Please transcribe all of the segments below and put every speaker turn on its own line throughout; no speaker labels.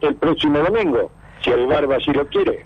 el próximo domingo, si el Barba así lo quiere.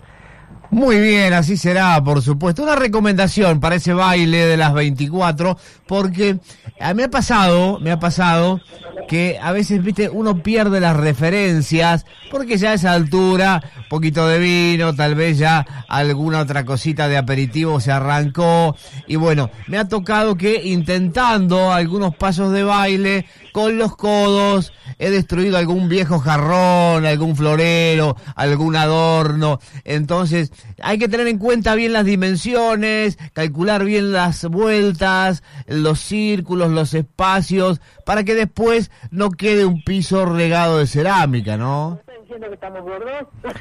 Muy bien, así será, por supuesto. Una recomendación para ese baile de las 24, porque a mí me ha pasado, me ha pasado que a veces, viste, uno pierde las referencias, porque ya a esa altura, poquito de vino, tal vez ya alguna otra cosita de aperitivo se arrancó, y bueno, me ha tocado que intentando algunos pasos de baile, con los codos, he destruido algún viejo jarrón, algún florero, algún adorno, entonces hay que tener en cuenta bien las dimensiones, calcular bien las vueltas, los círculos, los espacios, para que después no quede un piso regado de cerámica, ¿no?
diciendo que estamos gordos?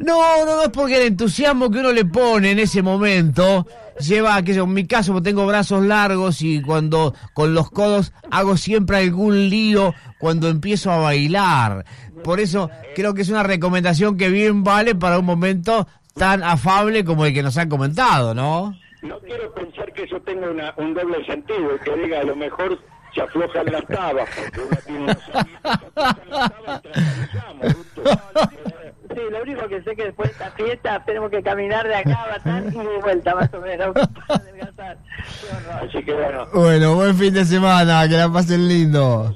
No, no, no es porque el entusiasmo que uno le pone en ese momento lleva que en mi caso tengo brazos largos y cuando con los codos hago siempre algún lío cuando empiezo a bailar. Por eso creo que es una recomendación que bien vale para un momento tan afable como el que nos han comentado, ¿no?
No quiero pensar que eso tenga una, un doble sentido, que diga a lo mejor se aflojan las tabas, porque uno tiene unos amiguitos, se aflojan las tabas y.
Sí, lo único que sé que después de esta fiesta tenemos que caminar de acá a Batán y de vuelta más o menos para adelgazar. Horror.
Así que bueno,
Bueno, buen fin de semana, que la pasen lindo.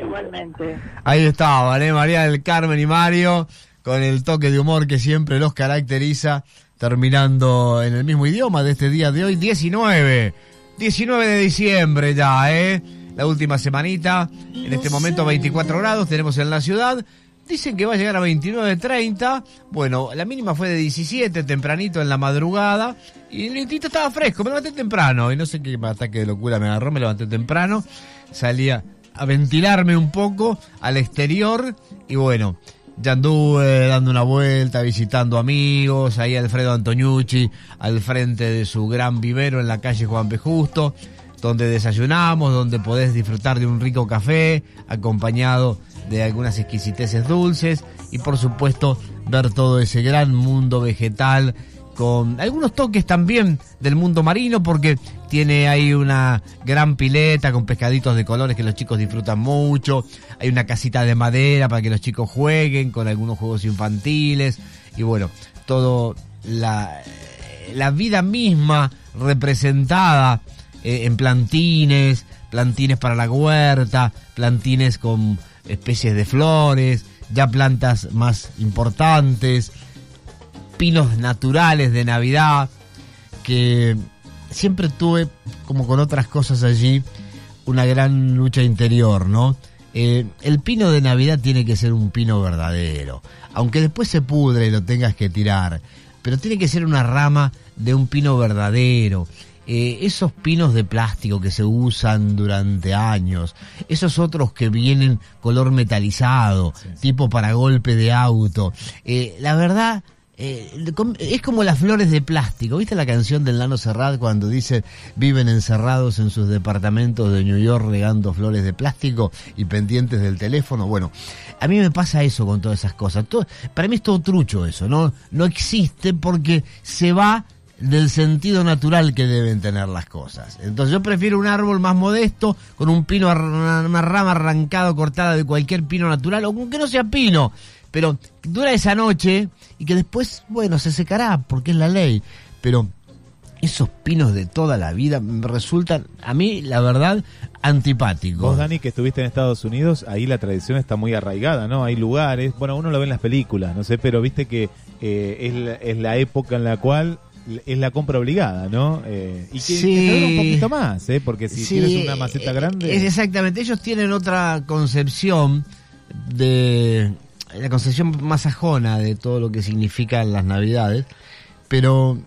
Igualmente.
Ahí estaban, ¿eh? María del Carmen y Mario, con el toque de humor que siempre los caracteriza, terminando en el mismo idioma de este día de hoy, 19. 19 de diciembre ya, ¿eh? La última semanita, en este momento 24 grados tenemos en la ciudad. Dicen que va a llegar a 29, 30. Bueno, la mínima fue de 17, tempranito en la madrugada. Y el vientito estaba fresco, me levanté temprano. Y no sé qué ataque de locura me agarró, me levanté temprano. Salía a ventilarme un poco al exterior. Y bueno, ya anduve dando una vuelta, visitando amigos. Ahí Alfredo Antoniucci, al frente de su gran vivero en la calle Juan P. Justo. Donde desayunamos, donde podés disfrutar de un rico café, acompañado de algunas exquisiteces dulces y por supuesto ver todo ese gran mundo vegetal con algunos toques también del mundo marino porque tiene ahí una gran pileta con pescaditos de colores que los chicos disfrutan mucho, hay una casita de madera para que los chicos jueguen con algunos juegos infantiles. Y bueno, todo la, la vida misma representada eh, en plantines, plantines para la huerta, plantines con especies de flores, ya plantas más importantes, pinos naturales de Navidad, que siempre tuve, como con otras cosas allí, una gran lucha interior, ¿no? Eh, el pino de Navidad tiene que ser un pino verdadero, aunque después se pudre y lo tengas que tirar, pero tiene que ser una rama de un pino verdadero. Eh, esos pinos de plástico que se usan durante años, esos otros que vienen color metalizado, tipo para golpe de auto. Eh, la verdad, eh, es como las flores de plástico. ¿Viste la canción del Nano Serrat cuando dice viven encerrados en sus departamentos de New York regando flores de plástico y pendientes del teléfono? Bueno, a mí me pasa eso con todas esas cosas. Todo- para mí es todo trucho eso, ¿no? No existe porque se va del sentido natural que deben tener las cosas. Entonces yo prefiero un árbol más modesto, con un pino, una, rama arrancada, cortada de cualquier pino natural, o aunque no sea pino, pero dura esa noche y que después, bueno, se secará porque es la ley. Pero esos pinos de toda la vida me resultan, a mí, la verdad, antipáticos.
Vos, Dani, que estuviste en Estados Unidos, ahí la tradición está muy arraigada, ¿no? Hay lugares, bueno, uno lo ve en las películas, no sé, pero viste que eh, es, la, es la época en la cual es la compra obligada, ¿no? Eh, y que,
Sí.
que se dura un poquito más, ¿eh? Porque si
Sí,
tienes una maceta
eh,
grande...
Es exactamente, ellos tienen otra concepción de la concepción más sajona de todo lo que significan las navidades, pero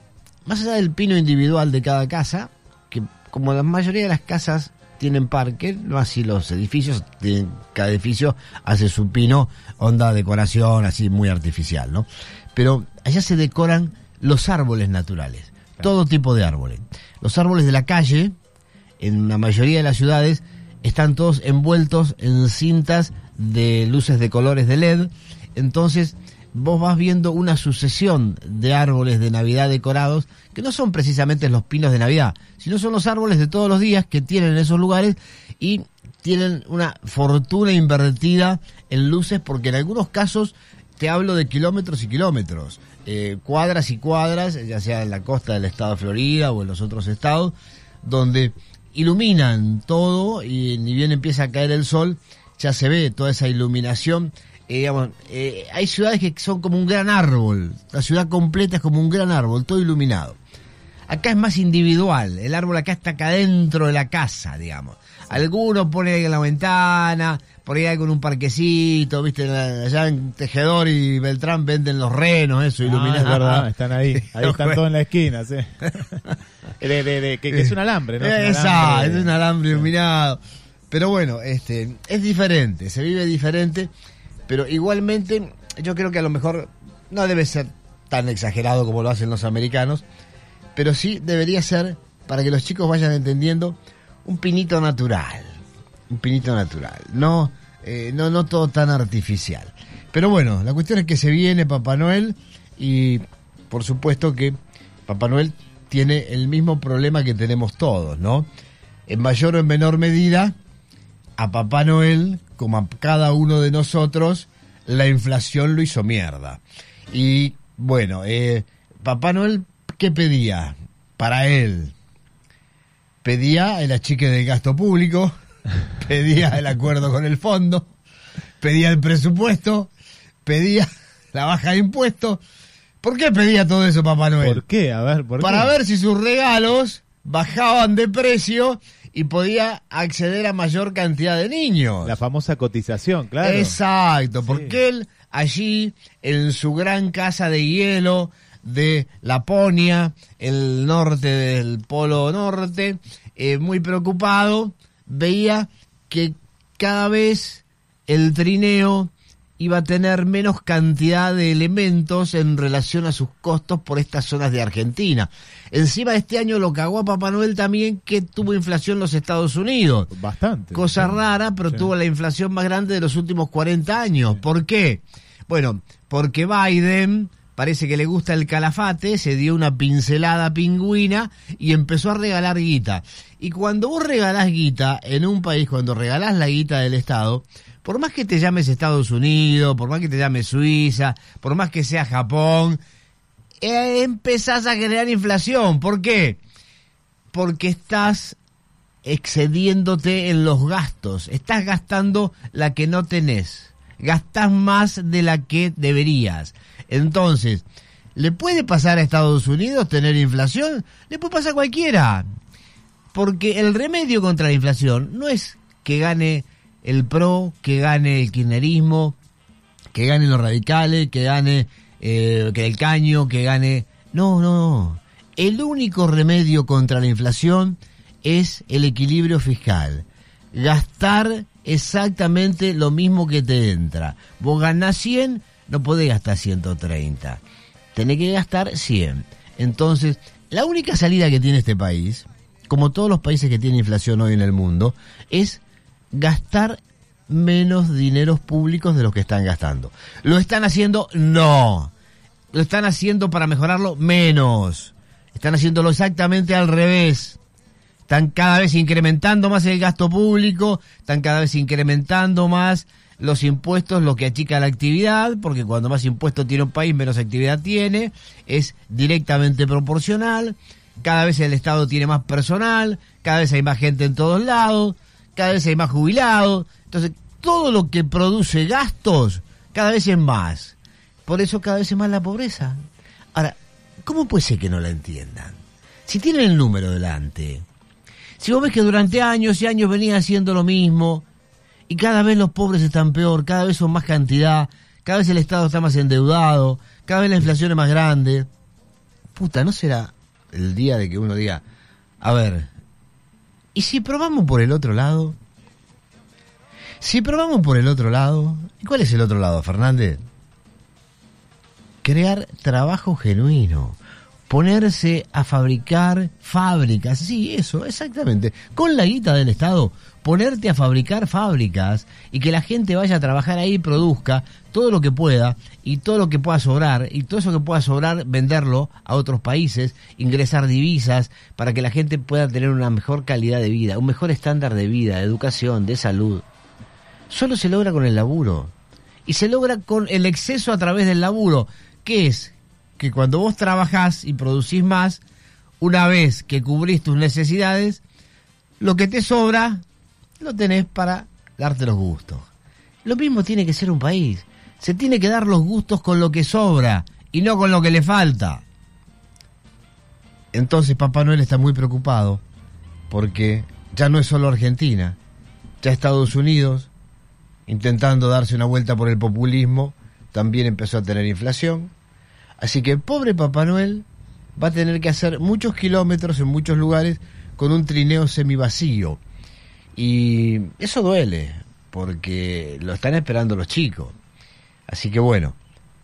más allá del pino individual de cada casa, que como la mayoría de las casas tienen parque, no así los edificios, tienen- cada edificio hace su pino, onda decoración así muy artificial, ¿no? Pero allá se decoran los árboles naturales, todo tipo de árboles. Los árboles de la calle, en la mayoría de las ciudades están todos envueltos en cintas de luces de colores de LED. Entonces vos vas viendo una sucesión de árboles de Navidad decorados que no son precisamente los pinos de Navidad, sino son los árboles de todos los días que tienen en esos lugares y tienen una fortuna invertida en luces porque en algunos casos te hablo de kilómetros y kilómetros, eh, cuadras y cuadras, ya sea en la costa del estado de Florida o en los otros estados, donde iluminan todo y ni bien empieza a caer el sol, ya se ve toda esa iluminación. Eh, digamos, eh, hay ciudades que son como un gran árbol, la ciudad completa es como un gran árbol, todo iluminado. Acá es más individual, el árbol acá está acá dentro de la casa, digamos. Algunos ponen ahí en la ventana, por ahí hay con un parquecito, viste, allá en Tejedor y Beltrán venden los renos, eso,
Ah,
iluminados.
es verdad, están ahí. Ahí están todos en la esquina, sí. De- de- de- que, que es un alambre, ¿no?
Exacto,
alambre.
es un alambre iluminado. Pero bueno, este, es diferente, se vive diferente, pero igualmente yo creo que a lo mejor no debe ser tan exagerado como lo hacen los americanos, pero sí debería ser, para que los chicos vayan entendiendo, un pinito natural. Un pinito natural. No, eh, no, no todo tan artificial. Pero bueno, la cuestión es que se viene Papá Noel y por supuesto que Papá Noel tiene el mismo problema que tenemos todos, ¿no? En mayor o en menor medida, a Papá Noel, como a cada uno de nosotros, la inflación lo hizo mierda. Y bueno, eh, Papá Noel, ¿qué pedía? Para él. Pedía el achique del gasto público, pedía el acuerdo con el fondo, pedía el presupuesto, pedía la baja de impuestos. ¿Por qué pedía todo eso Papá Noel?
¿Por qué? A ver, ¿por
para
qué?
ver si sus regalos bajaban de precio y podía acceder a mayor cantidad de niños.
La famosa cotización, claro.
Exacto, porque él allí en su gran casa de hielo de Laponia, el norte del Polo Norte, eh, muy preocupado, veía que cada vez el trineo iba a tener menos cantidad de elementos en relación a sus costos por estas zonas de Argentina. Encima este año lo cagó a Papá Noel también que tuvo inflación en los Estados Unidos.
Bastante.
Cosa
Sí.
rara, pero
Sí.
tuvo la inflación más grande de los últimos 40 años. ¿Por qué? Bueno, porque Biden parece que le gusta el calafate, se dio una pincelada pingüina y empezó a regalar guita. Y cuando vos regalás guita en un país, cuando regalás la guita del Estado, por más que te llames Estados Unidos, por más que te llames Suiza, por más que sea Japón, eh, empezás a generar inflación. ¿Por qué? Porque estás excediéndote en los gastos. Estás gastando la que no tenés. Gastás más de la que deberías. Entonces, ¿le puede pasar a Estados Unidos tener inflación? Le puede pasar a cualquiera. Porque el remedio contra la inflación no es que gane el PRO, que gane el kirchnerismo, que gane los radicales, que gane eh, el caño, que gane... No, no, no. El único remedio contra la inflación es el equilibrio fiscal. Gastar exactamente lo mismo que te entra. Vos ganás 100, no podés gastar 130. Tenés que gastar 100. Entonces, la única salida que tiene este país, como todos los países que tienen inflación hoy en el mundo, es gastar menos dineros públicos de los que están gastando. ¿Lo están haciendo? No. Lo están haciendo para mejorarlo menos. Están haciéndolo exactamente al revés. Están cada vez incrementando más el gasto público, están cada vez incrementando más los impuestos, lo que achica la actividad, porque cuando más impuestos tiene un país, menos actividad tiene, es directamente proporcional, cada vez el Estado tiene más personal, cada vez hay más gente en todos lados, cada vez hay más jubilados, entonces todo lo que produce gastos, cada vez es más. Por eso cada vez es más la pobreza. Ahora, ¿cómo puede ser que no la entiendan? Si tienen el número delante, si vos ves que durante años y años venía haciendo lo mismo, y cada vez los pobres están peor, cada vez son más cantidad, cada vez el Estado está más endeudado, cada vez la inflación es más grande, puta, ¿no será el día de que uno diga, a ver, ¿y si probamos por el otro lado? Si probamos por el otro lado, ¿y cuál es el otro lado, Fernández? Crear trabajo genuino, ponerse a fabricar fábricas, sí, eso, exactamente, con la guita del Estado, ponerte a fabricar fábricas y que la gente vaya a trabajar ahí y produzca todo lo que pueda y todo lo que pueda sobrar y todo eso que pueda sobrar venderlo a otros países, ingresar divisas para que la gente pueda tener una mejor calidad de vida, un mejor estándar de vida, de educación, de salud. Solo se logra con el laburo y se logra con el exceso a través del laburo, que es que cuando vos trabajás y producís más, una vez que cubrís tus necesidades, lo que te sobra lo tenés para darte los gustos. Lo mismo tiene que ser un país. Se tiene que dar los gustos con lo que sobra y no con lo que le falta. Entonces Papá Noel está muy preocupado porque ya no es solo Argentina, ya Estados Unidos, intentando darse una vuelta por el populismo, también empezó a tener inflación. Así que pobre Papá Noel va a tener que hacer muchos kilómetros en muchos lugares con un trineo semivacío. Y eso duele, porque lo están esperando los chicos. Así que bueno,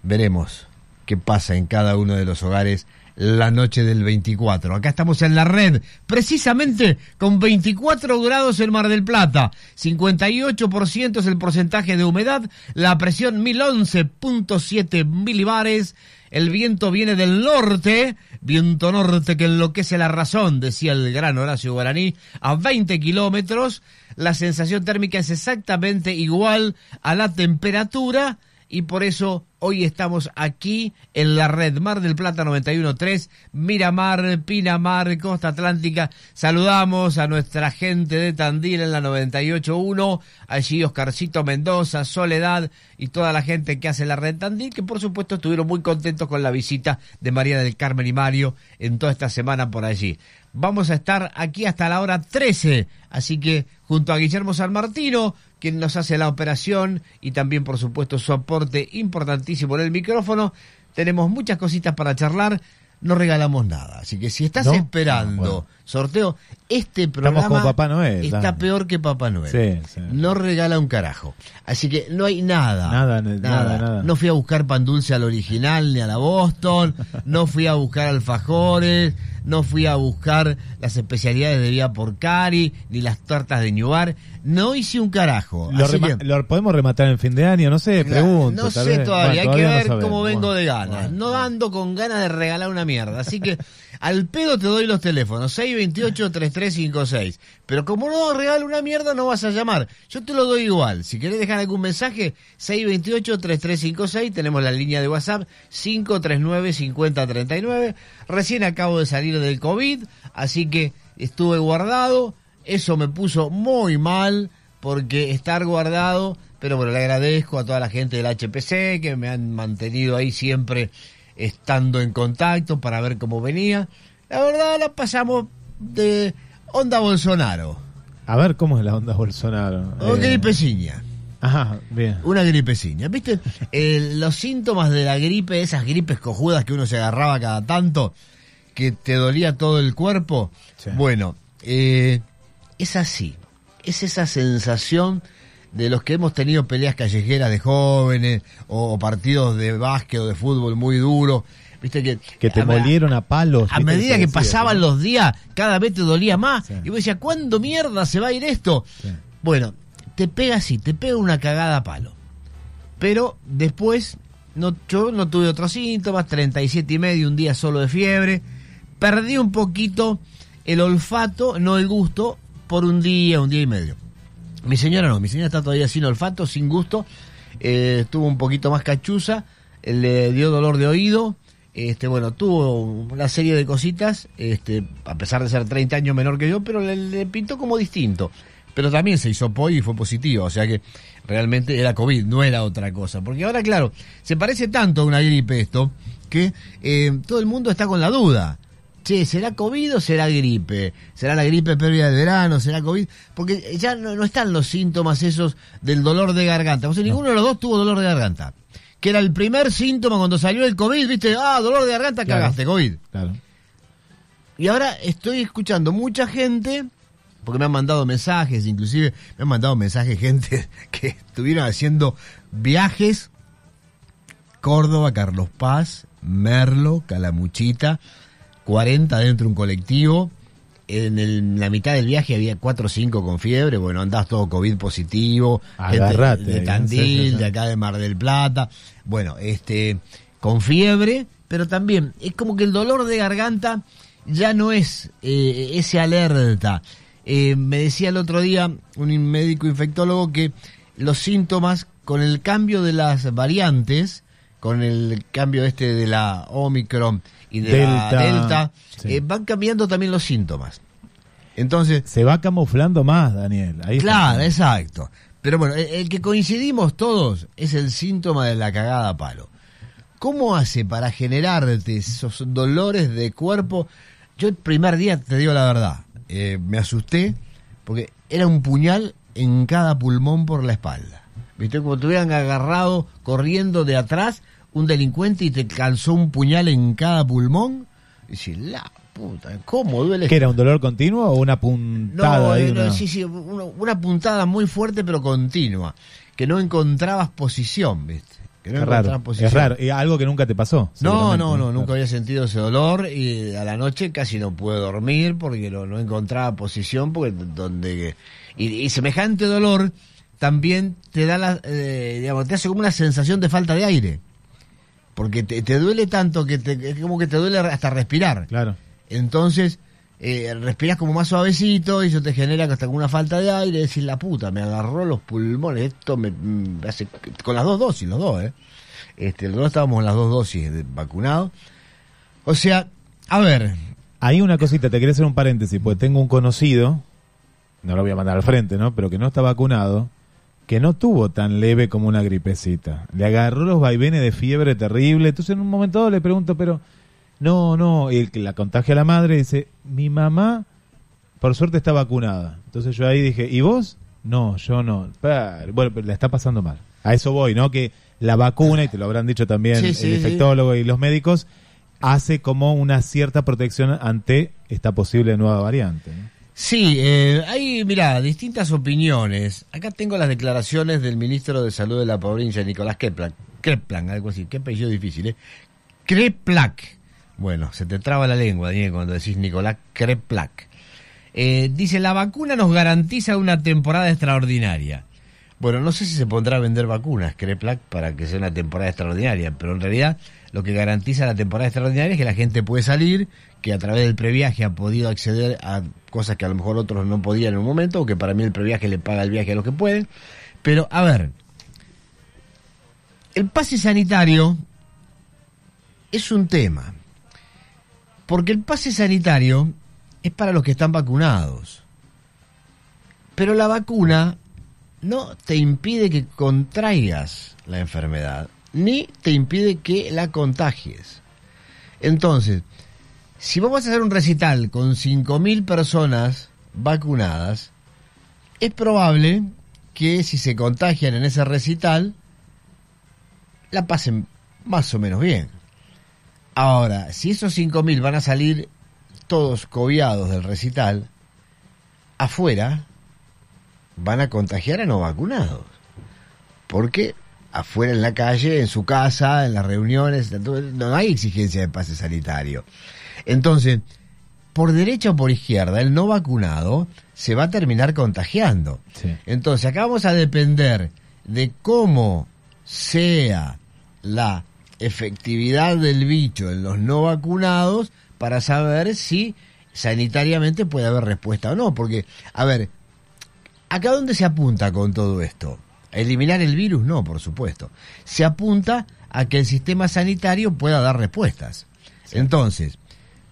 veremos qué pasa en cada uno de los hogares la noche del 24. Acá estamos en la red, precisamente con 24 grados en Mar del Plata, 58% es el porcentaje de humedad, la presión 1011.7 milibares, el viento viene del norte, viento norte que enloquece la razón, decía el gran Horacio Guaraní, a 20 kilómetros, la sensación térmica es exactamente igual a la temperatura, y por eso hoy estamos aquí en la red Mar del Plata 91.3, Miramar, Pinamar, Costa Atlántica. Saludamos a nuestra gente de Tandil en la 98.1, allí Oscarcito Mendoza, Soledad y toda la gente que hace la red Tandil, que por supuesto estuvieron muy contentos con la visita de María del Carmen y Mario en toda esta semana por allí. Vamos a estar aquí hasta la hora 13, así que junto a Guillermo San Martino, quien nos hace la operación y también, por supuesto, su aporte importantísimo en el micrófono. Tenemos muchas cositas para charlar. No regalamos nada. Así que si estás
¿No?
esperando
Ah, bueno.
sorteo, este programa
con Papá Noel,
está peor que Papá Noel.
Sí, sí.
No regala un carajo. Así que no hay nada.
Nada, ne- nada, nada.
No fui a buscar pan dulce al original ni a la Boston. no fui a buscar alfajores. No fui a buscar las especialidades de Vía Porcari, ni las tortas de Ñubar. No hice un carajo.
Lo,
Así
rema-
que-
lo podemos rematar en fin de año? No sé, pregunto.
no sé
vez.
todavía,
Bueno,
hay que ver cómo vengo
Bueno,
de ganas.
bueno.
no ando con ganas de regalar una mierda. Así que al pedo te doy los teléfonos, 628-3356. Pero como no regalo una mierda, no vas a llamar. Yo te lo doy igual. Si querés dejar algún mensaje, 628-3356. Tenemos la línea de WhatsApp, 539-5039. Recién acabo de salir del COVID, así que estuve guardado. Eso me puso muy mal porque estar guardado, pero bueno, le agradezco a toda la gente del HPC que me han mantenido ahí siempre estando en contacto para ver cómo venía. La verdad la pasamos de onda Bolsonaro,
A ver cómo es la onda Bolsonaro.
o
Eh,
gripeciña,
Ajá, bien.
una gripeciña. ¿Viste? Eh, los síntomas de la gripe, esas gripes cojudas que uno se agarraba cada tanto, que te dolía todo el cuerpo.
Sí.
Bueno, eh, es así. Es esa sensación de los que hemos tenido peleas callejeras de jóvenes o, o partidos de básquet o de fútbol muy duros. Viste que,
Que te
a-
molieron a palos.
a medida que pasaban
¿no?
los días, cada vez te dolía más.
Sí.
Y vos decías, ¿cuándo mierda se va a ir esto?
Sí.
Bueno, te pega así, te pega una cagada a palo. Pero después, no, yo no tuve otros síntomas, 37 y medio, un día solo de fiebre. Perdí un poquito el olfato, no el gusto, por un día, un día y medio. Mi señora no, mi señora está todavía sin olfato, sin gusto. Eh, estuvo un poquito más cachuza, eh, le dio dolor de oído. Este, bueno, tuvo una serie de cositas, este, a pesar de ser 30 años menor que yo, pero le, pintó como distinto. Pero también se hizo POI y fue positivo, o sea que realmente era COVID, no era otra cosa. Porque ahora, claro, se parece tanto a una gripe esto, que eh, todo el mundo está con la duda. Che, ¿será COVID o será gripe? ¿Será la gripe previa del verano? ¿Será COVID? Porque ya no, no están los síntomas esos del dolor de garganta. O sea, ninguno de los dos tuvo dolor de garganta. Que era el primer síntoma cuando salió el COVID, ¿viste? Ah, dolor de garganta,
Claro.
cagaste, COVID.
Claro.
Y ahora estoy escuchando mucha gente, porque me han mandado mensajes, inclusive me han mandado mensajes gente que estuvieron haciendo viajes Córdoba, Carlos Paz, Merlo, Calamuchita, 40 dentro de un colectivo. En, el- en la mitad del viaje había 4 o 5 con fiebre, bueno, andás todo COVID positivo,
Agarrate,
gente de. Tandil, de acá de Mar del Plata, bueno, este, con fiebre, pero también es como que el dolor de garganta ya no es eh, ese alerta. Eh, me decía el otro día un médico infectólogo que los síntomas con el cambio de las variantes, con el cambio este de la Omicron y de
Delta,
la Delta,
sí.
eh, van cambiando también los síntomas. Entonces,
Se va camuflando más, Daniel. Ahí está.
Claro, exacto. Pero bueno, el, el que coincidimos todos es el síntoma de la cagada a palo. ¿Cómo hace para generarte esos dolores de cuerpo? Yo el primer día, te digo la verdad, eh, me asusté porque era un puñal en cada pulmón por la espalda. ¿Viste? Como te hubieran agarrado corriendo de atrás un delincuente y te calzó un puñal en cada pulmón. Y decís, la puta, ¿cómo duele
¿Qué era un dolor continuo o una puntada?
no,
ahí,
no,
una-
sí, sí, una, una puntada muy fuerte pero continua, que no encontrabas posición, ¿viste? Que no
Es raro.
posición.
Es raro. Y algo que nunca te pasó.
No, no, no, nunca había sentido ese dolor y a la noche casi no pude dormir porque no, no encontraba posición porque donde y, y semejante dolor también te da la, eh, digamos, te hace como una sensación de falta de aire porque te, te duele tanto que te, es como que te duele hasta respirar.
Claro.
Entonces, eh, respiras como más suavecito y eso te genera hasta una falta de aire. Decir, la puta, me agarró los pulmones. Esto me, me hace. Con las dos dosis, los dos, ¿eh? Este, los dos estábamos en las dos dosis de vacunado. O sea, a ver.
Ahí una cosita, te quería hacer un paréntesis, porque tengo un conocido, no lo voy a mandar al frente, ¿no? Pero que no está vacunado, que no tuvo tan leve como una gripecita. Le agarró los vaivenes de fiebre terrible. Entonces en un momento dado le pregunto, pero no, no, y el que la contagia a la madre dice, mi mamá por suerte está vacunada. Entonces yo ahí dije, ¿y vos? No, yo no. Bueno, pero la está pasando mal. A eso voy, ¿no? Que la vacuna, y te lo habrán dicho también
Sí, sí,
el
sí.
infectólogo y los médicos, hace como una cierta protección ante esta posible nueva variante. ¿no?
Sí, eh, hay, mira, distintas opiniones. Acá tengo las declaraciones del ministro de Salud de la provincia, Nicolás Keplan. Keplan, algo así. Qué apellido difícil, ¿eh? Kreplak. Bueno, se te traba la lengua, Daniel, cuando decís Nicolás Kreplak. Eh, dice, la vacuna nos garantiza una temporada extraordinaria. Bueno, no sé si se pondrá a vender vacunas, Kreplak, para que sea una temporada extraordinaria, pero en realidad lo que garantiza la temporada extraordinaria es que la gente puede salir, que a través del previaje ha podido acceder a cosas que a lo mejor otros no podían en un momento, o que para mí el previaje le paga el viaje a los que pueden. Pero, a ver, el pase sanitario es un tema, porque el pase sanitario es para los que están vacunados. Pero la vacuna no te impide que contraigas la enfermedad, ni te impide que la contagies. Entonces, si vamos a hacer un recital con 5.000 personas vacunadas, es probable que si se contagian en ese recital, la pasen más o menos bien. Ahora, si esos 5.000 van a salir todos cobiados del recital, afuera van a contagiar a no vacunados. Porque afuera en la calle, en su casa, en las reuniones, no hay exigencia de pase sanitario. Entonces, por derecha o por izquierda, el no vacunado se va a terminar contagiando.
Sí.
Entonces, acá vamos a depender de cómo sea la efectividad del bicho en los no vacunados para saber si sanitariamente puede haber respuesta o no. Porque, a ver, ¿acá dónde se apunta con todo esto? ¿A eliminar el virus? No, por supuesto. Se apunta a que el sistema sanitario pueda dar respuestas. Entonces,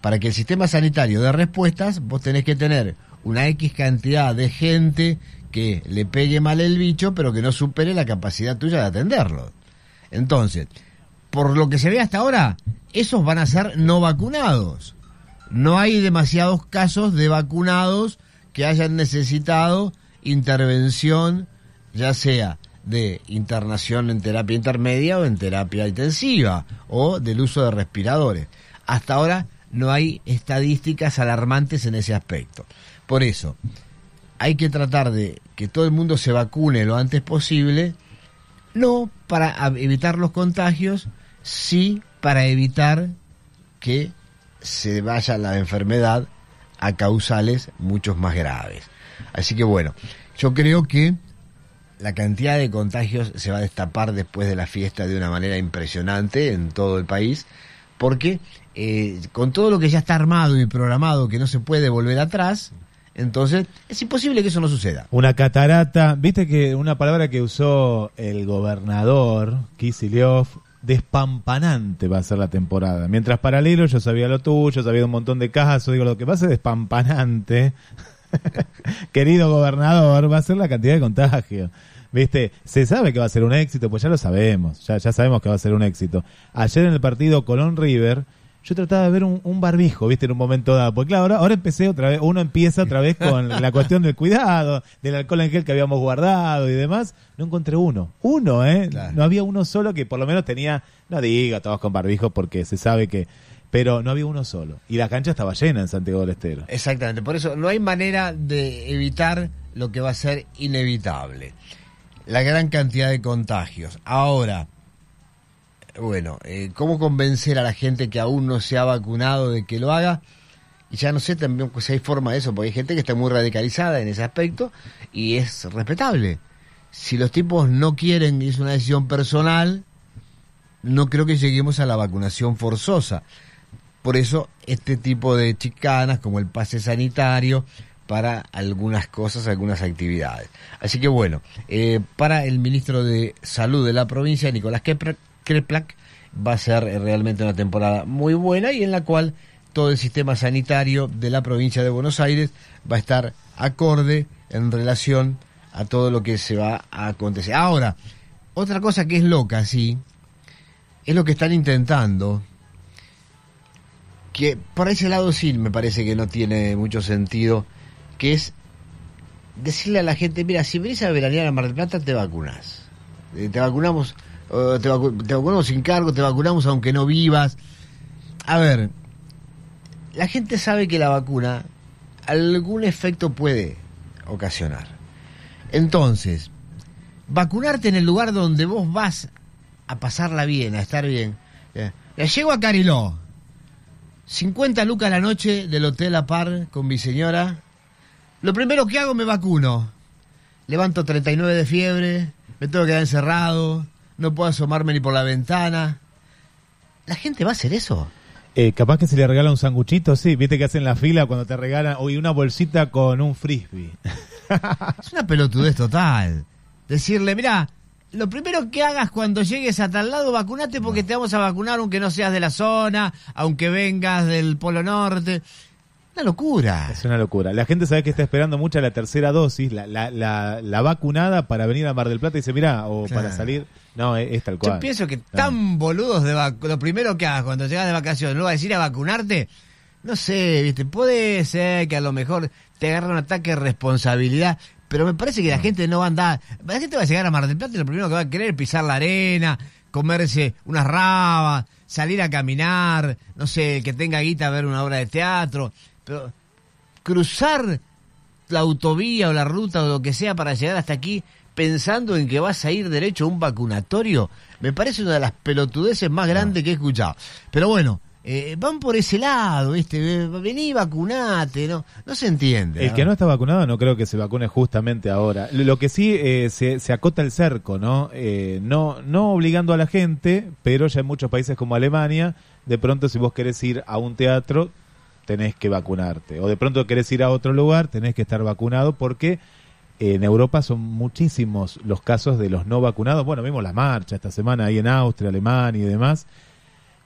para que el sistema sanitario dé respuestas, vos tenés que tener una X cantidad de gente que le pegue mal el bicho, pero que no supere la capacidad tuya de atenderlo. Entonces, por lo que se ve hasta ahora, esos van a ser no vacunados. No hay demasiados casos de vacunados que hayan necesitado intervención, ya sea de internación en terapia intermedia o en terapia intensiva, o del uso de respiradores. Hasta ahora no hay estadísticas alarmantes en ese aspecto. Por eso, hay que tratar de que todo el mundo se vacune lo antes posible, no para evitar los contagios, sí para evitar que se vaya la enfermedad a causales muchos más graves. Así que bueno, yo creo que la cantidad de contagios se va a destapar después de la fiesta de una manera impresionante en todo el país, porque eh, con todo lo que ya está armado y programado que no se puede volver atrás, entonces es imposible que eso no suceda.
Una catarata, viste que una palabra que usó el gobernador Kicillof, despampanante va a ser la temporada. Mientras paralelo yo sabía lo tuyo, sabía un montón de casos, digo, lo que va a ser despampanante, querido gobernador, va a ser la cantidad de contagios. Viste, se sabe que va a ser un éxito, pues ya lo sabemos, ya, ya sabemos que va a ser un éxito. Ayer en el partido Colón River, yo trataba de ver un, barbijo, viste, en un momento dado. Porque claro, ahora, ahora empecé otra vez, uno empieza otra vez con la cuestión del cuidado, del alcohol en gel que habíamos guardado y demás. No encontré uno. Uno, ¿eh? No había uno solo que por lo menos tenía, no diga todos con barbijo porque se sabe que pero no había uno solo. Y la cancha estaba llena en Santiago del Estero.
Exactamente, por eso no hay manera de evitar lo que va a ser inevitable. La gran cantidad de contagios. Ahora, bueno, eh, ¿cómo convencer a la gente que aún no se ha vacunado de que lo haga? Y ya no sé también si hay forma de eso, porque hay gente que está muy radicalizada en ese aspecto y es respetable. Si los tipos no quieren y es una decisión personal, no creo que lleguemos a la vacunación forzosa. Por eso este tipo de chicanas como el pase sanitario para algunas cosas, algunas actividades. Así que bueno, eh, para el ministro de Salud de la provincia, Nicolás Kepler, Kreplak va a ser realmente una temporada muy buena y en la cual todo el sistema sanitario de la provincia de Buenos Aires va a estar acorde en relación a todo lo que se va a acontecer. Ahora, otra cosa que es loca, sí, es lo que están intentando, que por ese lado sí me parece que no tiene mucho sentido, que es decirle a la gente, mira, si venís a veranear a Mar del Plata, te vacunas. Eh, te vacunamos te, vacunamos sin cargo, te vacunamos aunque no vivas. A ver, la gente sabe que la vacuna algún efecto puede ocasionar. Entonces, vacunarte en el lugar donde vos vas a pasarla bien, a estar bien. Ya, llego a Cariló. 50 lucas la noche del Hotel A Par con mi señora. Lo primero que hago me vacuno. Levanto 39 de fiebre, me tengo que quedar encerrado, no puedo asomarme ni por la ventana. ¿La gente va a hacer eso?
Eh, capaz que se le regala un sanguchito, sí, viste que hacen la fila cuando te regalan, hoy una bolsita con un frisbee.
es una pelotudez total. Decirle, mira, lo primero que hagas cuando llegues a tal lado, vacunate porque te vamos a vacunar aunque no seas de la zona, aunque vengas del Polo Norte. Una locura.
Es una locura. La gente sabe que está esperando mucha la tercera dosis, la, la, la, vacunada para venir a Mar del Plata y dice, mira, o para salir. No, es, tal cual.
Yo pienso que tan boludos de lo primero que hagas cuando llegas de vacaciones, ¿no vas a decir a vacunarte? No sé, viste, puede ser que a lo mejor te agarre un ataque de responsabilidad, pero me parece que la gente no va a andar. La gente va a llegar a Mar del Plata y lo primero que va a querer es pisar la arena, comerse unas rabas, salir a caminar, no sé, que tenga guita a ver una obra de teatro pero cruzar la autovía o la ruta o lo que sea para llegar hasta aquí pensando en que vas a ir derecho a un vacunatorio, me parece una de las pelotudeces más grandes que he escuchado. Pero bueno, eh, van por ese lado, ¿viste? Vení, vacunate, ¿no? No se entiende.
El que no está vacunado no creo que se vacune justamente ahora. Lo que sí eh, se, se, acota el cerco, ¿no? Eh, ¿no? No obligando a la gente, pero ya en muchos países como Alemania, de pronto si vos querés ir a un teatro, tenés que vacunarte. O de pronto querés ir a otro lugar, tenés que estar vacunado porque en Europa son muchísimos los casos de los no vacunados. Bueno, vimos la marcha esta semana ahí en Austria, Alemania y demás.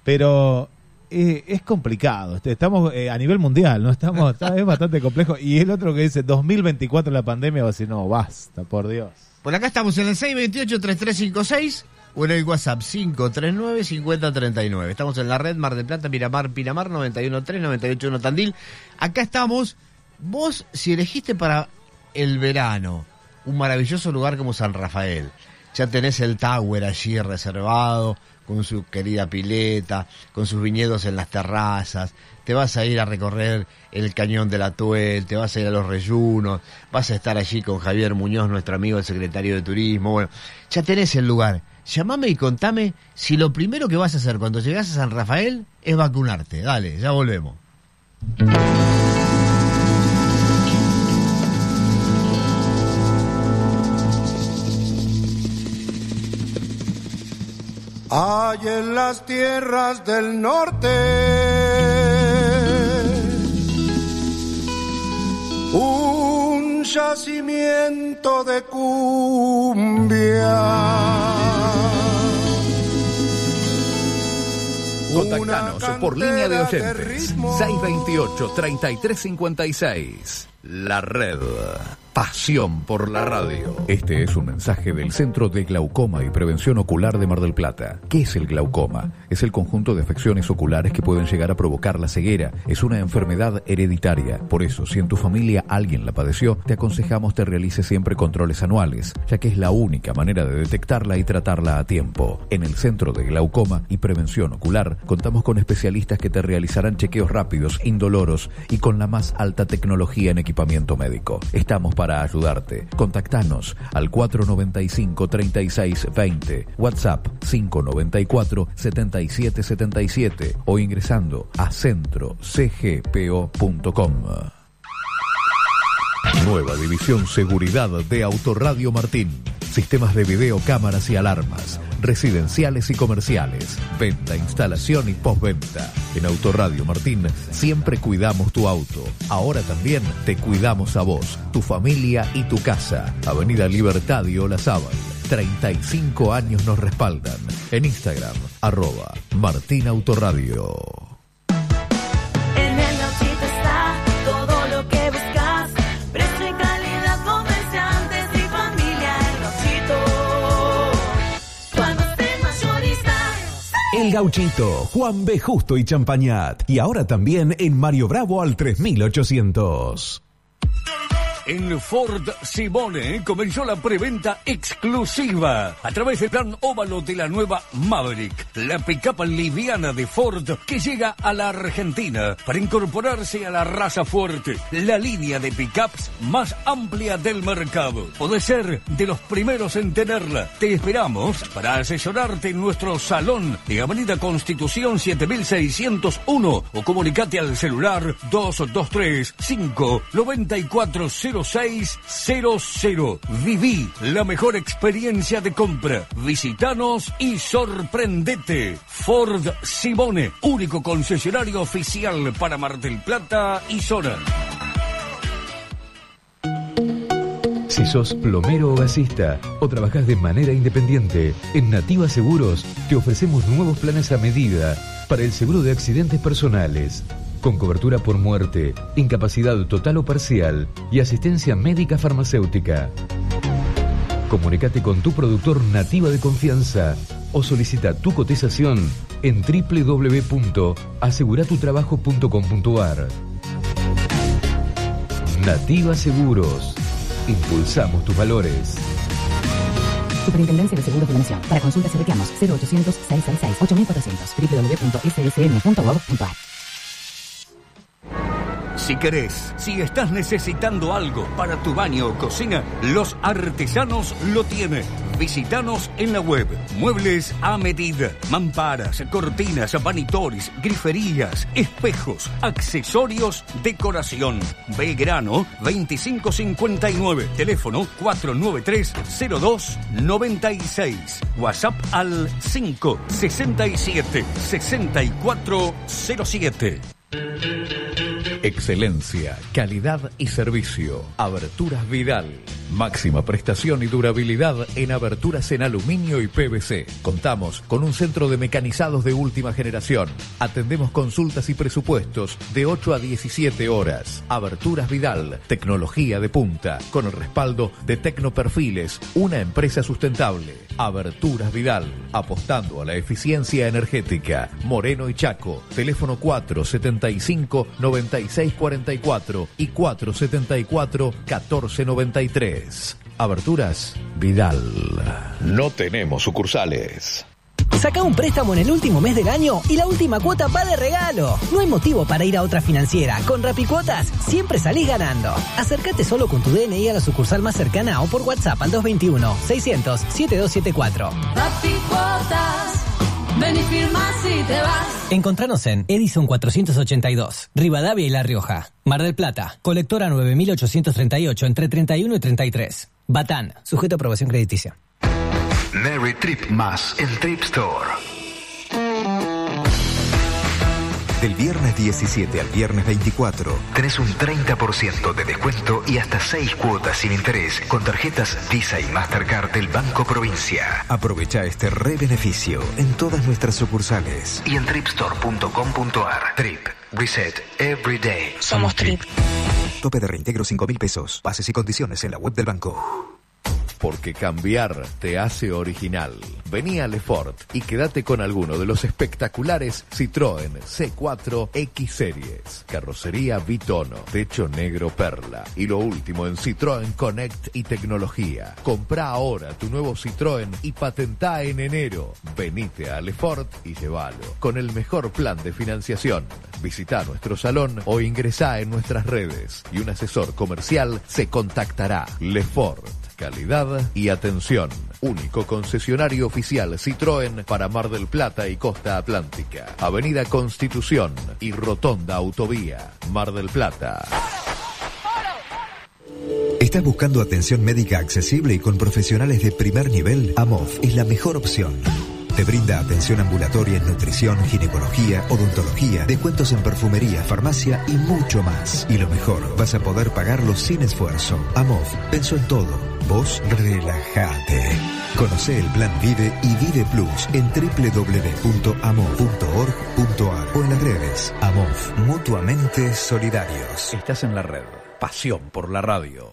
Pero eh, es complicado. Este, estamos eh, a nivel mundial, ¿no? Estamos, es bastante complejo. Y el otro que dice 2024 la pandemia va a decir, no, basta, por Dios.
Por acá estamos en el 628-3356 o en el WhatsApp 539-5039. Estamos en la red Mar del Plata, Miramar, Pinamar, 913, 981 Tandil. Acá estamos. Vos, si elegiste para el verano. Un maravilloso lugar como San Rafael, ya tenés el Tower allí reservado, con su querida pileta, con sus viñedos en las terrazas, te vas a ir a recorrer el cañón de la Tuel, te vas a ir a los reyunos, vas a estar allí con Javier Muñoz, nuestro amigo el secretario de Turismo, bueno, ya tenés el lugar. Llamame y contame si lo primero que vas a hacer cuando llegas a San Rafael es vacunarte. Dale, ya volvemos.
Hay en las tierras del norte un yacimiento de cumbia.
Contactanos por línea de
de
oyentes
ritmos.
628-3356. La red. Pasión por la radio. Este es un mensaje del Centro de Glaucoma y Prevención Ocular de Mar del Plata. ¿Qué es el glaucoma? Es el conjunto de afecciones oculares que pueden llegar a provocar la ceguera. Es una enfermedad hereditaria. Por eso, si en tu familia alguien la padeció, te aconsejamos te realices siempre controles anuales, ya que es la única manera de detectarla y tratarla a tiempo. En el Centro de Glaucoma y Prevención Ocular contamos con especialistas que te realizarán chequeos rápidos, indoloros y con la más alta tecnología en equipamiento médico. Estamos para ayudarte. Contactanos al 495-3620, WhatsApp 594-7777 o ingresando a centrocgpo.com. Nueva división seguridad de Autoradio Martín. Sistemas de video, cámaras y alarmas, residenciales y comerciales, venta, instalación y postventa. En Autoradio Martín siempre cuidamos tu auto. Ahora también te cuidamos a vos, tu familia y tu casa. Avenida Libertad y Olazábal. 35 años nos respaldan. En Instagram, arroba Martín Autoradio.
Gauchito,
Juan B. Justo y Champañat. Y ahora también en Mario Bravo al 3800.
En Ford Simone comenzó la preventa exclusiva a través del plan óvalo de la nueva Maverick, la pickup liviana de Ford que llega a la Argentina para incorporarse a la raza fuerte, la línea de pickups más amplia del mercado. Podés ser de los primeros en tenerla. Te esperamos para asesorarte en nuestro salón de Avenida Constitución 7601 o comunicate al celular 223 5 94 0600. Viví la mejor experiencia de compra. Visitanos y sorprendete. Ford Simone, único concesionario oficial para Mar del Plata y zona.
Si sos plomero o gasista o trabajás de manera independiente, en Nativa Seguros te ofrecemos nuevos planes a medida para el seguro de accidentes personales, con cobertura por muerte, incapacidad total o parcial y asistencia médica farmacéutica. Comunicate con tu productor Nativa de confianza o solicita tu cotización en www.aseguratutrabajo.com.ar. Nativa Seguros. Impulsamos tus valores.
Superintendencia de Seguros de la Nación. Para consultas y reclamos 0800 666 8400 www.ssn.gov.ar
Si querés, si estás necesitando algo para tu baño o cocina, Los Artesanos lo tiene. Visítanos en la web. Muebles a medida. Mamparas, cortinas, vanitores, griferías, espejos, accesorios, decoración. Belgrano 2559. Teléfono 493-0296. WhatsApp al 567 6407.
Excelencia, calidad y servicio. Aberturas Vidal. Máxima prestación y durabilidad en aberturas en aluminio y PVC. Contamos con un centro de mecanizados de última generación. Atendemos consultas y presupuestos de 8 a 17 horas. Aberturas Vidal, tecnología de punta, con el respaldo de Tecnoperfiles, una empresa sustentable. Aberturas Vidal, apostando a la eficiencia energética. Moreno y Chaco, teléfono 475 9644 y 474 1493. Aberturas Vidal. No tenemos sucursales.
Saca un préstamo en el último mes del año y la última cuota va de regalo. No hay motivo para ir a otra financiera. Con Rapicuotas siempre salís ganando. Acércate solo con tu DNI a la sucursal más cercana o por WhatsApp al 221 600 7274.
Papi
cuotas. Ven y firma si te vas.
Encontranos en Edison 482, Rivadavia y La Rioja. Mar del Plata, colectora 9838 entre 31 y 33. Batán, sujeto a aprobación crediticia.
Merry Trip más en Trip Store. Del viernes 17 al viernes 24 tenés un 30% de descuento y hasta 6 cuotas sin interés con tarjetas Visa y Mastercard del Banco Provincia. Aprovecha este re beneficio en todas nuestras sucursales y en tripstore.com.ar. Trip, reset, every day.
Somos Trip.
Tope de reintegro 5 mil pesos. Bases y condiciones en la web del banco.
Porque cambiar te hace original. Vení a Lefort y quédate con alguno de los espectaculares Citroën C4 X Series. Carrocería bitono, techo negro perla. Y lo último en Citroën Connect y tecnología. Comprá ahora tu nuevo Citroën y patentá en enero. Venite a Lefort y llévalo. Con el mejor plan de financiación. Visita nuestro salón o ingresá en nuestras redes. Y un asesor comercial se contactará. Lefort calidad y atención. Único concesionario oficial Citroën para Mar del Plata y Costa Atlántica. Avenida Constitución y Rotonda Autovía. Mar del Plata.
¿Estás buscando atención médica accesible y con profesionales de primer nivel? AMOF es la mejor opción. Te brinda atención ambulatoria en nutrición, ginecología, odontología, descuentos en perfumería, farmacia y mucho más. Y lo mejor, vas a poder pagarlo sin esfuerzo. AMOF pensó en todo. Vos relajate. Conoce el plan Vive y Vive Plus en www.amov.org.ar o en las redes. AMOF, mutuamente solidarios.
Estás en la red. Pasión por la radio.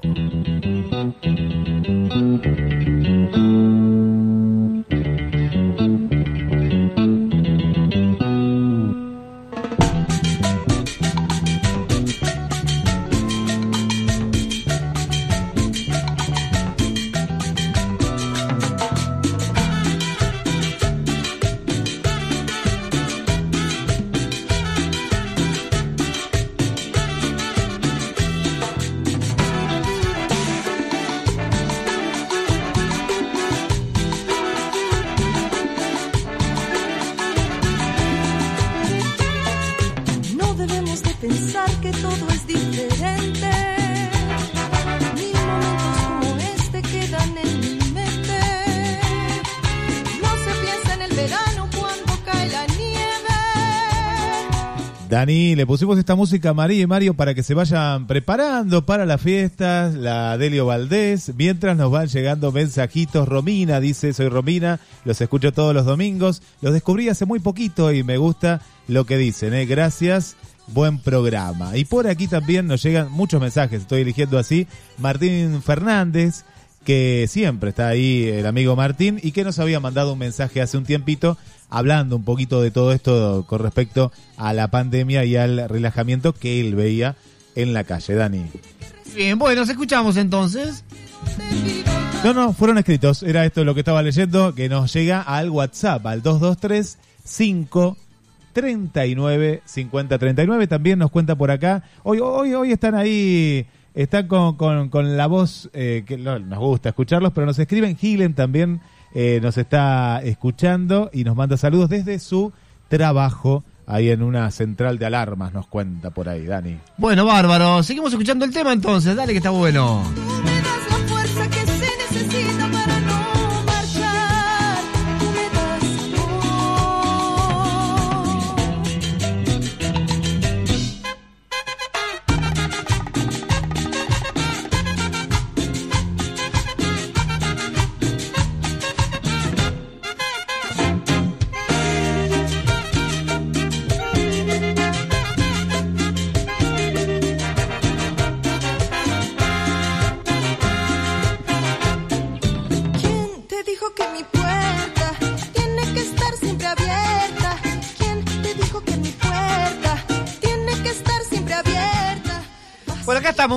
Le pusimos esta música a María y Mario para que se vayan preparando para las fiestas, la Delio Valdés, mientras nos van llegando mensajitos. Romina dice, soy Romina, los escucho todos los domingos, los descubrí hace muy poquito y me gusta lo que dicen, ¿eh? gracias, buen programa. Y por aquí también nos llegan muchos mensajes, estoy eligiendo así, Martín Fernández, que siempre está ahí el amigo Martín y que nos había mandado un mensaje hace un tiempito hablando un poquito de todo esto con respecto a la pandemia y al relajamiento que él veía en la calle, Dani.
Bien, bueno, nos escuchamos entonces.
No, no, fueron escritos. Era esto lo que estaba leyendo, que nos llega al WhatsApp, al 223 5 39 50 39. También nos cuenta por acá. Hoy, hoy, hoy están ahí, están con, con, con la voz eh, que no, nos gusta escucharlos, pero nos escriben. Gilen también eh, nos está escuchando y nos manda saludos desde su trabajo. Ahí en una central de alarmas nos cuenta por ahí, Dani.
Bueno, bárbaro. Seguimos escuchando el tema entonces. Dale que está bueno.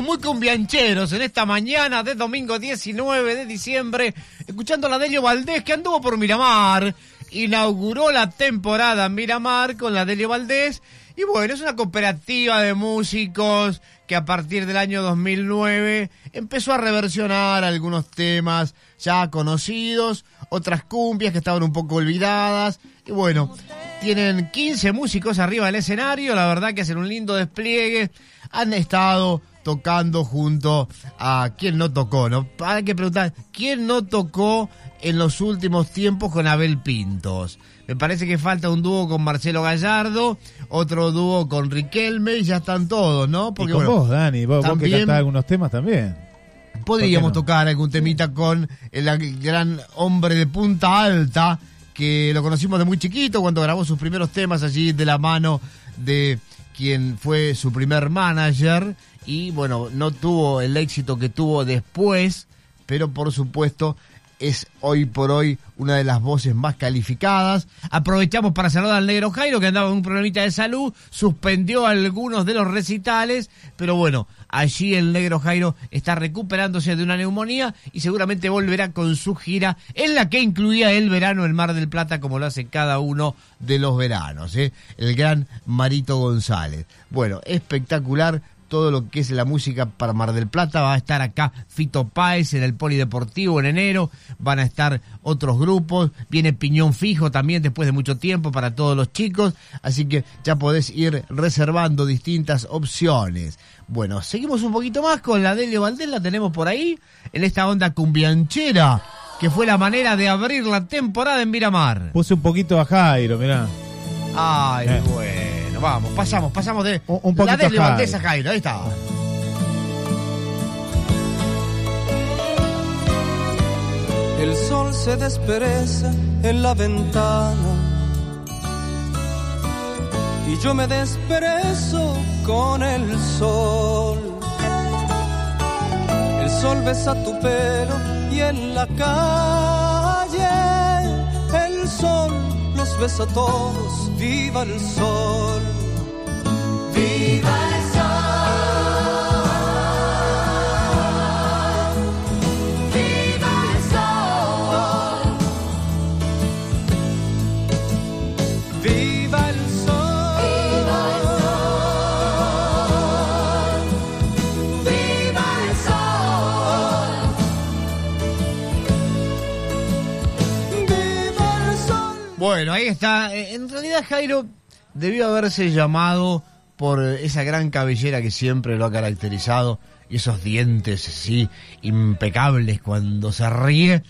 Muy cumbiancheros en esta mañana de domingo 19 de diciembre, escuchando la Delio Valdés que anduvo por Miramar, inauguró la temporada Miramar con la Delio Valdés
Y bueno, es una cooperativa de músicos que a partir del año 2009 empezó a reversionar algunos temas ya conocidos, otras cumbias que estaban un poco olvidadas. Y bueno, tienen 15 músicos arriba del escenario, la verdad que hacen un lindo despliegue. Han estado tocando junto a quien no tocó, ¿no? Hay que preguntar, ¿quién no tocó en los últimos tiempos con Abel Pintos? Me parece que falta un dúo con Marcelo Gallardo, otro dúo con Riquelme y ya están todos, ¿no?
y con vos, Dani, vos, vos que
también-
cantás algunos temas también.
Podríamos tocar algún temita con el gran hombre de Punta Alta, que lo conocimos de muy chiquito cuando grabó sus primeros temas allí de la mano de quien fue su primer manager y bueno, no tuvo el éxito que tuvo después, pero por supuesto es hoy por hoy una de las voces más calificadas. Aprovechamos para saludar al negro Jairo que andaba con un problemita de salud, suspendió algunos de los recitales, pero bueno, allí el negro Jairo está recuperándose de una neumonía y seguramente volverá con su gira en la que incluía el verano en Mar del Plata como lo hace cada uno de los veranos, ¿eh? el gran Marito González. Bueno, espectacular todo lo que es la música para Mar del Plata. Va a estar acá Fito Páez en el Polideportivo en enero. Van a estar otros grupos. Viene Piñón Fijo también después de mucho tiempo para todos los chicos. Así que ya podés ir reservando distintas opciones. Bueno, seguimos un poquito más con la Delio Valdés. La tenemos por ahí en esta onda cumbianchera que fue la manera de abrir la temporada en Miramar.
Puse un poquito a Jairo, mirá.
Ay,
Eh.
bueno, vamos, pasamos, pasamos de
Un- un
la
poquito
Delio
Jairo.
Valdés a Jairo. Ahí está.
El sol se despereza en la ventana y yo me desperezo con el sol. El sol besa tu pelo y en la calle besa a todos. Viva el sol. Viva
Bueno, ahí está. Eh, En realidad Jairo debió haberse llamado por esa gran cabellera que siempre lo ha caracterizado y esos dientes así impecables cuando se ríe.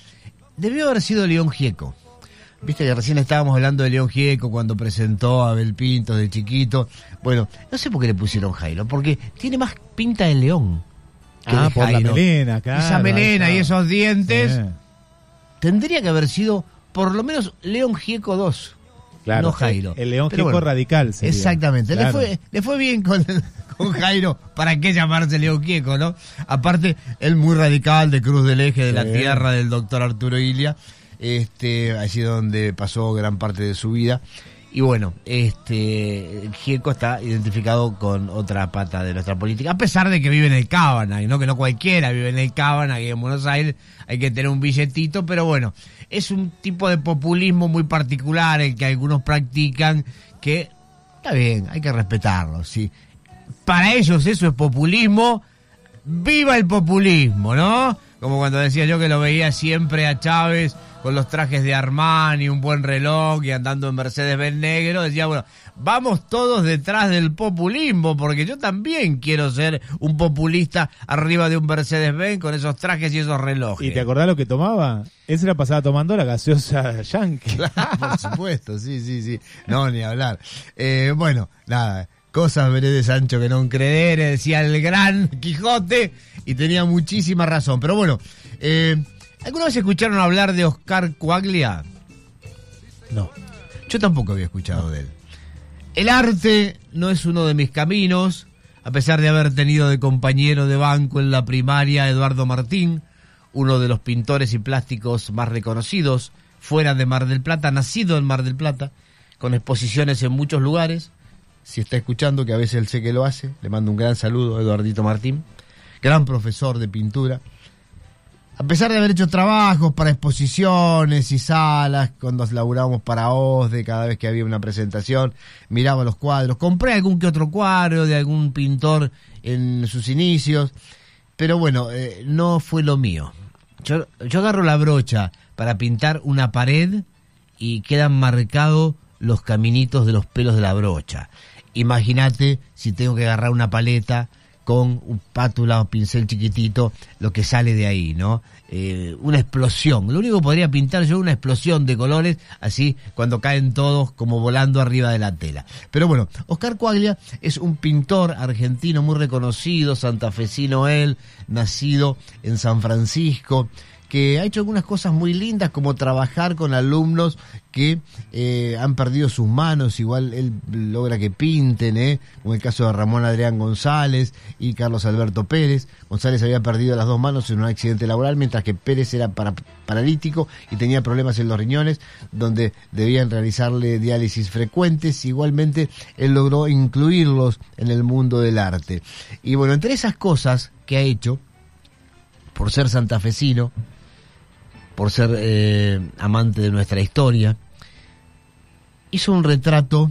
Debió haber sido León Gieco. Viste que recién estábamos hablando de León Gieco cuando presentó a Abel Pintos de chiquito. Bueno, no sé por qué le pusieron Jairo, porque tiene más pinta de león. que
Ah,
de
por la melena, claro.
Esa melena y esos dientes
Sí.
tendría que haber sido por lo menos León Gieco 2.
Claro,
no Jairo.
el- León Gieco radical sería.
Exactamente. Le, fue, le fue bien con, con Jairo. ¿Para qué llamarse León Gieco, no? Aparte, él muy radical de Cruz del Eje, de la tierra del doctor Arturo Ilia. Este, allí donde pasó gran parte de su vida. Y bueno, este Gieco está identificado con otra pata de nuestra política, a pesar de que vive en el Cábana, y no que no cualquiera vive en el Cábana, y en Buenos Aires hay que tener un billetito, pero bueno, es un tipo de populismo muy particular el que algunos practican, que está bien, hay que respetarlo, sí. Para ellos eso es populismo, viva el populismo, ¿no? Como cuando decía yo que lo veía siempre a Chávez con los trajes de Armani, un buen reloj y andando en Mercedes-Benz negro, decía, bueno, vamos todos detrás del populismo, porque yo también quiero ser un populista arriba de un Mercedes-Benz con esos trajes y esos relojes.
¿Y te acordás lo que tomaba? Ese la pasaba tomando la gaseosa yankee.
Por supuesto, sí, sí, sí. No, ni hablar. Eh, bueno, nada. Cosas veré de Sancho que no credere, decía el gran Quijote, y tenía muchísima razón. Pero bueno, eh, ¿alguna vez escucharon hablar de Oscar Coaglia?
No.
Yo tampoco había escuchado de él. El arte no es uno de mis caminos, a pesar de haber tenido de compañero de banco en la primaria a Eduardo Martín, uno de los pintores y plásticos más reconocidos fuera de Mar del Plata, nacido en Mar del Plata, con exposiciones en muchos lugares. Si está escuchando, que a veces él sé que lo hace, le mando un gran saludo a Eduardito Martín, gran profesor de pintura. A pesar de haber hecho trabajos para exposiciones y salas, cuando laburábamos para OSDE, cada vez que había una presentación, miraba los cuadros. Compré algún que otro cuadro de algún pintor en sus inicios, pero bueno, eh, no fue lo mío. Yo, yo agarro la brocha para pintar una pared y quedan marcados los caminitos de los pelos de la brocha. Imagínate si tengo que agarrar una paleta con un pátula o pincel chiquitito, lo que sale de ahí, ¿no? Eh, una explosión. Lo único que podría pintar yo una explosión de colores, así cuando caen todos como volando arriba de la tela. Pero bueno, Oscar Coaglia es un pintor argentino muy reconocido, santafesino él, nacido en San Francisco, que ha hecho algunas cosas muy lindas como trabajar con alumnos que eh, han perdido sus manos, igual él logra que pinten, ¿eh? como el caso de Ramón Adrián González y Carlos Alberto Pérez. González había perdido las dos manos en un accidente laboral, mientras que Pérez era para- paralítico y tenía problemas en los riñones, donde debían realizarle diálisis frecuentes. Igualmente, él logró incluirlos en el mundo del arte. Y bueno, entre esas cosas que ha hecho, por ser santafesino, por ser eh, amante de nuestra historia, hizo un retrato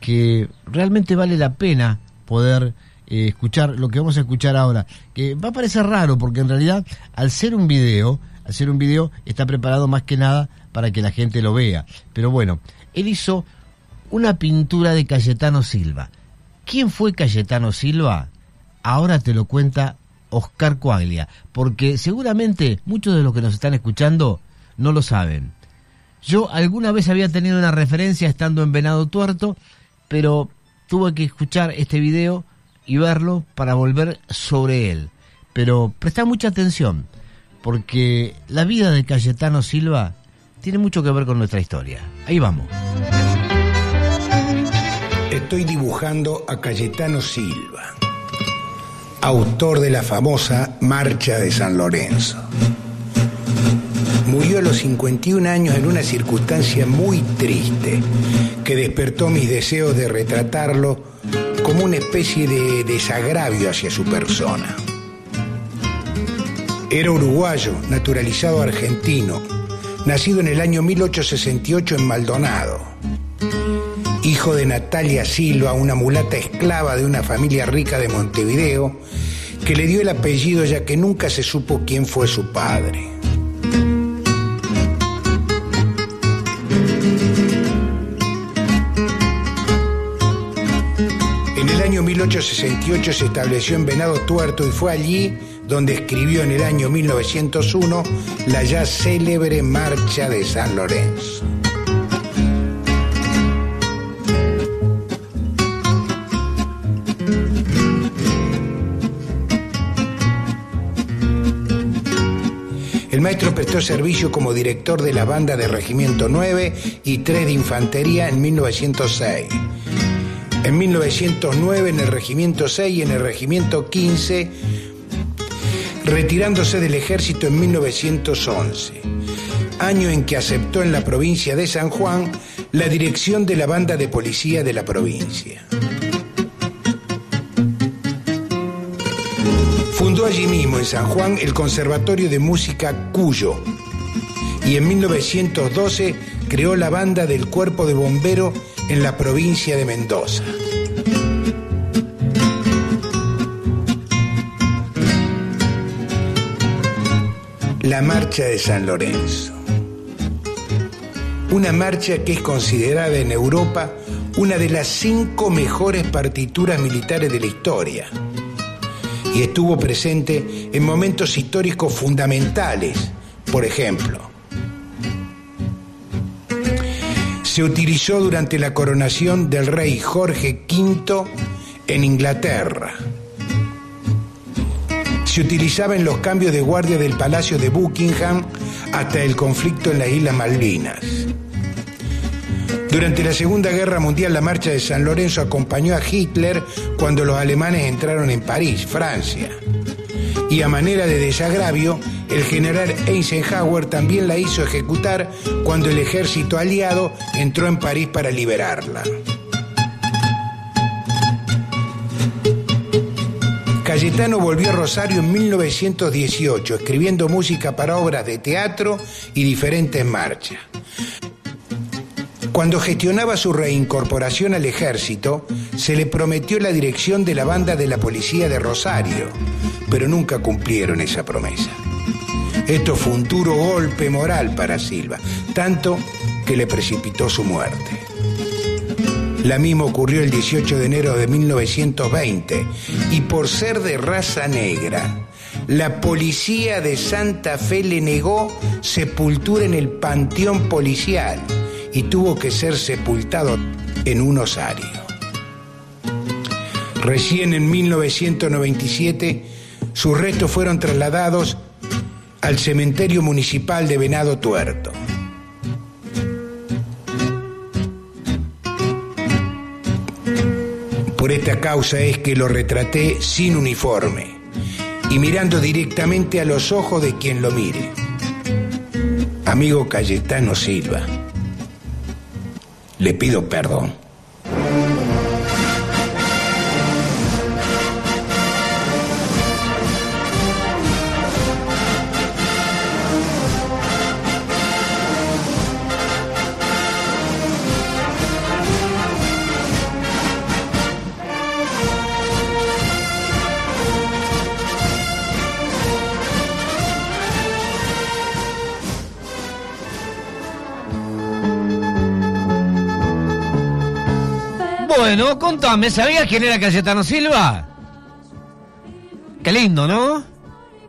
que realmente vale la pena poder eh, escuchar lo que vamos a escuchar ahora, que va a parecer raro porque en realidad al ser un video, al ser un video está preparado más que nada para que la gente lo vea. Pero bueno, él hizo una pintura de Cayetano Silva. ¿Quién fue Cayetano Silva? Ahora te lo cuenta Oscar Coaglia, porque seguramente muchos de los que nos están escuchando no lo saben. Yo alguna vez había tenido una referencia estando en Venado Tuerto, pero tuve que escuchar este video y verlo para volver sobre él. Pero presta mucha atención, porque la vida de Cayetano Silva tiene mucho que ver con nuestra historia. Ahí vamos.
Estoy dibujando a Cayetano Silva, autor de la famosa Marcha de San Lorenzo. Murió a los 51 años en una circunstancia muy triste que despertó mis deseos de retratarlo como una especie de desagravio hacia su persona. Era uruguayo, naturalizado argentino, nacido en el año 1868 en Maldonado. Hijo de Natalia Silva, una mulata esclava de una familia rica de Montevideo, que le dio el apellido ya que nunca se supo quién fue su padre. En el año 1868 se estableció en Venado Tuerto y fue allí donde escribió en el año 1901 la ya célebre Marcha de San Lorenzo. Maestro prestó servicio como director de la banda de Regimiento 9 y 3 de Infantería en 1906. En 1909 en el Regimiento 6 y en el Regimiento 15, retirándose del ejército en 1911, año en que aceptó en la provincia de San Juan la dirección de la banda de policía de la provincia. Allí mismo, en San Juan, el Conservatorio de Música Cuyo y en 1912 creó la banda del Cuerpo de Bombero en la provincia de Mendoza. La Marcha de San Lorenzo. Una marcha que es considerada en Europa una de las cinco mejores partituras militares de la historia y estuvo presente en momentos históricos fundamentales. Por ejemplo, se utilizó durante la coronación del rey Jorge V en Inglaterra. Se utilizaba en los cambios de guardia del Palacio de Buckingham hasta el conflicto en las Islas Malvinas. Durante la Segunda Guerra Mundial, la marcha de San Lorenzo acompañó a Hitler cuando los alemanes entraron en París, Francia. Y a manera de desagravio, el general Eisenhower también la hizo ejecutar cuando el ejército aliado entró en París para liberarla. Cayetano volvió a Rosario en 1918, escribiendo música para obras de teatro y diferentes marchas. Cuando gestionaba su reincorporación al ejército, se le prometió la dirección de la banda de la policía de Rosario, pero nunca cumplieron esa promesa. Esto fue un duro golpe moral para Silva, tanto que le precipitó su muerte. La misma ocurrió el 18 de enero de 1920 y por ser de raza negra, la policía de Santa Fe le negó sepultura en el panteón policial y tuvo que ser sepultado en un osario. Recién en 1997 sus restos fueron trasladados al cementerio municipal de Venado Tuerto. Por esta causa es que lo retraté sin uniforme y mirando directamente a los ojos de quien lo mire. Amigo Cayetano Silva, le pido perdón.
Bueno, contame, ¿sabías quién era Cayetano Silva? Qué lindo, ¿no?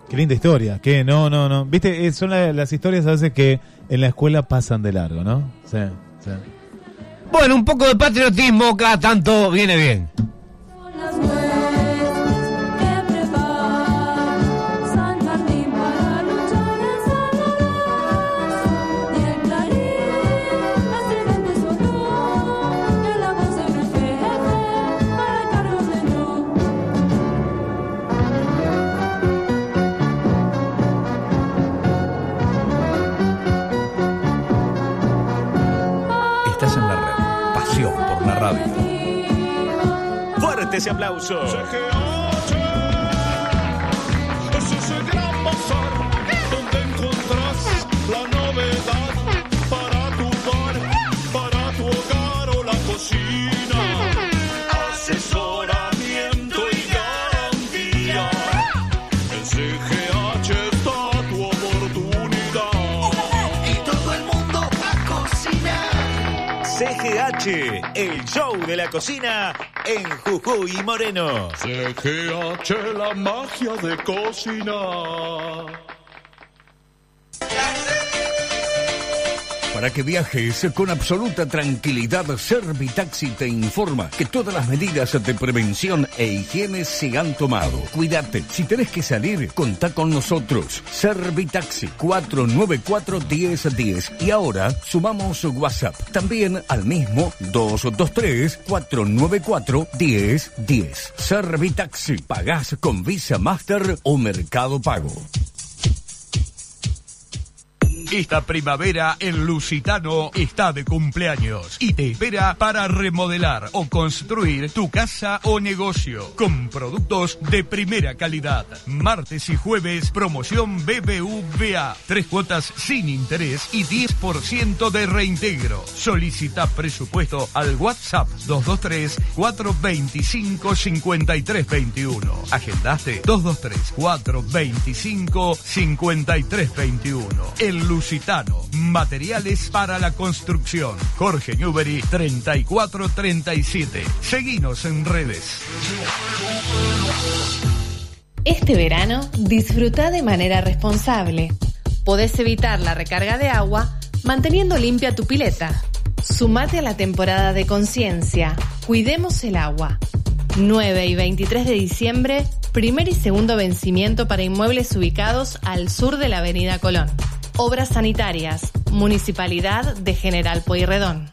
Qué linda historia. Que no, no, no. Viste, Eh, son la- las historias a veces que en la escuela pasan de largo, ¿no? Sí, sí.
Bueno, un poco de patriotismo cada tanto viene bien.
Fuerte ese aplauso.
Es ese gran bazar donde encontrás la novedad para tu bar, para tu hogar o la cocina. Asesoramiento y garantía. En CGH está tu oportunidad.
Y todo el mundo a cocinar. CGH, el show de la cocina en Jujuy Moreno.
CGH, la magia de cocinar.
Para que viajes con absoluta tranquilidad, Servitaxi te informa que todas las medidas de prevención e higiene se han tomado. Cuídate, si tenés que salir, contá con nosotros. Servitaxi 494-1010. Y ahora sumamos WhatsApp, también al mismo 223-494-1010. Servitaxi, pagás con Visa Master o Mercado Pago.
Esta primavera el Lusitano está de cumpleaños y te espera para remodelar o construir tu casa o negocio con productos de primera calidad. Martes y jueves promoción BBVA. Tres cuotas sin interés y 10% de reintegro. Solicita presupuesto al WhatsApp 223-425-5321. ¿Agendaste? 223-425-5321. El Lusitano. Materiales para la construcción. Jorge Newbery 3437. Seguinos en redes.
Este verano, disfruta de manera responsable. Podés evitar la recarga de agua manteniendo limpia tu pileta. Sumate a la temporada de conciencia. Cuidemos el agua. 9 y 23 de diciembre, primer y segundo vencimiento para inmuebles ubicados al sur de la Avenida Colón. Obras sanitarias, Municipalidad de General Pueyrredón.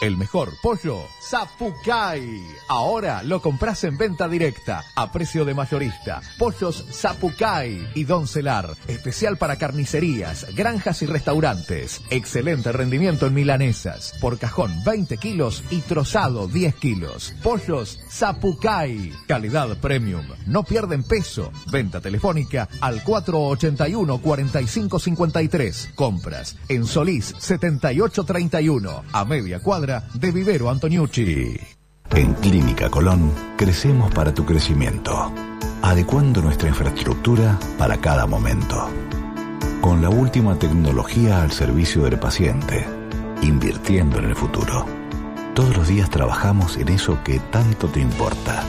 El mejor pollo, Zapucay. Ahora lo compras en venta directa, a precio de mayorista. Pollos Zapucay y Don Celar. Especial para carnicerías, granjas y restaurantes. Excelente rendimiento en milanesas. Por cajón 20 kilos y trozado 10 kilos. Pollos Zapucay. Calidad premium. No pierden peso. Venta telefónica al 481-4553. Compras en Solís 7831. A media cuadra de Vivero Antoniucci.
En Clínica Colón crecemos para tu crecimiento, adecuando nuestra infraestructura para cada momento. Con la última tecnología al servicio del paciente, invirtiendo en el futuro. Todos los días trabajamos en eso que tanto te importa,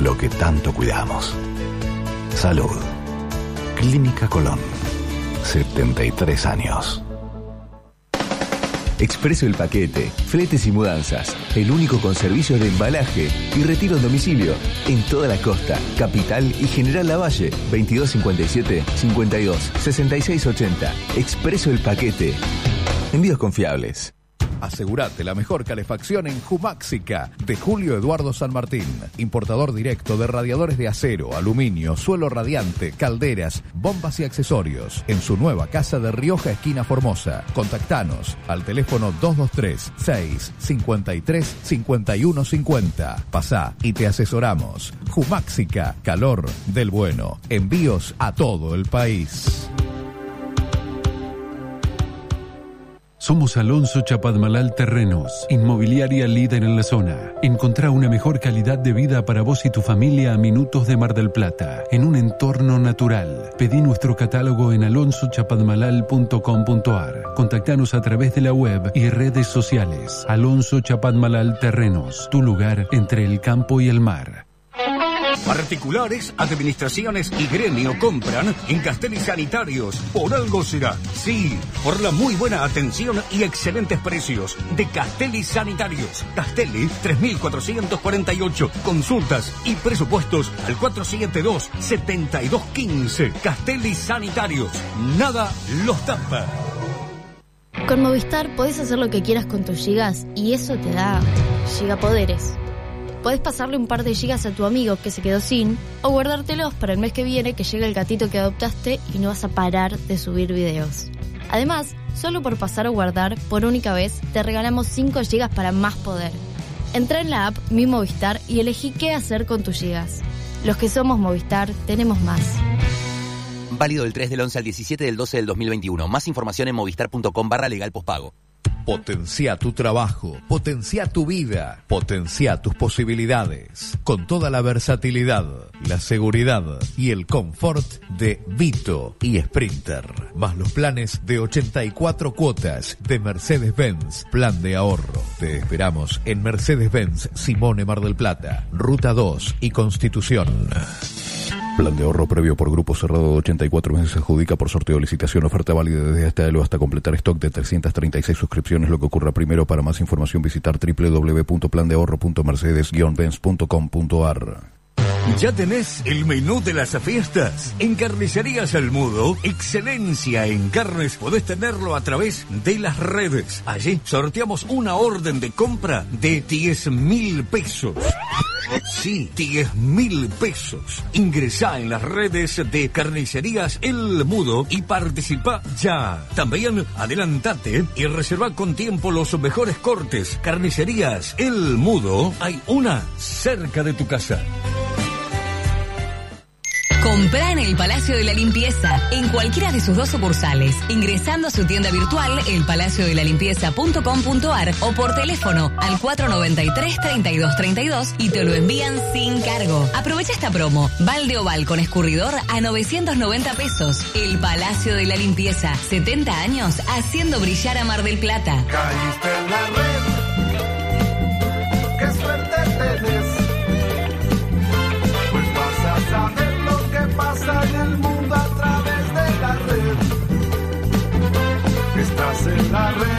lo que tanto cuidamos. Salud. Clínica Colón. 73 años.
Expreso el paquete, fletes y mudanzas. El único con servicios de embalaje y retiro en domicilio. En toda la costa, capital y General Lavalle. 2257 52 66 80. Expreso el paquete. Envíos confiables.
Asegurate la mejor calefacción en Jumáxica de Julio Eduardo San Martín. Importador directo de radiadores de acero, aluminio, suelo radiante, calderas, bombas y accesorios. En su nueva casa de Rioja, esquina Formosa. Contactanos al teléfono 223 6 53 51 50. Pasá y te asesoramos. Jumáxica, calor del bueno. Envíos a todo el país.
Somos Alonso Chapadmalal Terrenos, inmobiliaria líder en la zona. Encontrá una mejor calidad de vida para vos y tu familia a minutos de Mar del Plata, en un entorno natural. Pedí nuestro catálogo en alonsochapadmalal.com.ar. Contactanos a través de la web y redes sociales. Alonso Chapadmalal Terrenos, tu lugar entre el campo y el mar.
Particulares, administraciones y gremio compran en Castelli Sanitarios. Por algo será. Sí, por la muy buena atención y excelentes precios de Castelli Sanitarios. Castelli 3448. Consultas y presupuestos al 472-7215. Castelli Sanitarios. Nada los tapa.
Con Movistar podés hacer lo que quieras con tus gigas y eso te da gigapoderes. Podés pasarle un par de gigas a tu amigo que se quedó sin o guardártelos para el mes que viene que llegue el gatito que adoptaste y no vas a parar de subir videos. Además, solo por pasar o guardar por única vez te regalamos 5 gigas para más poder. Entra en la app Mi Movistar y elegí qué hacer con tus gigas. Los que somos Movistar tenemos más.
Válido del 3 del 11 al 17 del 12 del 2021. Más información en movistar.com barra legal pospago.
Potencia tu trabajo, potencia tu vida, potencia tus posibilidades, con toda la versatilidad, la seguridad y el confort de Vito y Sprinter, más los planes de 84 cuotas de Mercedes-Benz, plan de ahorro. Te esperamos en Mercedes-Benz Simone Mar del Plata, Ruta 2 y Constitución.
Plan de ahorro previo por grupo cerrado de 84 meses se adjudica por sorteo de licitación. Oferta válida desde este año hasta completar stock de 336 suscripciones. Lo que ocurra primero. Para más información visitar www.plandehorro.mercedes-benz.com.ar.
¿Ya tenés el menú de las fiestas? En Carnicerías El Mudo, excelencia en carnes, podés tenerlo a través de las redes. Allí sorteamos una orden de compra de 10 mil pesos. Sí, 10 mil pesos. Ingresá en las redes de Carnicerías El Mudo y participa ya. También adelantate y reserva con tiempo los mejores cortes. Carnicerías El Mudo, hay una cerca de tu casa.
Comprá en el Palacio de la Limpieza, en cualquiera de sus dos sucursales, ingresando a su tienda virtual elpalaciodelalimpieza.com.ar o por teléfono al 493-3232 y te lo envían sin cargo. Aprovecha esta promo. Balde oval con escurridor a 990 pesos. El Palacio de la Limpieza, 70 años haciendo brillar a Mar del Plata.
Caíste en la red. Pasa en el mundo a través de la red. Estás en la red.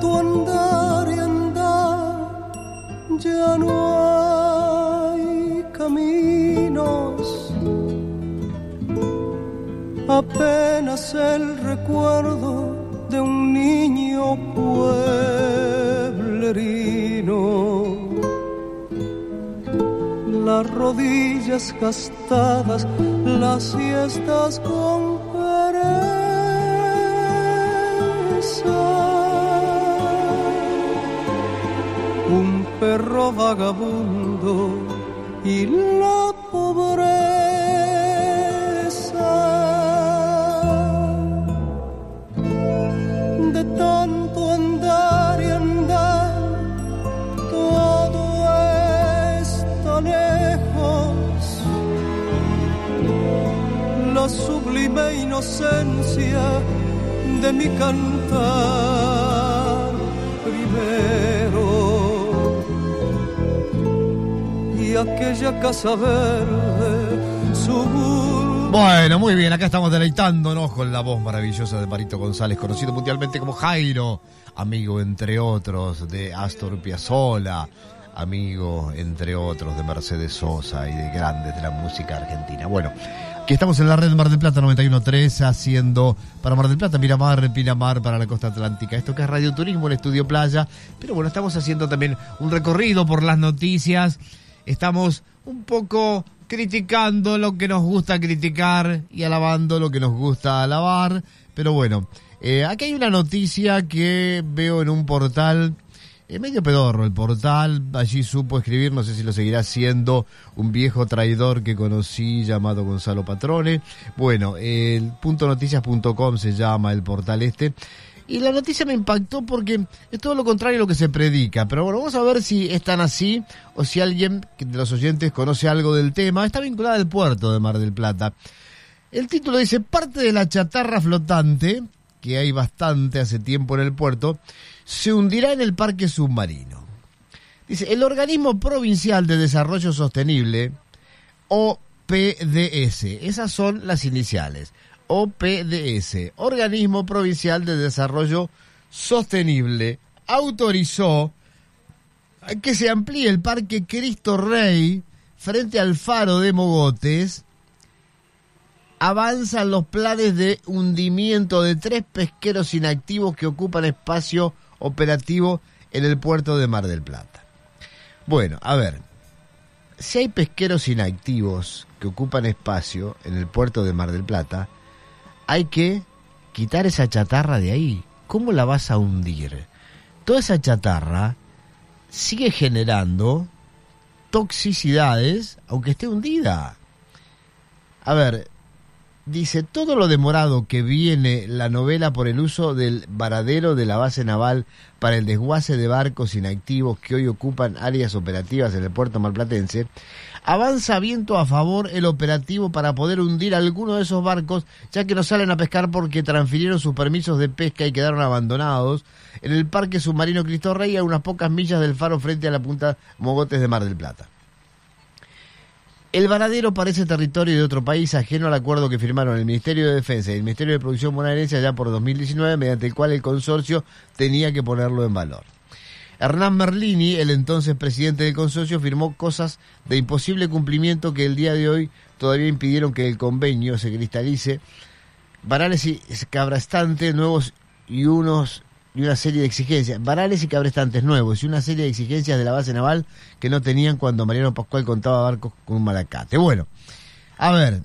tu andar y andar ya no hay caminos,
apenas el recuerdo de un niño pueblerino. Las rodillas gastadas, las siestas con pereza. Perro vagabundo y la pobreza. De tanto andar y andar todo está lejos. La sublime inocencia de mi cantar primero aquella casa verde su
Bueno, muy bien, acá estamos deleitándonos con la voz maravillosa de Marito González, conocido mundialmente como Jairo, amigo entre otros de Astor Piazzolla, amigo entre otros de Mercedes Sosa y de grandes de la música argentina. Bueno, aquí estamos en la red Mar del Plata 91.3 haciendo para Mar del Plata, Miramar, Pinamar para la costa atlántica. Esto que es Radio Turismo, el Estudio Playa, pero bueno, estamos haciendo también un recorrido por las noticias. Estamos un poco criticando lo que nos gusta criticar y alabando lo que nos gusta alabar. Pero bueno, eh, aquí hay una noticia que veo en un portal, eh, medio pedorro el portal, allí supo escribir, no sé si lo seguirá siendo, un viejo traidor que conocí llamado Gonzalo Patrone. Bueno, el punto noticias.com se llama el portal este. Y la noticia me impactó porque es todo lo contrario a lo que se predica. Pero bueno, vamos a ver si es tan así o si alguien de los oyentes conoce algo del tema. Está vinculada al puerto de Mar del Plata. El título dice, parte de la chatarra flotante, que hay bastante hace tiempo en el puerto, se hundirá en el parque submarino. Dice, el Organismo Provincial de Desarrollo Sostenible, OPDS, esas son las iniciales. OPDS, Organismo Provincial de Desarrollo Sostenible, autorizó que se amplíe el Parque Cristo Rey frente al faro de Mogotes. Avanzan los planes de hundimiento de tres pesqueros inactivos que ocupan espacio operativo en el puerto de Mar del Plata. Bueno, a ver, si hay pesqueros inactivos que ocupan espacio en el puerto de Mar del Plata, hay que quitar esa chatarra de ahí. ¿Cómo la vas a hundir? Toda esa chatarra sigue generando toxicidades, aunque esté hundida. A ver, dice, todo lo demorado que viene la novela por el uso del varadero de la base naval para el desguace de barcos inactivos que hoy ocupan áreas operativas en el puerto malplatense, avanza viento a favor el operativo para poder hundir alguno de esos barcos, ya que no salen a pescar porque transfirieron sus permisos de pesca y quedaron abandonados en el Parque Submarino Cristo Rey a unas pocas millas del faro frente a la punta Mogotes de Mar del Plata. El varadero parece territorio de otro país ajeno al acuerdo que firmaron el Ministerio de Defensa y el Ministerio de Producción bonaerense allá por 2019, mediante el cual el consorcio tenía que ponerlo en valor. Hernán Merlini, el entonces presidente del consorcio, firmó cosas de imposible cumplimiento que el día de hoy todavía impidieron que el convenio se cristalice. Varales y Cabrastante nuevos y unos y una serie de exigencias, varales y cabrestantes nuevos y una serie de exigencias de la base naval que no tenían cuando Mariano Pascual contaba barcos con un malacate. Bueno, a ver,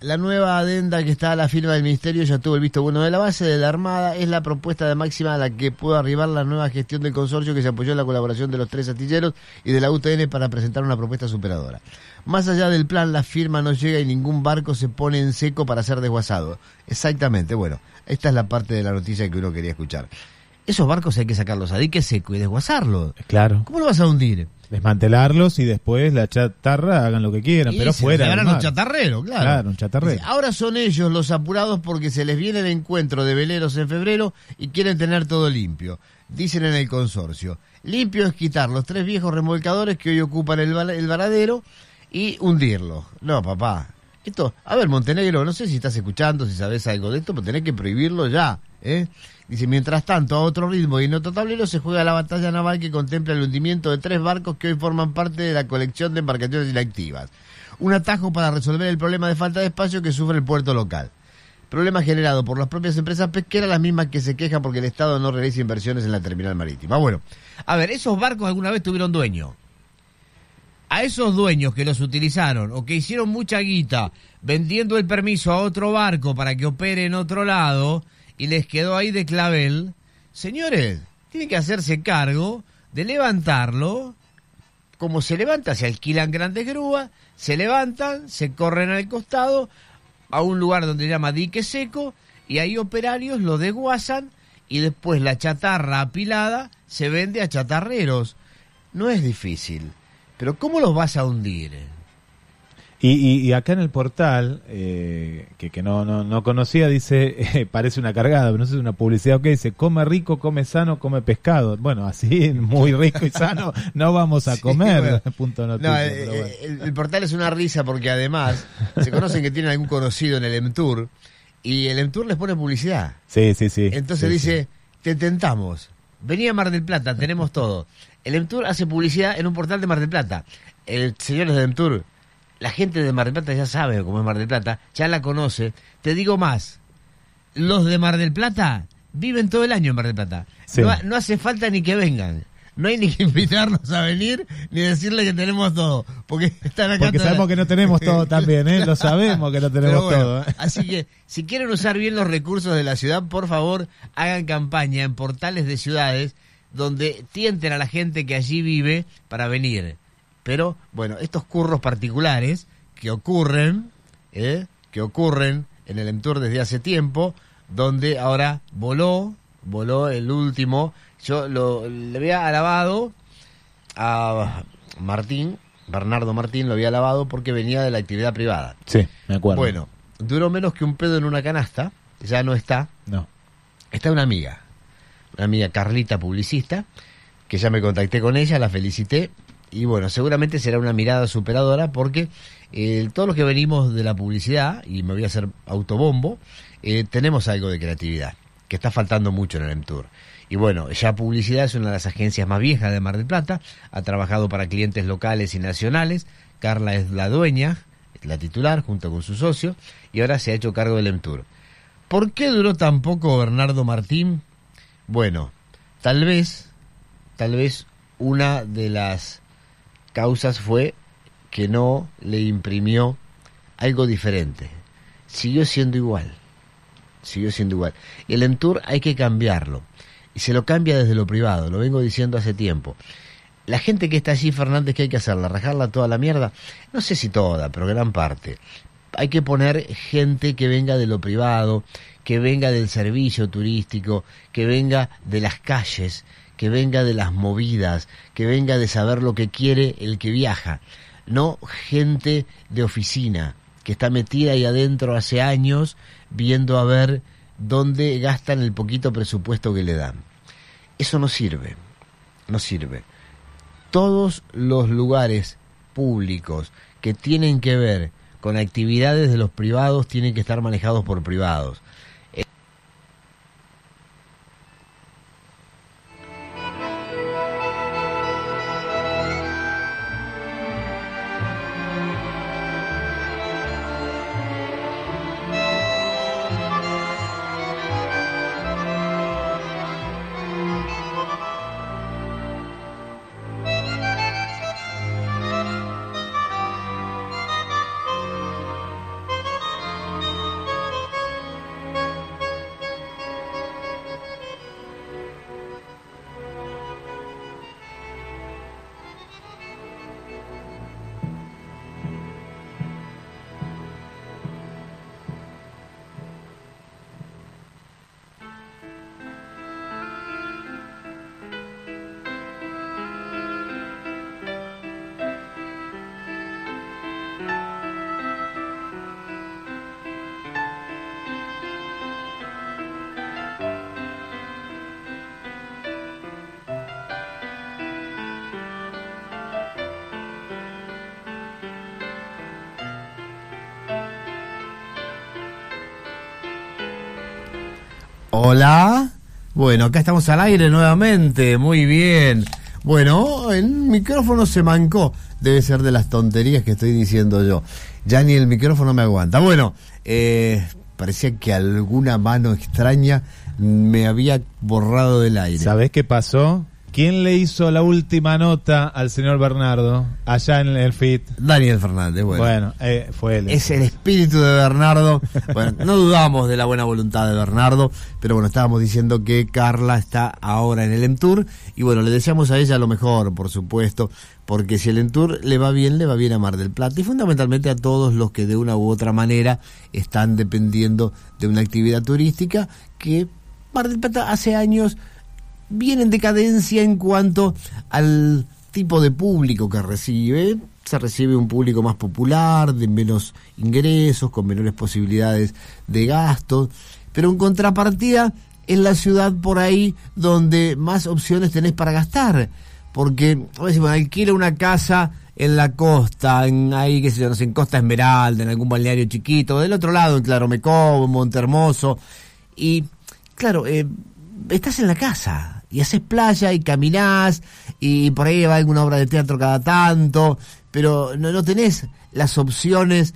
la nueva adenda que está a la firma del Ministerio ya tuvo el visto bueno de la base de la Armada, es la propuesta de máxima a la que pudo arribar la nueva gestión del consorcio que se apoyó en la colaboración de los tres astilleros y de la UTN para presentar una propuesta superadora. Más allá del plan, la firma no llega y ningún barco se pone en seco para ser desguazado. Exactamente, bueno, esta es la parte de la noticia que uno quería escuchar. Esos barcos hay que sacarlos a dique seco y desguazarlos.
Claro.
¿Cómo lo vas a hundir?
Desmantelarlos y después la chatarra hagan lo que quieran,
Y
pero
se
fuera.
llevarán un chatarrero, claro.
Claro, un chatarrero.
Ahora son ellos los apurados porque se les viene el encuentro de veleros en febrero y quieren tener todo limpio. Dicen en el consorcio. Limpio es quitar los tres viejos remolcadores que hoy ocupan el, el varadero y hundirlos. No, papá. Esto, a ver, Montenegro, no sé si estás escuchando, si sabes algo de esto, pero tenés que prohibirlo ya. ¿eh? Dice, mientras tanto, a otro ritmo y en otro tablero se juega la batalla naval que contempla el hundimiento de tres barcos que hoy forman parte de la colección de embarcaciones inactivas. Un atajo para resolver el problema de falta de espacio que sufre el puerto local. Problema generado por las propias empresas pesqueras, las mismas que se quejan porque el Estado no realiza inversiones en la terminal marítima. Bueno, a ver, esos barcos alguna vez tuvieron dueño. A esos dueños que los utilizaron o que hicieron mucha guita vendiendo el permiso a otro barco para que opere en otro lado y les quedó ahí de clavel, señores, tienen que hacerse cargo de levantarlo. Como se levanta, se alquilan grandes grúas, se levantan, se corren al costado a un lugar donde se llama dique seco y ahí operarios lo desguazan y después la chatarra apilada se vende a chatarreros. No es difícil, pero ¿cómo los vas a hundir?
Y, y, y acá en el portal, eh, que, que no, no, no conocía, dice, eh, parece una cargada, pero no sé, es una publicidad que dice, come rico, come sano, come pescado. Bueno, así, muy rico y sano, no vamos a
Sí,
comer.
bueno.
Punto
No,
noticia,
eh,
pero bueno.
el, el portal es una risa porque además se conocen que tienen algún conocido en el EMTUR y el EMTUR les pone publicidad.
Sí, sí, sí.
Entonces
Sí,
dice, te tentamos. Vení a Mar del Plata, tenemos todo. El EMTUR hace publicidad en un portal de Mar del Plata. El señores de EMTUR, la gente de Mar del Plata ya sabe cómo es Mar del Plata, ya la conoce. Te digo más, los de Mar del Plata viven todo el año en Mar del Plata.
Sí.
No, ha- no hace falta ni que vengan. No hay ni que invitarlos a venir ni decirle que tenemos todo. Porque están acá.
Porque sabemos
la-
que no tenemos todo también, ¿eh? Lo sabemos que no tenemos
bueno,
todo. ¿eh?
Así que si quieren usar bien los recursos de la ciudad, por favor, hagan campaña en portales de ciudades donde tienten a la gente que allí vive para venir. Pero bueno, estos curros particulares que ocurren, ¿eh? que ocurren en el Emtur desde hace tiempo, donde ahora voló, voló el último. Yo lo, le había alabado a Martín, Bernardo Martín lo había alabado porque venía de la actividad privada.
Sí, me acuerdo.
Bueno, duró menos que un pedo en una canasta, ya no está.
No.
Está una amiga, una amiga Carlita, publicista, que ya me contacté con ella, la felicité, y bueno, seguramente será una mirada superadora porque eh, todos los que venimos de la publicidad, y me voy a hacer autobombo, eh, tenemos algo de creatividad, que está faltando mucho en el EMTUR. Y bueno, ya Publicidad es una de las agencias más viejas de Mar del Plata, ha trabajado para clientes locales y nacionales, Carla es la dueña, la titular, junto con su socio, y ahora se ha hecho cargo del EMTUR. ¿Por qué duró tan poco Bernardo Martín? Bueno, tal vez, tal vez una de las causas fue que no le imprimió algo diferente. Siguió siendo igual. Siguió siendo igual. Y el Entour hay que cambiarlo. Y se lo cambia desde lo privado, lo vengo diciendo hace tiempo. La gente que está allí, Fernández, que hay que hacerla? ¿Rajarla toda la mierda? No sé si toda, pero gran parte. Hay que poner gente que venga de lo privado, que venga del servicio turístico, que venga de las calles, que venga de las movidas, que venga de saber lo que quiere el que viaja. No gente de oficina, que está metida ahí adentro hace años viendo a ver dónde gastan el poquito presupuesto que le dan. Eso no sirve, no sirve. Todos los lugares públicos que tienen que ver con actividades de los privados tienen que estar manejados por privados. Hola. Bueno, acá estamos al aire nuevamente. Muy bien. Bueno, el micrófono se mancó. Debe ser de las tonterías que estoy diciendo yo. Ya ni el micrófono me aguanta. Bueno, eh, parecía que alguna mano extraña me había borrado del aire.
¿Sabés qué pasó? ¿Quién le hizo la última nota al señor Bernardo allá en el FIT?
Daniel Fernández, bueno.
Bueno, eh, fue él.
Es el espíritu de Bernardo. Bueno, no dudamos de la buena voluntad de Bernardo, pero bueno, estábamos diciendo que Carla está ahora en el Entour y bueno, le deseamos a ella lo mejor, por supuesto, porque si el Entour le va bien, le va bien a Mar del Plata y fundamentalmente a todos los que de una u otra manera están dependiendo de una actividad turística que Mar del Plata hace años viene en decadencia en cuanto al tipo de público que recibe. Se recibe un público más popular, de menos ingresos, con menores posibilidades de gastos, pero en contrapartida es la ciudad por ahí donde más opciones tenés para gastar, porque a veces bueno, alquila una casa en la costa, en ahí, qué sé yo, en Costa Esmeralda, en algún balneario chiquito, del otro lado, en Claromecobo, en Montermoso, y claro, eh, estás en la casa y haces playa y caminás y por ahí va alguna obra de teatro cada tanto, pero no, no tenés las opciones,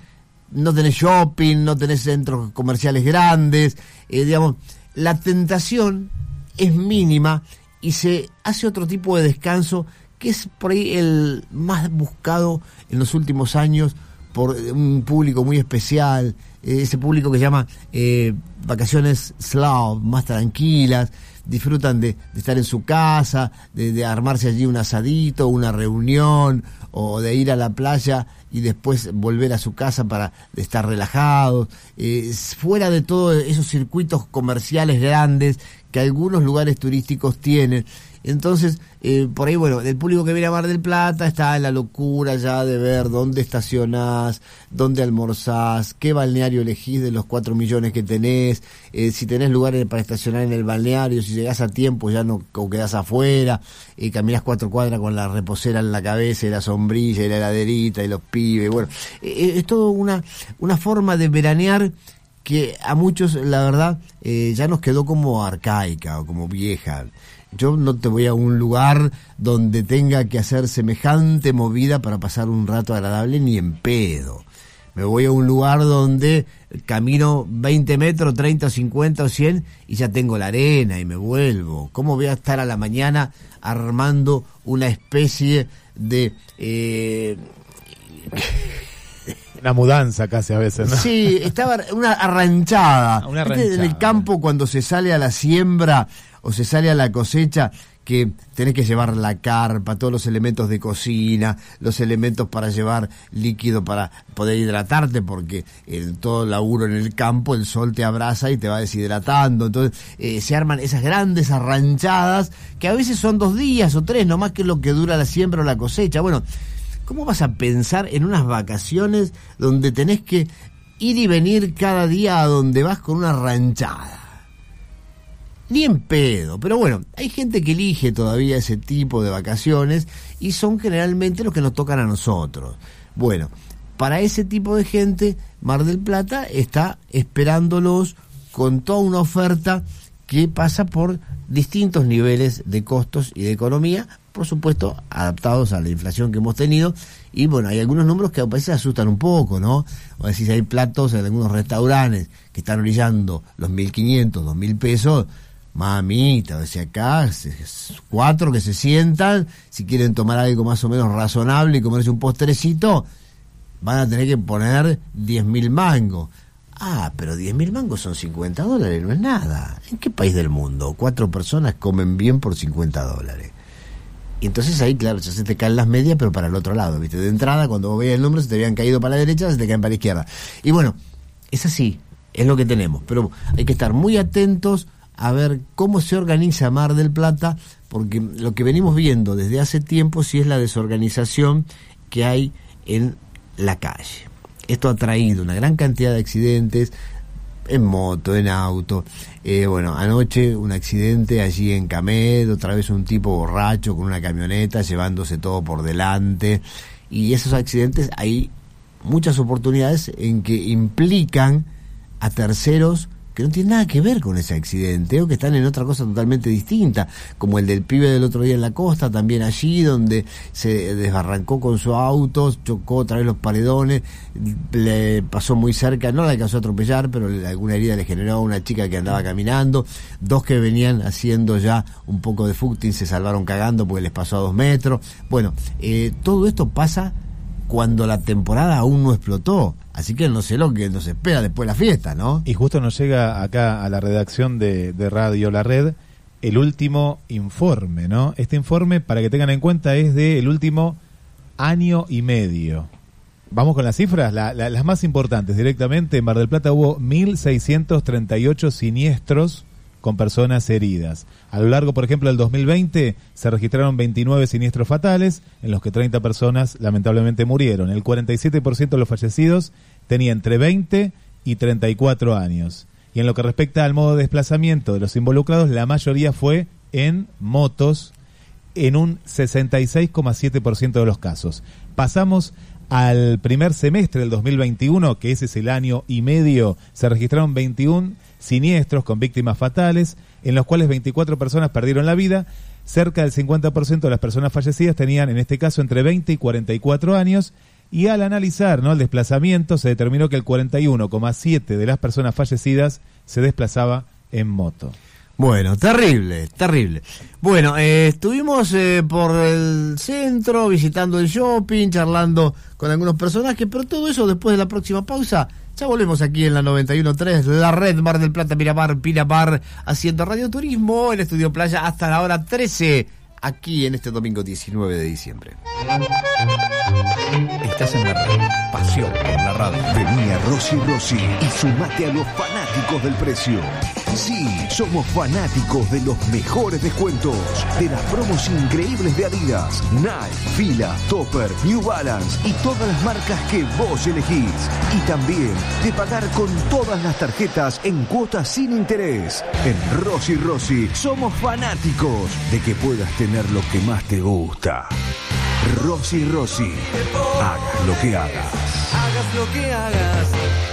no tenés shopping, no tenés centros comerciales grandes, eh, digamos, la tentación es mínima y se hace otro tipo de descanso que es por ahí el más buscado en los últimos años por un público muy especial, eh, ese público que llama eh, vacaciones slow, más tranquilas, disfrutan de, de estar en su casa, de, armarse allí un asadito, una reunión, o de ir a la playa y después volver a su casa para estar relajados, eh, fuera de todos esos circuitos comerciales grandes que algunos lugares turísticos tienen. Entonces, eh, por ahí, bueno, el público que viene a Mar del Plata está en la locura ya de ver dónde estacionás, dónde almorzás, qué balneario elegís de los cuatro millones que tenés, eh, si tenés lugares para estacionar en el balneario, si llegás a tiempo ya no o quedás afuera, eh, caminás cuatro cuadras con la reposera en la cabeza y la sombrilla y la heladerita y los pibes, bueno, eh, es todo una, una forma de veranear que a muchos, la verdad, ya nos quedó como arcaica o como vieja. Yo no te voy a un lugar donde tenga que hacer semejante movida para pasar un rato agradable ni en pedo. Me voy a un lugar donde camino 20 metros, 30 o 50 o 100 y ya tengo la arena y me vuelvo. ¿Cómo voy a estar a la mañana armando una especie de... Eh,
Una mudanza casi a veces, ¿no?
Sí, estaba una arranchada.
Una
¿Viste En el
arranchada.
campo cuando se sale a la siembra o se sale a la cosecha que tenés que llevar la carpa, todos los elementos de cocina, los elementos para llevar líquido para poder hidratarte, porque el, todo laburo en el campo, el sol te abraza y te va deshidratando. Entonces eh, se arman esas grandes arranchadas que a veces son dos días o tres, no más que lo que dura la siembra o la cosecha. Bueno, ¿Cómo vas a pensar en unas vacaciones donde tenés que ir y venir cada día a donde vas con una ranchada? Ni en pedo, pero bueno, hay gente que elige todavía ese tipo de vacaciones y son generalmente los que nos tocan a nosotros. Bueno, para ese tipo de gente, Mar del Plata está esperándolos con toda una oferta que pasa por distintos niveles de costos y de economía, por supuesto, adaptados a la inflación que hemos tenido. Y bueno, hay algunos números que a veces asustan un poco, ¿no? O decir, hay platos en algunos restaurantes que están orillando los 1.500, 2.000 pesos. Mamita, sea, acá cuatro que se sientan, si quieren tomar algo más o menos razonable y comerse un postrecito, van a tener que poner 10.000 mangos. Ah, pero 10.000 mangos son 50 dólares, no es nada. ¿En qué país del mundo cuatro personas comen bien por 50 dólares? Y entonces ahí, claro, ya se te caen las medias, pero para el otro lado, ¿viste? De entrada, cuando vos veías el número, se te habían caído para la derecha, se te caen para la izquierda. Y bueno, es así, es lo que tenemos. Pero hay que estar muy atentos a ver cómo se organiza Mar del Plata, porque lo que venimos viendo desde hace tiempo sí es la desorganización que hay en la calle. Esto ha traído una gran cantidad de accidentes en moto, en auto. Eh, bueno, anoche un accidente allí en Camed, otra vez un tipo borracho con una camioneta llevándose todo por delante. Y esos accidentes hay muchas oportunidades en que implican a terceros que no tienen nada que ver con ese accidente o que están en otra cosa totalmente distinta, como el del pibe del otro día en la costa, también allí donde se desbarrancó con su auto, chocó otra vez los paredones, le pasó muy cerca, no la alcanzó a atropellar, pero alguna herida le generó a una chica que andaba caminando, dos que venían haciendo ya un poco de footing se salvaron cagando porque les pasó a dos metros. Bueno, eh, todo esto pasa cuando la temporada aún no explotó. Así que no sé lo que nos espera después de la fiesta, ¿no?
Y justo nos llega acá a la redacción de, de Radio La Red el último informe, ¿no? Este informe, para que tengan en cuenta, es del último año y medio. Vamos con las cifras, la- la- las más importantes directamente. En Mar del Plata hubo 1.638 siniestros con personas heridas. A lo largo, por ejemplo, del 2020 se registraron 29 siniestros fatales, en los que 30 personas lamentablemente murieron. El 47% de los fallecidos tenía entre 20 y 34 años. Y en lo que respecta al modo de desplazamiento de los involucrados, la mayoría fue en motos, en un 66,7% de los casos. Pasamos al primer semestre del 2021, que ese es el año y medio, se registraron 21 siniestros con víctimas fatales, en los cuales 24 personas perdieron la vida. Cerca del 50% de las personas fallecidas tenían, en este caso, entre 20 y 44 años. Y al analizar ¿no? el desplazamiento, se determinó que el 41,7% de las personas fallecidas se desplazaba en moto.
Bueno, terrible, terrible. Bueno, eh, estuvimos eh, por el centro, visitando el shopping, charlando con algunos personajes, pero todo eso después de la próxima pausa. Ya volvemos aquí en la 91.3, la red Mar del Plata, Miramar, Pinamar, haciendo Radio Turismo en Estudio Playa hasta la hora 13, aquí en este domingo 19 de diciembre.
Estás en la red. Pasión por la radio.
Vení a Rossi Rossi y sumate a los fanáticos del precio. Sí, somos fanáticos de los mejores descuentos, de las promos increíbles de Adidas, Nike, Fila, Topper, New Balance y todas las marcas que vos elegís. Y también de pagar con todas las tarjetas en cuotas sin interés. En Rossi Rossi somos fanáticos de que puedas tener lo que más te gusta. Rossi Rossi, hagas lo que hagas.
Hagas lo que hagas.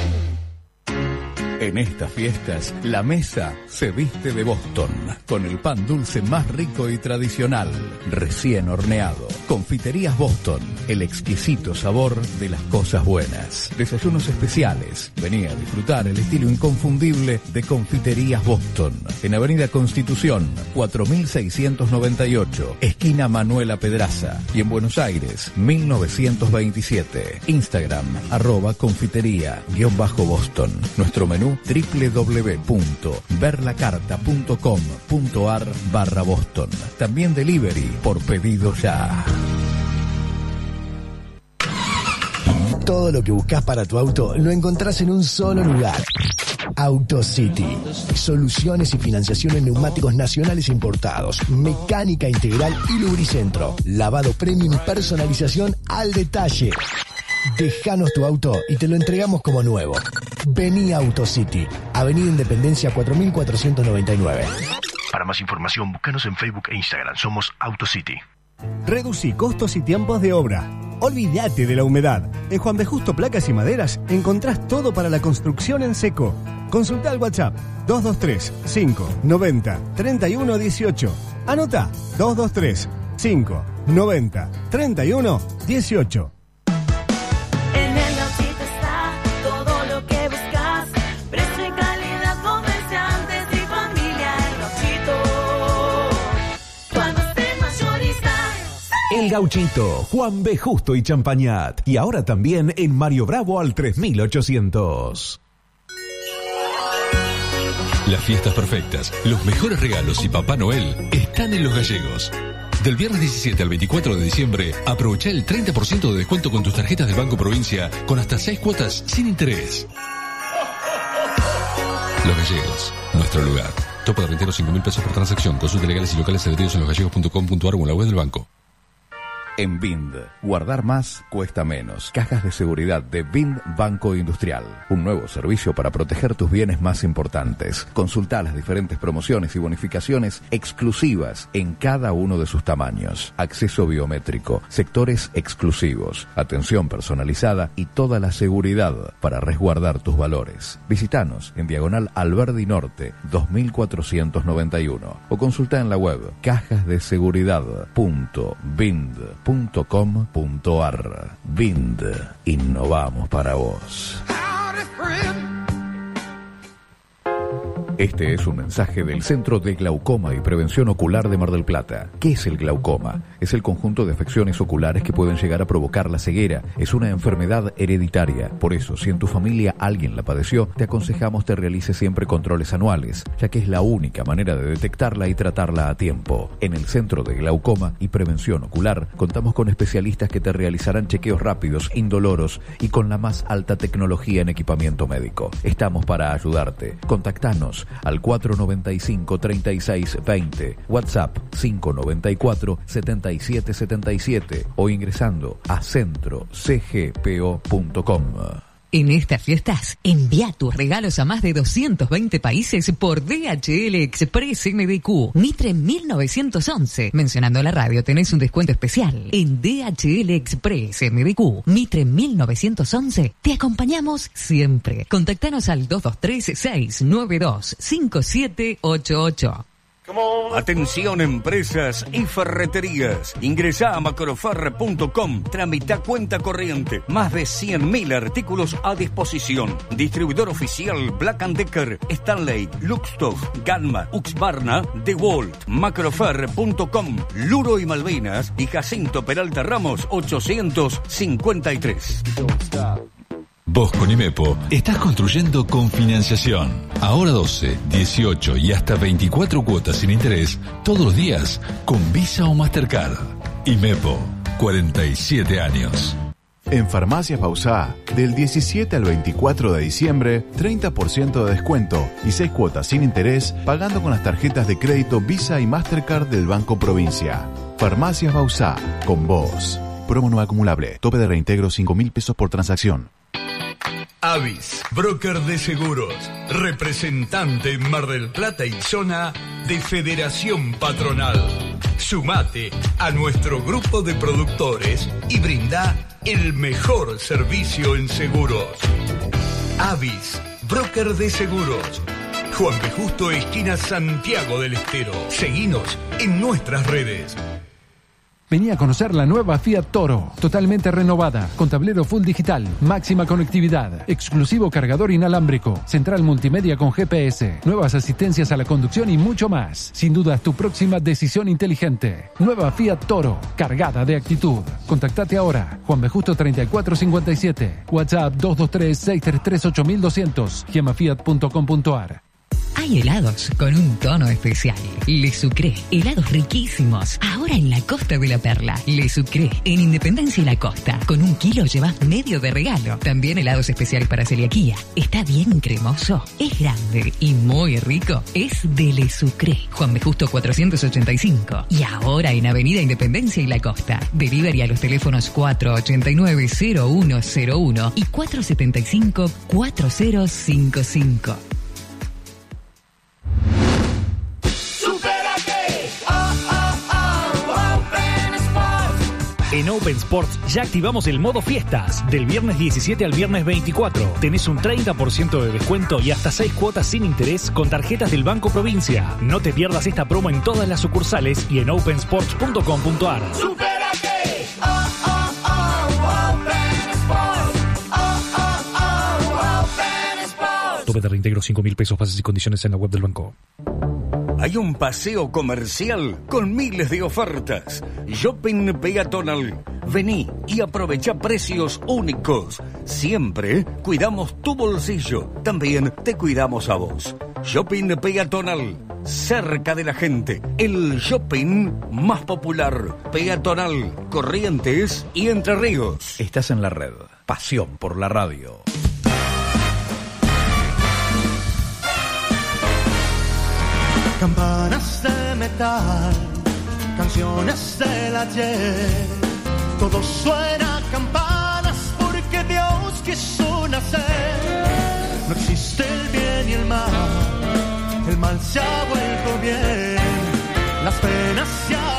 En estas fiestas, la mesa se viste de Boston, con el pan dulce más rico y tradicional, recién horneado. Confiterías Boston, el exquisito sabor de las cosas buenas. Desayunos especiales. Vení a disfrutar el estilo inconfundible de Confiterías Boston, en Avenida Constitución, 4698, esquina Manuela Pedraza, y en Buenos Aires, 1927. Instagram, arroba confitería, guion bajo Boston. Nuestro menú, www.verlacarta.com.ar barra Boston. También delivery por pedido ya.
Todo lo que buscas para tu auto lo encontrás en un solo lugar. AutoCity. Soluciones y financiación en neumáticos nacionales e importados. Mecánica integral y lubricentro. Lavado premium y personalización al detalle. Dejanos tu auto y te lo entregamos como nuevo. Vení a AutoCity. Avenida Independencia 4499.
Para más información, búscanos en Facebook e Instagram. Somos AutoCity.
Reducí costos y tiempos de obra. Olvídate de la humedad. En Juan B. Justo Placas y Maderas encontrás todo para la construcción en seco. Consulta al WhatsApp 223 590 3118. Anota 223 590 3118.
El Gauchito,
Juan B. Justo y Champañat. Y ahora también en Mario Bravo al 3800.
Las fiestas perfectas, los mejores regalos y Papá Noel están en Los Gallegos. Del viernes 17 al 24 de diciembre, aprovecha el 30% de descuento con tus tarjetas del Banco Provincia con hasta 6 cuotas sin interés. Los Gallegos, nuestro lugar. Topo de rentero 5 mil pesos por transacción. Consulte legales y locales adheridos en losgallegos.com.ar o en la web del banco.
En Bind, guardar más cuesta menos. Cajas de seguridad de Bind Banco Industrial. Un nuevo servicio para proteger tus bienes más importantes. Consulta las diferentes promociones y bonificaciones exclusivas en cada uno de sus tamaños. Acceso biométrico, sectores exclusivos, atención personalizada y toda la seguridad para resguardar tus valores. Visítanos en Diagonal Alberdi Norte 2491 o consulta en la web cajasdeseguridad.bind.com.ar. Bind, innovamos para vos. Este es un mensaje del Centro de Glaucoma y Prevención Ocular de Mar del Plata. ¿Qué es el glaucoma? Es el conjunto de afecciones oculares que pueden llegar a provocar la ceguera. Es una enfermedad hereditaria. Por eso, si en tu familia alguien la padeció, te aconsejamos te realices siempre controles anuales, ya que es la única manera de detectarla y tratarla a tiempo. En el Centro de Glaucoma y Prevención Ocular contamos con especialistas que te realizarán chequeos rápidos, indoloros y con la más alta tecnología en equipamiento médico. Estamos para ayudarte. Contactanos al 495-3620, WhatsApp 594-7777 o ingresando a centrocgpo.com.
En estas fiestas, envía tus regalos a más de 220 países por DHL Express MDQ Mitre 1911. Mencionando la radio tenés un descuento especial. En DHL Express MDQ Mitre 1911 te acompañamos siempre. Contactanos al 223-692-5788.
Atención empresas y ferreterías. Ingresá a macrofarre.com, tramita cuenta corriente. Más de 100.000 artículos a disposición. Distribuidor oficial Black Decker, Stanley, Luxtoff, Gamma, Uxbarna, DeWalt, macrofarre.com, Luro y Malvinas y Jacinto Peralta Ramos 853.
Vos con IMEPO estás construyendo con financiación. Ahora 12, 18 y hasta 24 cuotas sin interés todos los días con Visa o Mastercard. IMEPO, 47 años.
En Farmacias Bausá, del 17 al 24 de diciembre, 30% de descuento y 6 cuotas sin interés pagando con las tarjetas de crédito Visa y Mastercard del Banco Provincia. Farmacias Bausá, con vos. Promo no acumulable. Tope de reintegro 5 mil pesos por transacción.
Avis, broker de seguros, representante en Mar del Plata y zona de Federación Patronal. Sumate a nuestro grupo de productores y brinda el mejor servicio en seguros. Avis, broker de seguros. Juan B. Justo, esquina Santiago del Estero. Seguinos en nuestras redes.
Vení a conocer la nueva Fiat Toro, totalmente renovada, con tablero full digital, máxima conectividad, exclusivo cargador inalámbrico, central multimedia con GPS, nuevas asistencias a la conducción y mucho más. Sin duda, tu próxima decisión inteligente. Nueva Fiat Toro, cargada de actitud. Contactate ahora, Juan B. Justo 3457, WhatsApp 223-633-8200, gemafiat.com.ar.
Hay helados con un tono especial. Le Sucré, helados riquísimos. Ahora en la Costa de la Perla. Le Sucré, en Independencia y la Costa. Con un kilo llevas medio de regalo. También helados especiales para celiaquía. Está bien cremoso, es grande y muy rico. Es de Le Sucré. Juan B. Justo 485. Y ahora en Avenida Independencia y la Costa. Delivery a los teléfonos 489-0101 y 475-4055.
En Open Sports ya activamos el modo fiestas. Del viernes 17 al viernes 24. Tenés un 30% de descuento y hasta 6 cuotas sin interés con tarjetas del Banco Provincia. No te pierdas esta promo en todas las sucursales y en opensports.com.ar. De reintegro 5 mil pesos, bases y condiciones en la web del banco.
Hay un paseo comercial con miles de ofertas. Shopping peatonal. Vení y aprovecha precios únicos. Siempre cuidamos tu bolsillo. También te cuidamos a vos. Shopping peatonal. Cerca de la gente. El shopping más popular. Peatonal. Corrientes y Entre Ríos.
Estás en la red. Pasión por la radio.
Campanas de metal, canciones del ayer,
Todo suena campanas porque Dios quiso nacer. No existe el bien y el mal, el mal se ha vuelto bien. Las penas y alegrías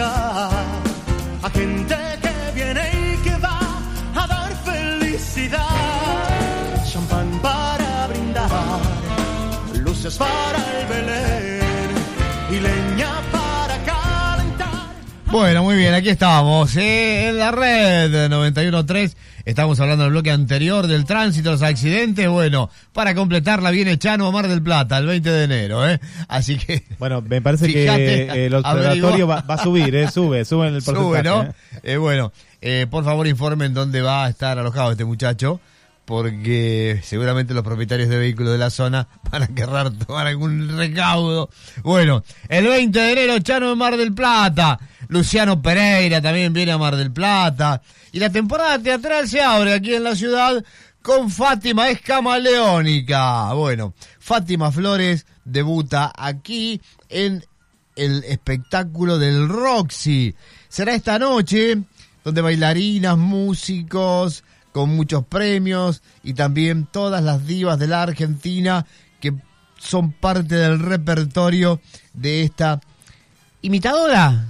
A gente que viene y que va a dar felicidad. Champán para brindar luces para el Belén y leña para calentar.
Bueno, muy bien, aquí estamos, eh, en la red 91.3. Estamos hablando del bloque anterior del tránsito, los accidentes. Bueno, para completarla viene Chano a Mar del Plata el 20 de enero, ¿eh? Así que.
Bueno, me parece
Fíjate,
que el observatorio va, va a subir, ¿eh? Sube, sube en el porcentaje.
Sube, ¿no?
¿eh?
Eh, bueno, eh, por favor informen dónde va a estar alojado este muchacho, porque seguramente los propietarios de vehículos de la zona van a querrar tomar algún recaudo. Bueno, el 20 de enero, Chano en Mar del Plata. Luciano Pereira también viene a Mar del Plata. Y la temporada teatral se abre aquí en la ciudad con Fátima Escamaleónica. Bueno, Fátima Flores debuta aquí en el espectáculo del Roxy. Será esta noche, donde bailarinas, músicos, con muchos premios y también todas las divas de la Argentina que son parte del repertorio de esta imitadora.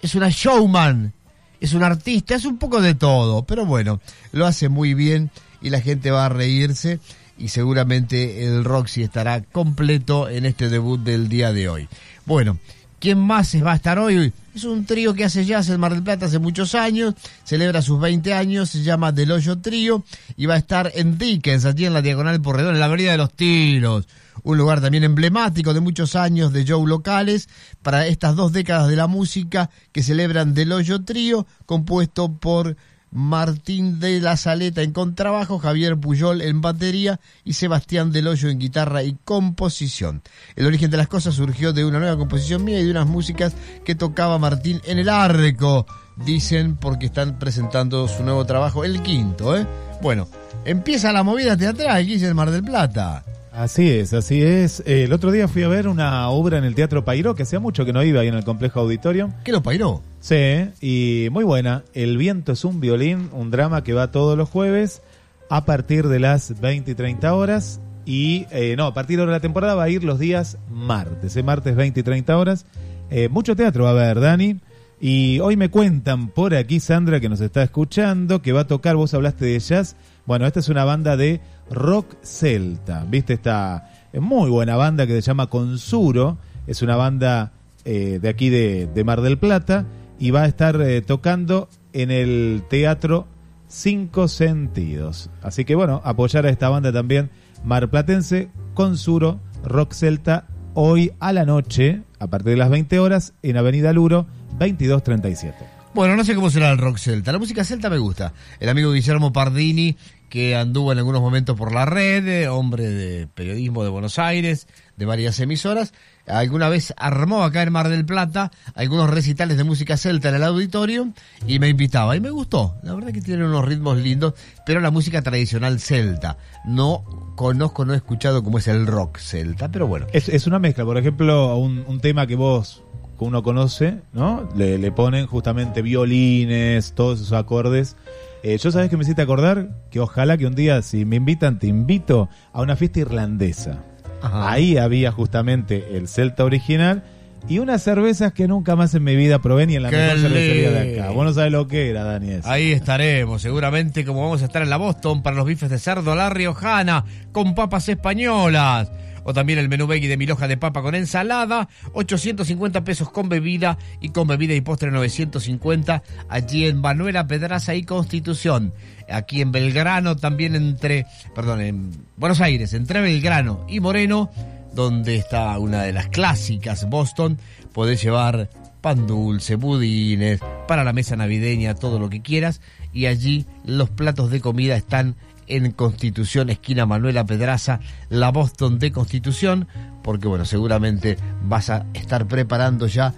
Es una showman, es un artista, es un poco de todo, pero bueno, lo hace muy bien y la gente va a reírse y seguramente el Roxy estará completo en este debut del día de hoy. Bueno, ¿quién más va a estar hoy? Es un trío que hace jazz en Mar del Plata hace muchos años, celebra sus 20 años, se llama Del Hoyo Trío y va a estar en Dickens, allí en la Diagonal Porredón, en la Avenida de los Tiros. Un lugar también emblemático de muchos años de show locales para estas dos décadas de la música que celebran Del Hoyo Trío, compuesto por Martín de la Saleta en contrabajo, Javier Puyol en batería y Sebastián Del Hoyo en guitarra y composición. El origen de las cosas surgió de una nueva composición mía y de unas músicas que tocaba Martín en el arco, dicen porque están presentando su nuevo trabajo, el quinto, ¿eh? Bueno, empieza la movida teatral, aquí en Mar del Plata.
Así es, así es. Eh, el otro día fui a ver una obra en el Teatro Pairó, que hacía mucho que no iba ahí en el complejo auditorio.
¿Qué lo Pairó?
Sí, y muy buena. El viento es un violín, un drama que va todos los jueves a partir de las 20 y 30 horas. Y eh, no, a partir de la temporada va a ir los días martes, ¿eh? martes 20 y 30 horas. Eh, mucho teatro va a haber, Dani. Y hoy me cuentan por aquí, Sandra, que nos está escuchando, que va a tocar, vos hablaste de jazz. Bueno, esta es una banda de rock celta, ¿viste? Esta muy buena banda que se llama Consuro. Es una banda eh, de aquí de, de Mar del Plata y va a estar eh, tocando en el teatro Cinco Sentidos. Así que bueno, apoyar a esta banda también marplatense, Consuro, Rock Celta, hoy a la noche, a partir de las 20 horas, en Avenida Luro, 2237.
Bueno, no sé cómo será el rock celta. La música celta me gusta. El amigo Guillermo Pardini, que anduvo en algunos momentos por la red, eh, hombre de periodismo de Buenos Aires, de varias emisoras, alguna vez armó acá en Mar del Plata algunos recitales de música celta en el auditorio y me invitaba. Y me gustó. La verdad que tiene unos ritmos lindos, pero la música tradicional celta. No conozco, no he escuchado cómo es el rock celta, pero bueno.
Es, es una mezcla, por ejemplo, un, un tema que vos que uno conoce, ¿no? Le, le ponen justamente violines, todos esos acordes. Eh, yo sabes que me hiciste acordar que ojalá que un día, si me invitan, te invito a una fiesta irlandesa.
Ajá.
Ahí había justamente el celta original y unas cervezas que nunca más en mi vida probé ni en la
Qué
mejor cervecería de acá. Vos no sabés lo que era, Daniel.
Ahí estaremos, seguramente como vamos a estar en la Boston para los bifes de cerdo a la riojana con papas españolas. O también el menú veggie de mil hojas de papa con ensalada, 850 pesos con bebida y con bebida y postre 950 allí en Manuela Pedraza y Constitución. Aquí en Belgrano también entre, perdón, en Buenos Aires, entre Belgrano y Moreno, donde está una de las clásicas Boston, podés llevar pan dulce, budines, para la mesa navideña, todo lo que quieras. Y allí los platos de comida están en Constitución, esquina Manuela Pedraza, la Boston de Constitución, porque bueno, seguramente vas a estar preparando ya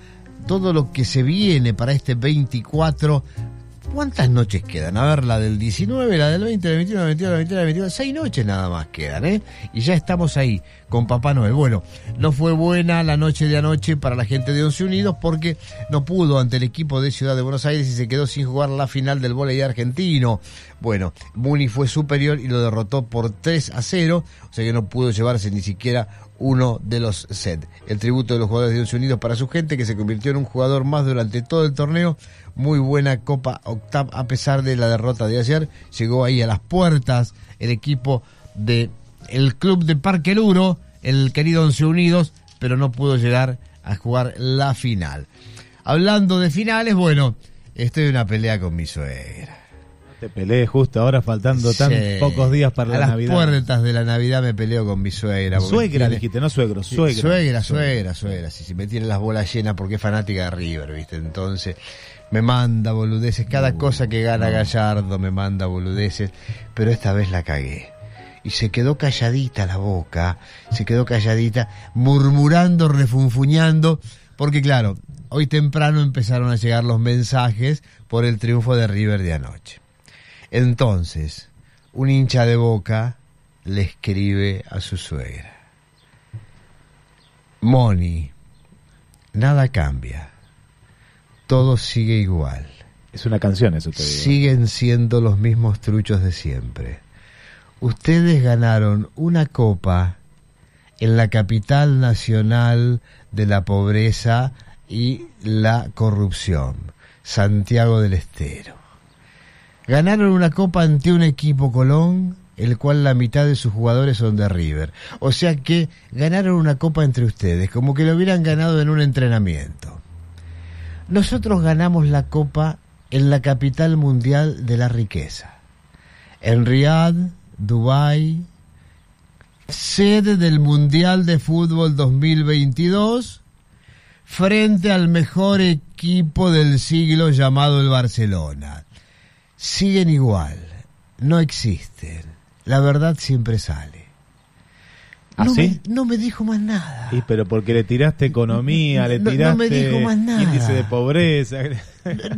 todo lo que se viene para este 24. ¿Cuántas noches quedan? A ver, la del 19, la del 20, la del 21, la del 22, la del 23, la del 22. Seis noches nada más quedan, ¿eh? Y ya estamos ahí con Papá Noel. Bueno, no fue buena la noche de anoche para la gente de Once Unidos porque no pudo ante el equipo de Ciudad de Buenos Aires y se quedó sin jugar la final del voleibol argentino. Bueno, Muni fue superior y lo derrotó por 3 a 0, o sea que no pudo llevarse ni siquiera uno de los sets. El tributo de los jugadores de Once Unidos para su gente, que se convirtió en un jugador más durante todo el torneo. Muy buena Copa Octav, a pesar de la derrota de ayer. Llegó ahí a las puertas el equipo de club de Parque Luro, el querido Once Unidos, pero no pudo llegar a jugar la final. Hablando de finales, bueno, estoy en una pelea con mi suegra.
Te peleé justo ahora faltando tan
Sí.
pocos días para
a
la
las
Navidad.
puertas de la Navidad me peleo con mi suegra.
Suegra
tiene-
dijiste, no suegro, suegra.
Suegra, suegra, suegra. Sí, me tiene las bolas llenas porque es fanática de River, ¿viste? Entonces me manda boludeces. Cada cosa que gana Gallardo me manda boludeces. Pero esta vez la cagué. Y se quedó calladita la boca, se quedó calladita, murmurando, refunfuñando, porque claro, hoy temprano empezaron a llegar los mensajes por el triunfo de River de anoche. Entonces, un hincha de boca le escribe a su suegra. Moni, nada cambia. Todo sigue igual.
Es una canción eso te digo.
Siguen siendo los mismos truchos de siempre. Ustedes ganaron una copa en la capital nacional de la pobreza y la corrupción, Santiago del Estero. Ganaron una copa ante un equipo Colón, el cual la mitad de sus jugadores son de River. O sea que ganaron una copa entre ustedes, como que lo hubieran ganado en un entrenamiento. Nosotros ganamos la copa en la capital mundial de la riqueza. En Riyadh, Dubái, sede del Mundial de Fútbol 2022, frente al mejor equipo del siglo llamado el Barcelona. Siguen igual, no existen. La verdad siempre sale.
¿Ah,
no,
sí?
me, no me dijo más nada.
Y pero porque le tiraste economía, le
No- no
tiraste
me dijo más nada.
índice de pobreza.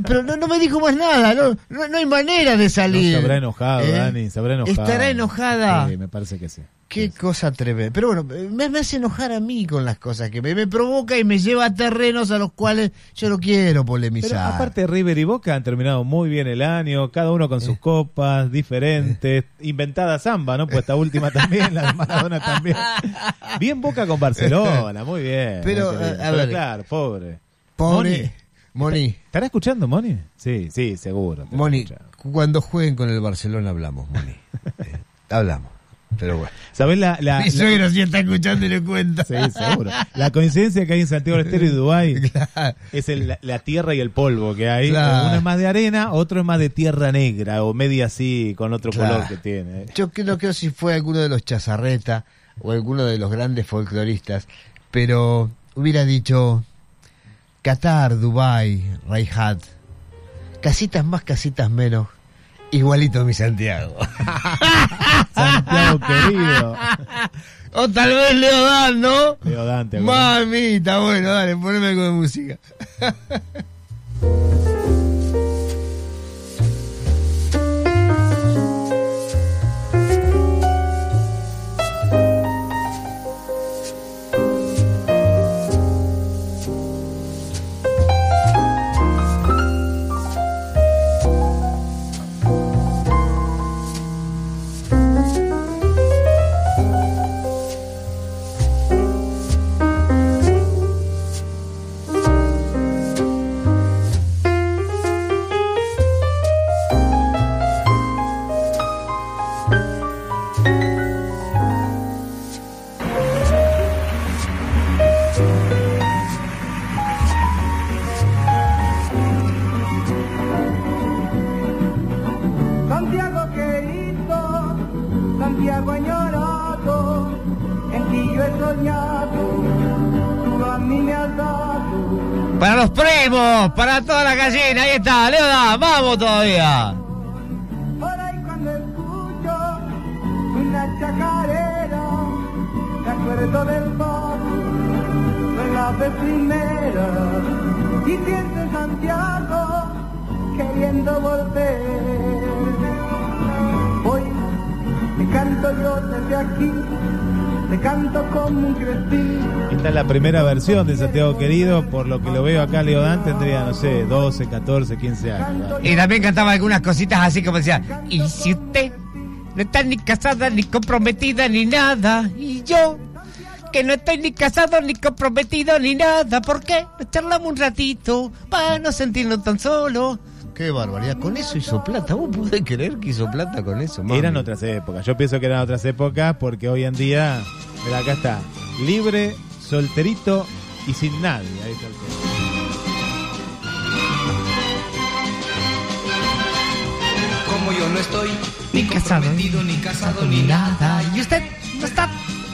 Pero no, no me dijo más nada, no, no, no hay manera de
No
salir.
se habrá enojado,
¿Eh?
Dani, se habrá enojado.
Estará enojada.
Sí, me parece que sí.
Qué cosa tremenda. Pero bueno, me, me hace enojar a mí con las cosas que me, me provoca y me lleva a terrenos a los cuales yo no quiero polemizar.
Pero aparte River y Boca han terminado muy bien el año, cada uno con
Eh.
sus copas diferentes, inventada samba, ¿no? Pues esta última también, la de Maradona también. Bien Boca con Barcelona, muy bien.
Pero, a
Pero
ver.
claro, pobre.
Pobre Moni.
¿Estará escuchando Moni? Sí, sí, seguro.
Moni, cuando jueguen con el Barcelona hablamos, Moni. Eh, hablamos. Pero bueno.
¿Sabés la, la,
Mi
la-
suegro sí está escuchando y le cuenta.
Sí, seguro. La coincidencia que hay en Santiago del Estero y Dubái es el- la, la tierra y el polvo que hay.
Claro.
Uno es más de arena, otro es más de tierra negra o media así con otro
Claro.
color que tiene.
Yo que- no creo si fue alguno de los Chazarreta o alguno de los grandes folcloristas, pero hubiera dicho Qatar, Dubai, Raihat, casitas más, casitas menos, igualito mi Santiago.
Santiago querido.
o tal vez Leodán, ¿no?
Leo Dante. ¿acordás?
Mamita, bueno, dale, poneme algo de música. Para los primos, para toda la gallina, ahí está, Leoda, vamos todavía.
Por ahí cuando escucho una chacarera, me acuerdo del barrio, de la vecinera, y pienso en Santiago queriendo volver. Hoy te canto yo desde aquí, te canto como un crespín.
Esta es la primera versión de Santiago Querido, por lo que lo veo acá, Leodán tendría, no sé, 12, 14, 15 años.
Y también cantaba algunas cositas así como decía, y si usted no está ni casada, ni comprometida, ni nada, y yo, que no estoy ni casado, ni comprometido, ni nada, ¿por qué? No charlamos un ratito, para no sentirnos tan solos. Qué barbaridad, con eso hizo plata, ¿vos podés creer que hizo plata con eso? mami?
Eran otras épocas, yo pienso que eran otras épocas porque hoy en día, mira, acá está, libre, solterito y sin nadie. Ahí está el tema.
Como yo no estoy
Ni casado,
comprometido, ni casado, ni nada.
Y usted no está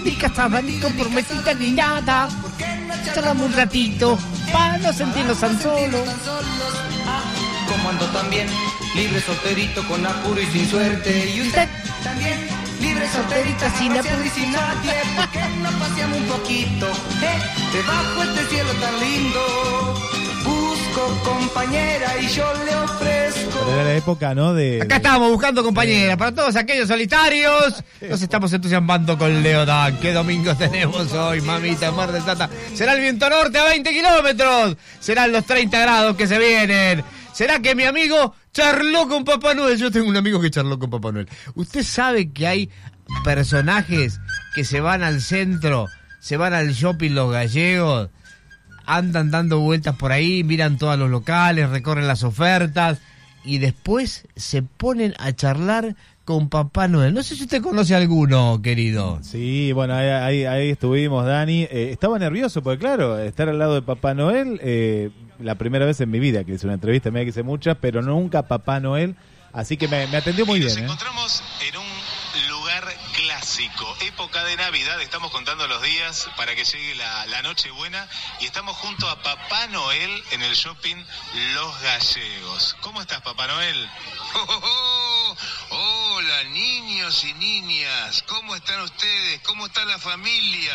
ni casada, ni comprometida, ni nada. Charlamos un ratito, para no sentirnos tan solos.
Como ando también, libre, solterito, con apuro y sin suerte. Y usted también, libre, solterita, sin apuro y sin nadie. ¿Por qué no paseamos un poquito? eh? Debajo este cielo tan lindo. Busco compañera y yo le ofrezco.
Pero era la época, ¿no? De,
Acá estábamos buscando compañera para todos aquellos solitarios. Nos estamos entusiasmando con Leodan. ¿Qué domingo tenemos hoy, mamita? Mar del Plata. Será el viento norte a 20 kilómetros. Serán los 30 grados que se vienen. ¿Será que mi amigo charló con Papá Noel? Yo tengo un amigo que charló con Papá Noel. ¿Usted sabe que hay personajes que se van al centro, se van al shopping los gallegos, andan dando vueltas por ahí, miran todos los locales, recorren las ofertas y después se ponen a charlar con Papá Noel. No sé si usted conoce alguno, querido.
Sí, bueno, ahí, estuvimos, Dani. Eh, estaba nervioso porque, claro, estar al lado de Papá Noel, eh, la primera vez en mi vida que hice una entrevista, me que hice muchas, pero nunca Papá Noel. Así que me, me atendió muy bien. ¿eh?
encontramos en un lugar clásico, época de Navidad, estamos contando los días para que llegue la, la noche buena y estamos junto a Papá Noel en el shopping Los Gallegos. ¿Cómo estás, Papá Noel?
Hola niños y niñas, ¿cómo están ustedes? ¿Cómo está la familia?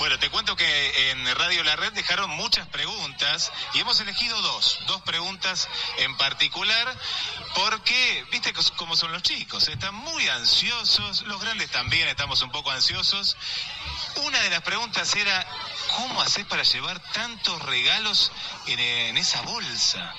Bueno, te cuento que en Radio La Red dejaron muchas preguntas y hemos elegido dos, dos preguntas en particular, porque, viste cómo son los chicos, están muy ansiosos, los grandes también estamos un poco ansiosos. Una de las preguntas era, ¿cómo haces para llevar tantos regalos en, en esa bolsa?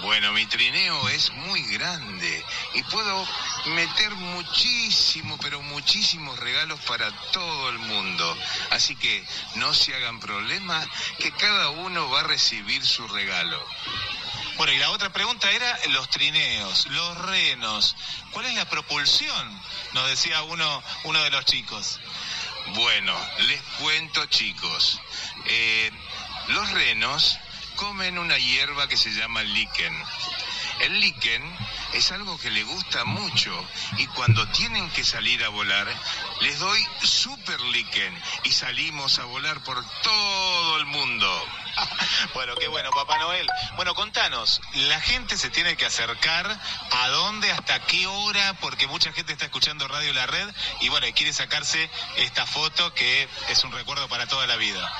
Bueno, mi trineo es muy grande y puedo meter muchísimo, pero muchísimos regalos para todo el mundo. Así que no se hagan problema, que cada uno va a recibir su regalo.
Bueno, y la otra pregunta era los trineos, los renos. ¿Cuál es la propulsión? Nos decía uno, uno de los chicos.
Bueno, les cuento chicos. Eh, los renos comen una hierba que se llama liquen. El liquen es algo que le gusta mucho y cuando tienen que salir a volar, les doy super liquen y salimos a volar por todo el mundo.
Bueno, qué bueno, Papá Noel. Bueno, contanos, la gente se tiene que acercar a dónde, hasta qué hora, porque mucha gente está escuchando Radio La Red y bueno, quiere sacarse esta foto que es un recuerdo para toda la vida.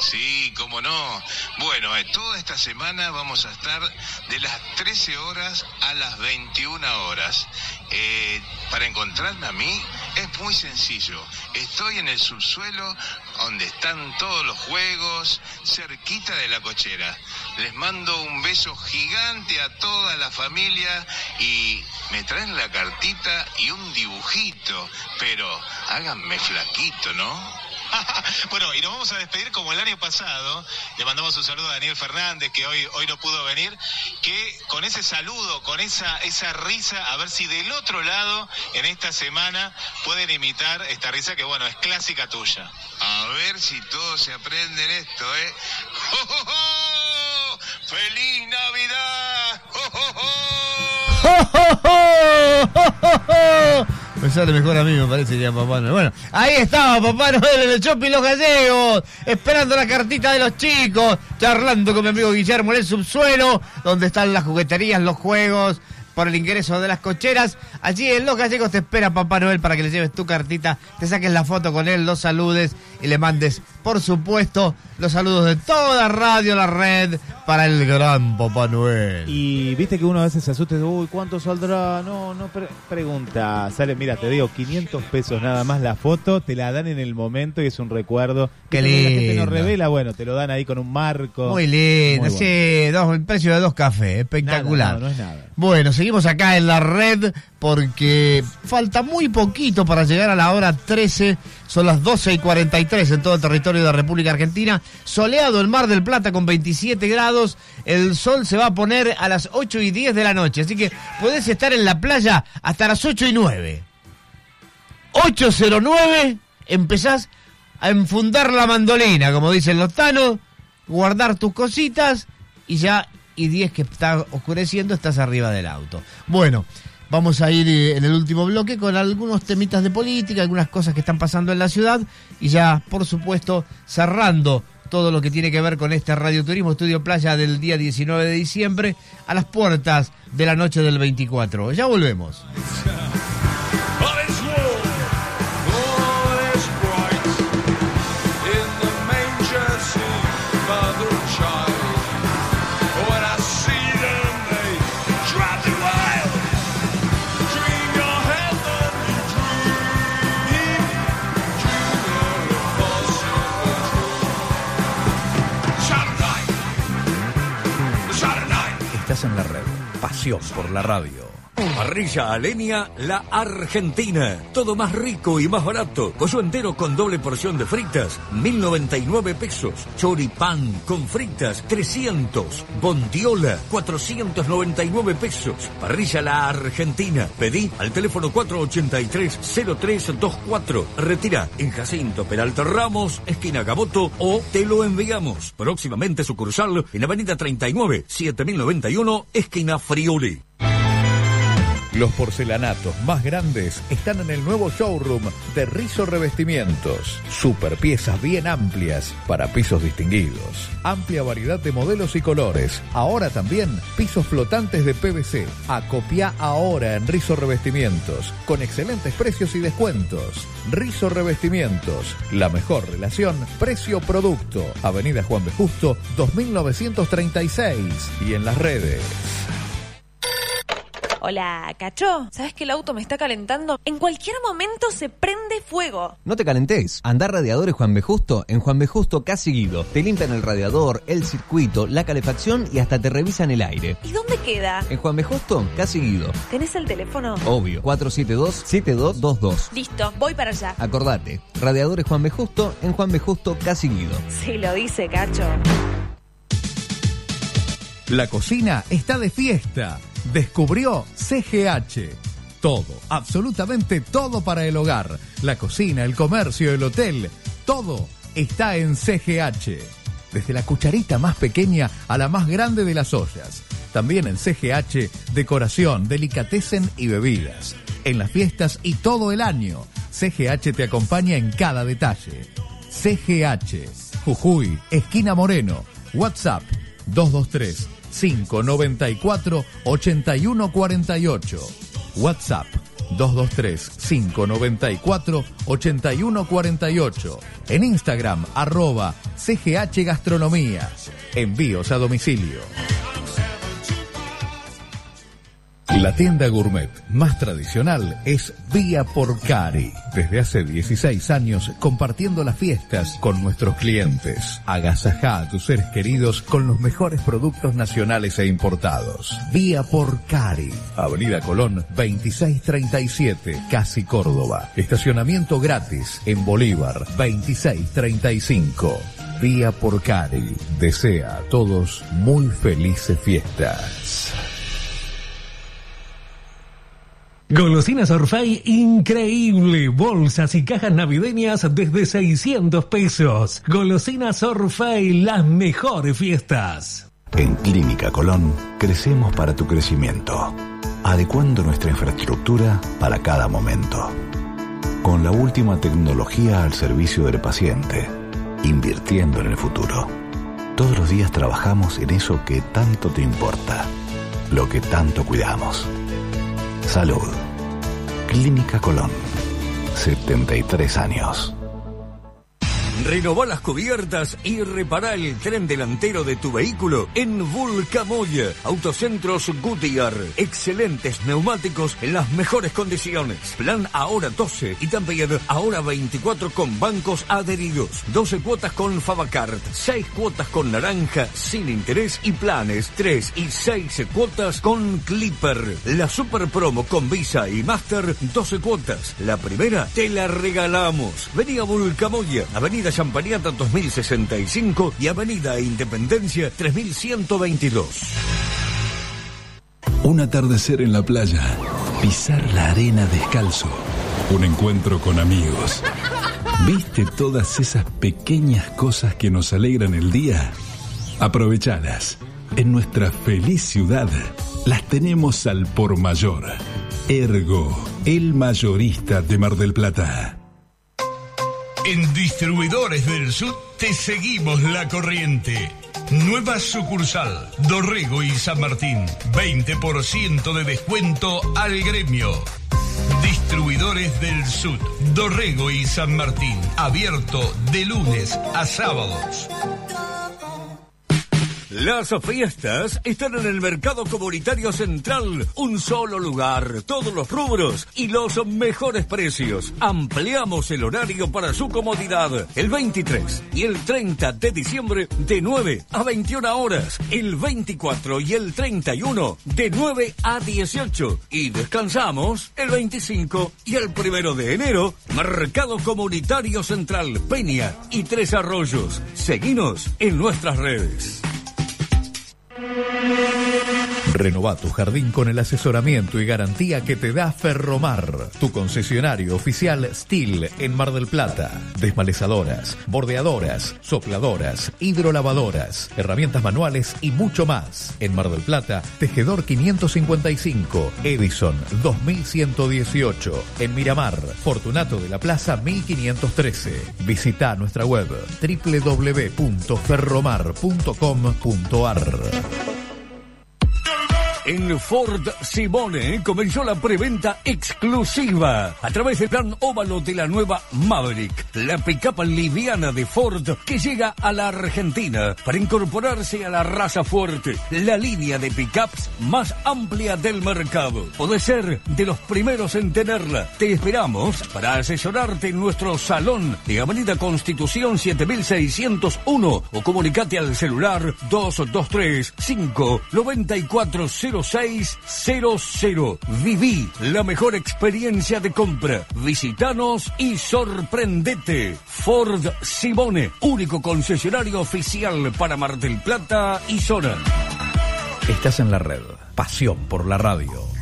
Sí, cómo no. Bueno, eh, toda esta semana vamos a estar de las 13 horas a las 21 horas. Eh, para encontrarme a mí es muy sencillo. Estoy en el subsuelo donde están todos los juegos, cerquita de la cochera. Les mando un beso gigante a toda la familia y me traen la cartita y un dibujito. Pero háganme flaquito, ¿no?
bueno, y nos vamos a despedir como el año pasado. Le mandamos un saludo a Daniel Fernández, que hoy, hoy no pudo venir. Que con ese saludo, con esa, esa risa, a ver si del otro lado, en esta semana, pueden imitar esta risa que, bueno, es clásica tuya.
A ver si todos se aprenden esto, ¿eh? ¡Jo, jo, jo! ¡Feliz Navidad! ¡Jo, jo, jo!
Me sale mejor a mí, me parece que a Papá Noel. Bueno, ahí estaba Papá Noel en el shopping Los Gallegos, esperando la cartita de los chicos, charlando con mi amigo Guillermo en el subsuelo, donde están las jugueterías, los juegos, por el ingreso de las cocheras. Allí en Los Gallegos te espera Papá Noel para que le lleves tu cartita, te saques la foto con él, los saludes y le mandes, por supuesto, los saludos de toda Radio La Red para el gran Papá Noel.
Y viste que uno a veces se asusta uy, ¿cuánto saldrá? No, no pre- pregunta. Sale, mira, te digo, 500 pesos nada más la foto, te la dan en el momento y es un recuerdo.
Qué
cuando La gente no
lindo.
revela, bueno, te lo dan ahí con un marco.
Muy lindo,
bueno.
sí, dos, el precio de dos cafés, espectacular.
Nada, no, no es nada.
Bueno, seguimos acá en la red porque falta muy poquito para llegar a la hora 13, son las 12 y 43 en todo el territorio de la República Argentina. Soleado el Mar del Plata con 27 grados, el sol se va a poner a las 8 y 10 de la noche, así que podés estar en la playa hasta las 8 y 9. 809 empezás a enfundar la mandolina, como dicen los tanos, guardar tus cositas y ya, y 10 que está oscureciendo, estás arriba del auto. Bueno, vamos a ir eh, en el último bloque con algunos temitas de política, algunas cosas que están pasando en la ciudad y ya, por supuesto, cerrando todo lo que tiene que ver con este radioturismo Estudio Playa del día 19 de diciembre a las puertas de la noche del 24. Ya volvemos.
En la. Pasión por la radio.
Parrilla Alenia, la Argentina. Todo más rico y más barato. Pollo entero con doble porción de fritas, 1099 pesos. Choripán con fritas, 300. Bondiola, 499 pesos. Parrilla La Argentina. Pedí al teléfono 483-0324. Retira en Jacinto Peralta Ramos, esquina Gaboto o te lo enviamos. Próximamente sucursal en Avenida 39, 7091, esquina Friuli.
Los porcelanatos más grandes están en el nuevo showroom de Rizo Revestimientos. Super piezas bien amplias para pisos distinguidos. Amplia variedad de modelos y colores. Ahora también pisos flotantes de PVC. Acopia ahora en Rizo Revestimientos. Con excelentes precios y descuentos. Rizo Revestimientos. La mejor relación precio-producto. Avenida Juan B. Justo 2936. Y en las redes.
Hola, Cacho. ¿Sabes que el auto me está calentando? En cualquier momento se prende fuego.
No te calentes. Andar radiadores Juan B. Justo en Juan B. Justo casi Guido. Te limpian el radiador, el circuito, la calefacción y hasta te revisan el aire.
¿Y dónde queda?
En Juan B. Justo casi Guido.
¿Tenés el teléfono?
Obvio. 472-7222.
Listo, voy para allá.
Acordate. Radiadores Juan B. Justo en Juan B. Justo casi Guido.
Si lo dice, Cacho.
La cocina está de fiesta. Descubrió CGH. Todo, absolutamente todo para el hogar. La cocina, el comercio, el hotel, todo está en CGH. Desde la cucharita más pequeña a la más grande de las ollas. También en CGH, decoración, delicatessen y bebidas. En las fiestas y todo el año. CGH te acompaña en cada detalle. CGH, Jujuy, esquina Moreno. WhatsApp 223 594 8148. WhatsApp 223 594 8148. En Instagram arroba CGH Gastronomía. Envíos a domicilio. La tienda gourmet más tradicional es Vía Porcari. Desde hace 16 años compartiendo las fiestas con nuestros clientes. Agasajá a tus seres queridos con los mejores productos nacionales e importados. Vía Porcari. Avenida Colón 2637, Casi Córdoba. Estacionamiento gratis en Bolívar 2635. Vía Porcari. Desea a todos muy felices fiestas.
Golosinas Orfei, increíble. Bolsas y cajas navideñas desde 600 pesos. Golosinas Orfei, las mejores fiestas.
En Clínica Colón crecemos para tu crecimiento.
adecuando nuestra infraestructura para cada momento. Con la última tecnología al servicio del paciente, invirtiendo en el futuro. Todos los días trabajamos en eso que tanto te importa, lo que tanto cuidamos. Salud. Clínica Colón. 73 años.
Renová las cubiertas y repara el tren delantero de tu vehículo en Vulcamoya. Autocentros Goodyear. Excelentes neumáticos en las mejores condiciones. Plan ahora 12 y también ahora 24 con bancos adheridos. 12 cuotas con Favacart. 6 cuotas con naranja sin interés y planes 3 y 6 cuotas con Clipper. La super promo con Visa y Master 12 cuotas. La primera te la regalamos. Vení a Vulcamoya. Avenida Champagnata 2065 y Avenida Independencia 3122.
Un atardecer en la playa, pisar la arena descalzo, un encuentro con amigos. ¿Viste todas esas pequeñas cosas que nos alegran el día? Aprovechadas. En nuestra feliz ciudad las tenemos al por mayor. Ergo, el mayorista de Mar del Plata.
En Distribuidores del Sur te seguimos la corriente. Nueva sucursal, Dorrego y San Martín. 20% de descuento al gremio. Distribuidores del Sur, Dorrego y San Martín. Abierto de lunes a sábados.
Las fiestas están en el Mercado Comunitario Central. Un solo lugar, todos los rubros y los mejores precios. Ampliamos el horario para su comodidad. El 23 y el 30 de diciembre de 9 a 21 horas. El 24 y el 31 de 9 a 18. Y descansamos el 25 y el 1 de enero. Mercado Comunitario Central Peña y Tres Arroyos. Seguinos en nuestras redes.
Música Renova tu jardín con el asesoramiento y garantía que te da Ferromar, tu concesionario oficial Steel en Mar del Plata. Desmalezadoras, bordeadoras, sopladoras, hidrolavadoras, herramientas manuales y mucho más. En Mar del Plata, Tejedor 555, Edison 2118. En Miramar, Fortunato de la Plaza 1513. Visita nuestra web www.ferromar.com.ar.
En Ford Simone comenzó la preventa exclusiva a través del plan óvalo de la nueva Maverick, la pickup liviana de Ford que llega a la Argentina para incorporarse a la raza fuerte, la línea de pickups más amplia del mercado. Podés ser de los primeros en tenerla. Te esperamos para asesorarte en nuestro salón de Avenida Constitución 7601 o comunicate al celular 223 5 94 0600. Viví la mejor experiencia de compra. Visitanos y sorprendete. Ford Simone, único concesionario oficial para Mar del Plata y zona.
Estás en la red. Pasión por la radio.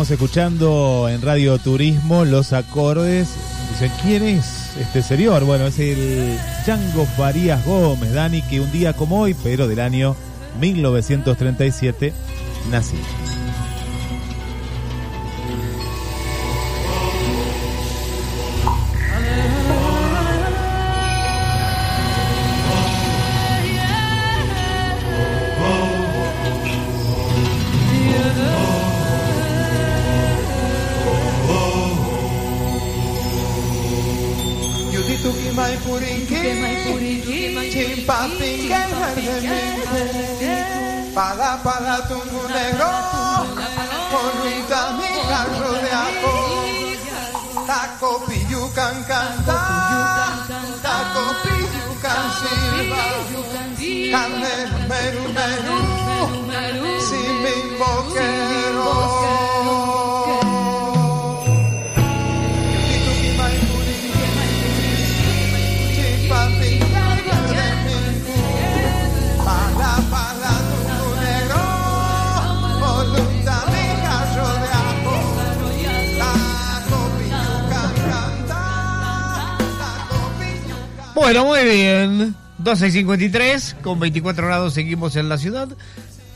Estamos escuchando en Radio Turismo los acordes. Dicen, ¿quién es este señor? Bueno, es el Django Farías Gómez, Dani, que un día como hoy, pero del año 1937, nací.
Para, tungu negro, con mi carro de ajo. Taco pillucan canta, taco pillucan silba. Carne meru meru, si mi boquero.
Bueno, muy bien. 12 y 53, con 24 grados seguimos en la ciudad.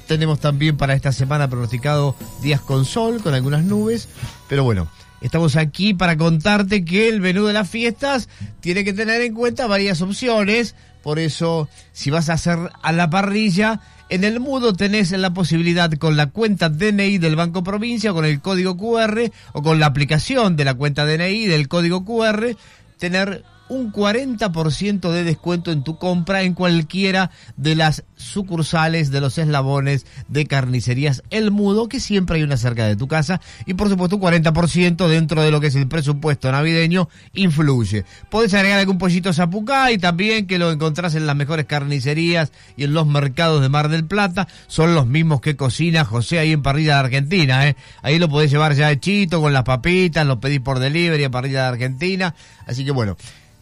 Tenemos también para esta semana pronosticado días con sol, con algunas nubes. Pero bueno, estamos aquí para contarte que el menú de las fiestas tiene que tener en cuenta varias opciones. Por eso, si vas a hacer a la parrilla, en el mudo tenés la posibilidad con la cuenta DNI del Banco Provincia, con el código QR o con la aplicación de la cuenta DNI del código QR, tener un 40% de descuento en tu compra en cualquiera de las sucursales de los eslabones de carnicerías El Mudo, que siempre hay una cerca de tu casa, y por supuesto un 40% dentro de lo que es el presupuesto navideño influye. Podés agregar algún pollito zapucá y también que lo encontrás en las mejores carnicerías y en los mercados de Mar del Plata, son los mismos que cocina José ahí en Parrilla de Argentina, ¿eh? ahí lo podés llevar ya hechito con las papitas, lo pedís por delivery a Parrilla de Argentina, así que bueno,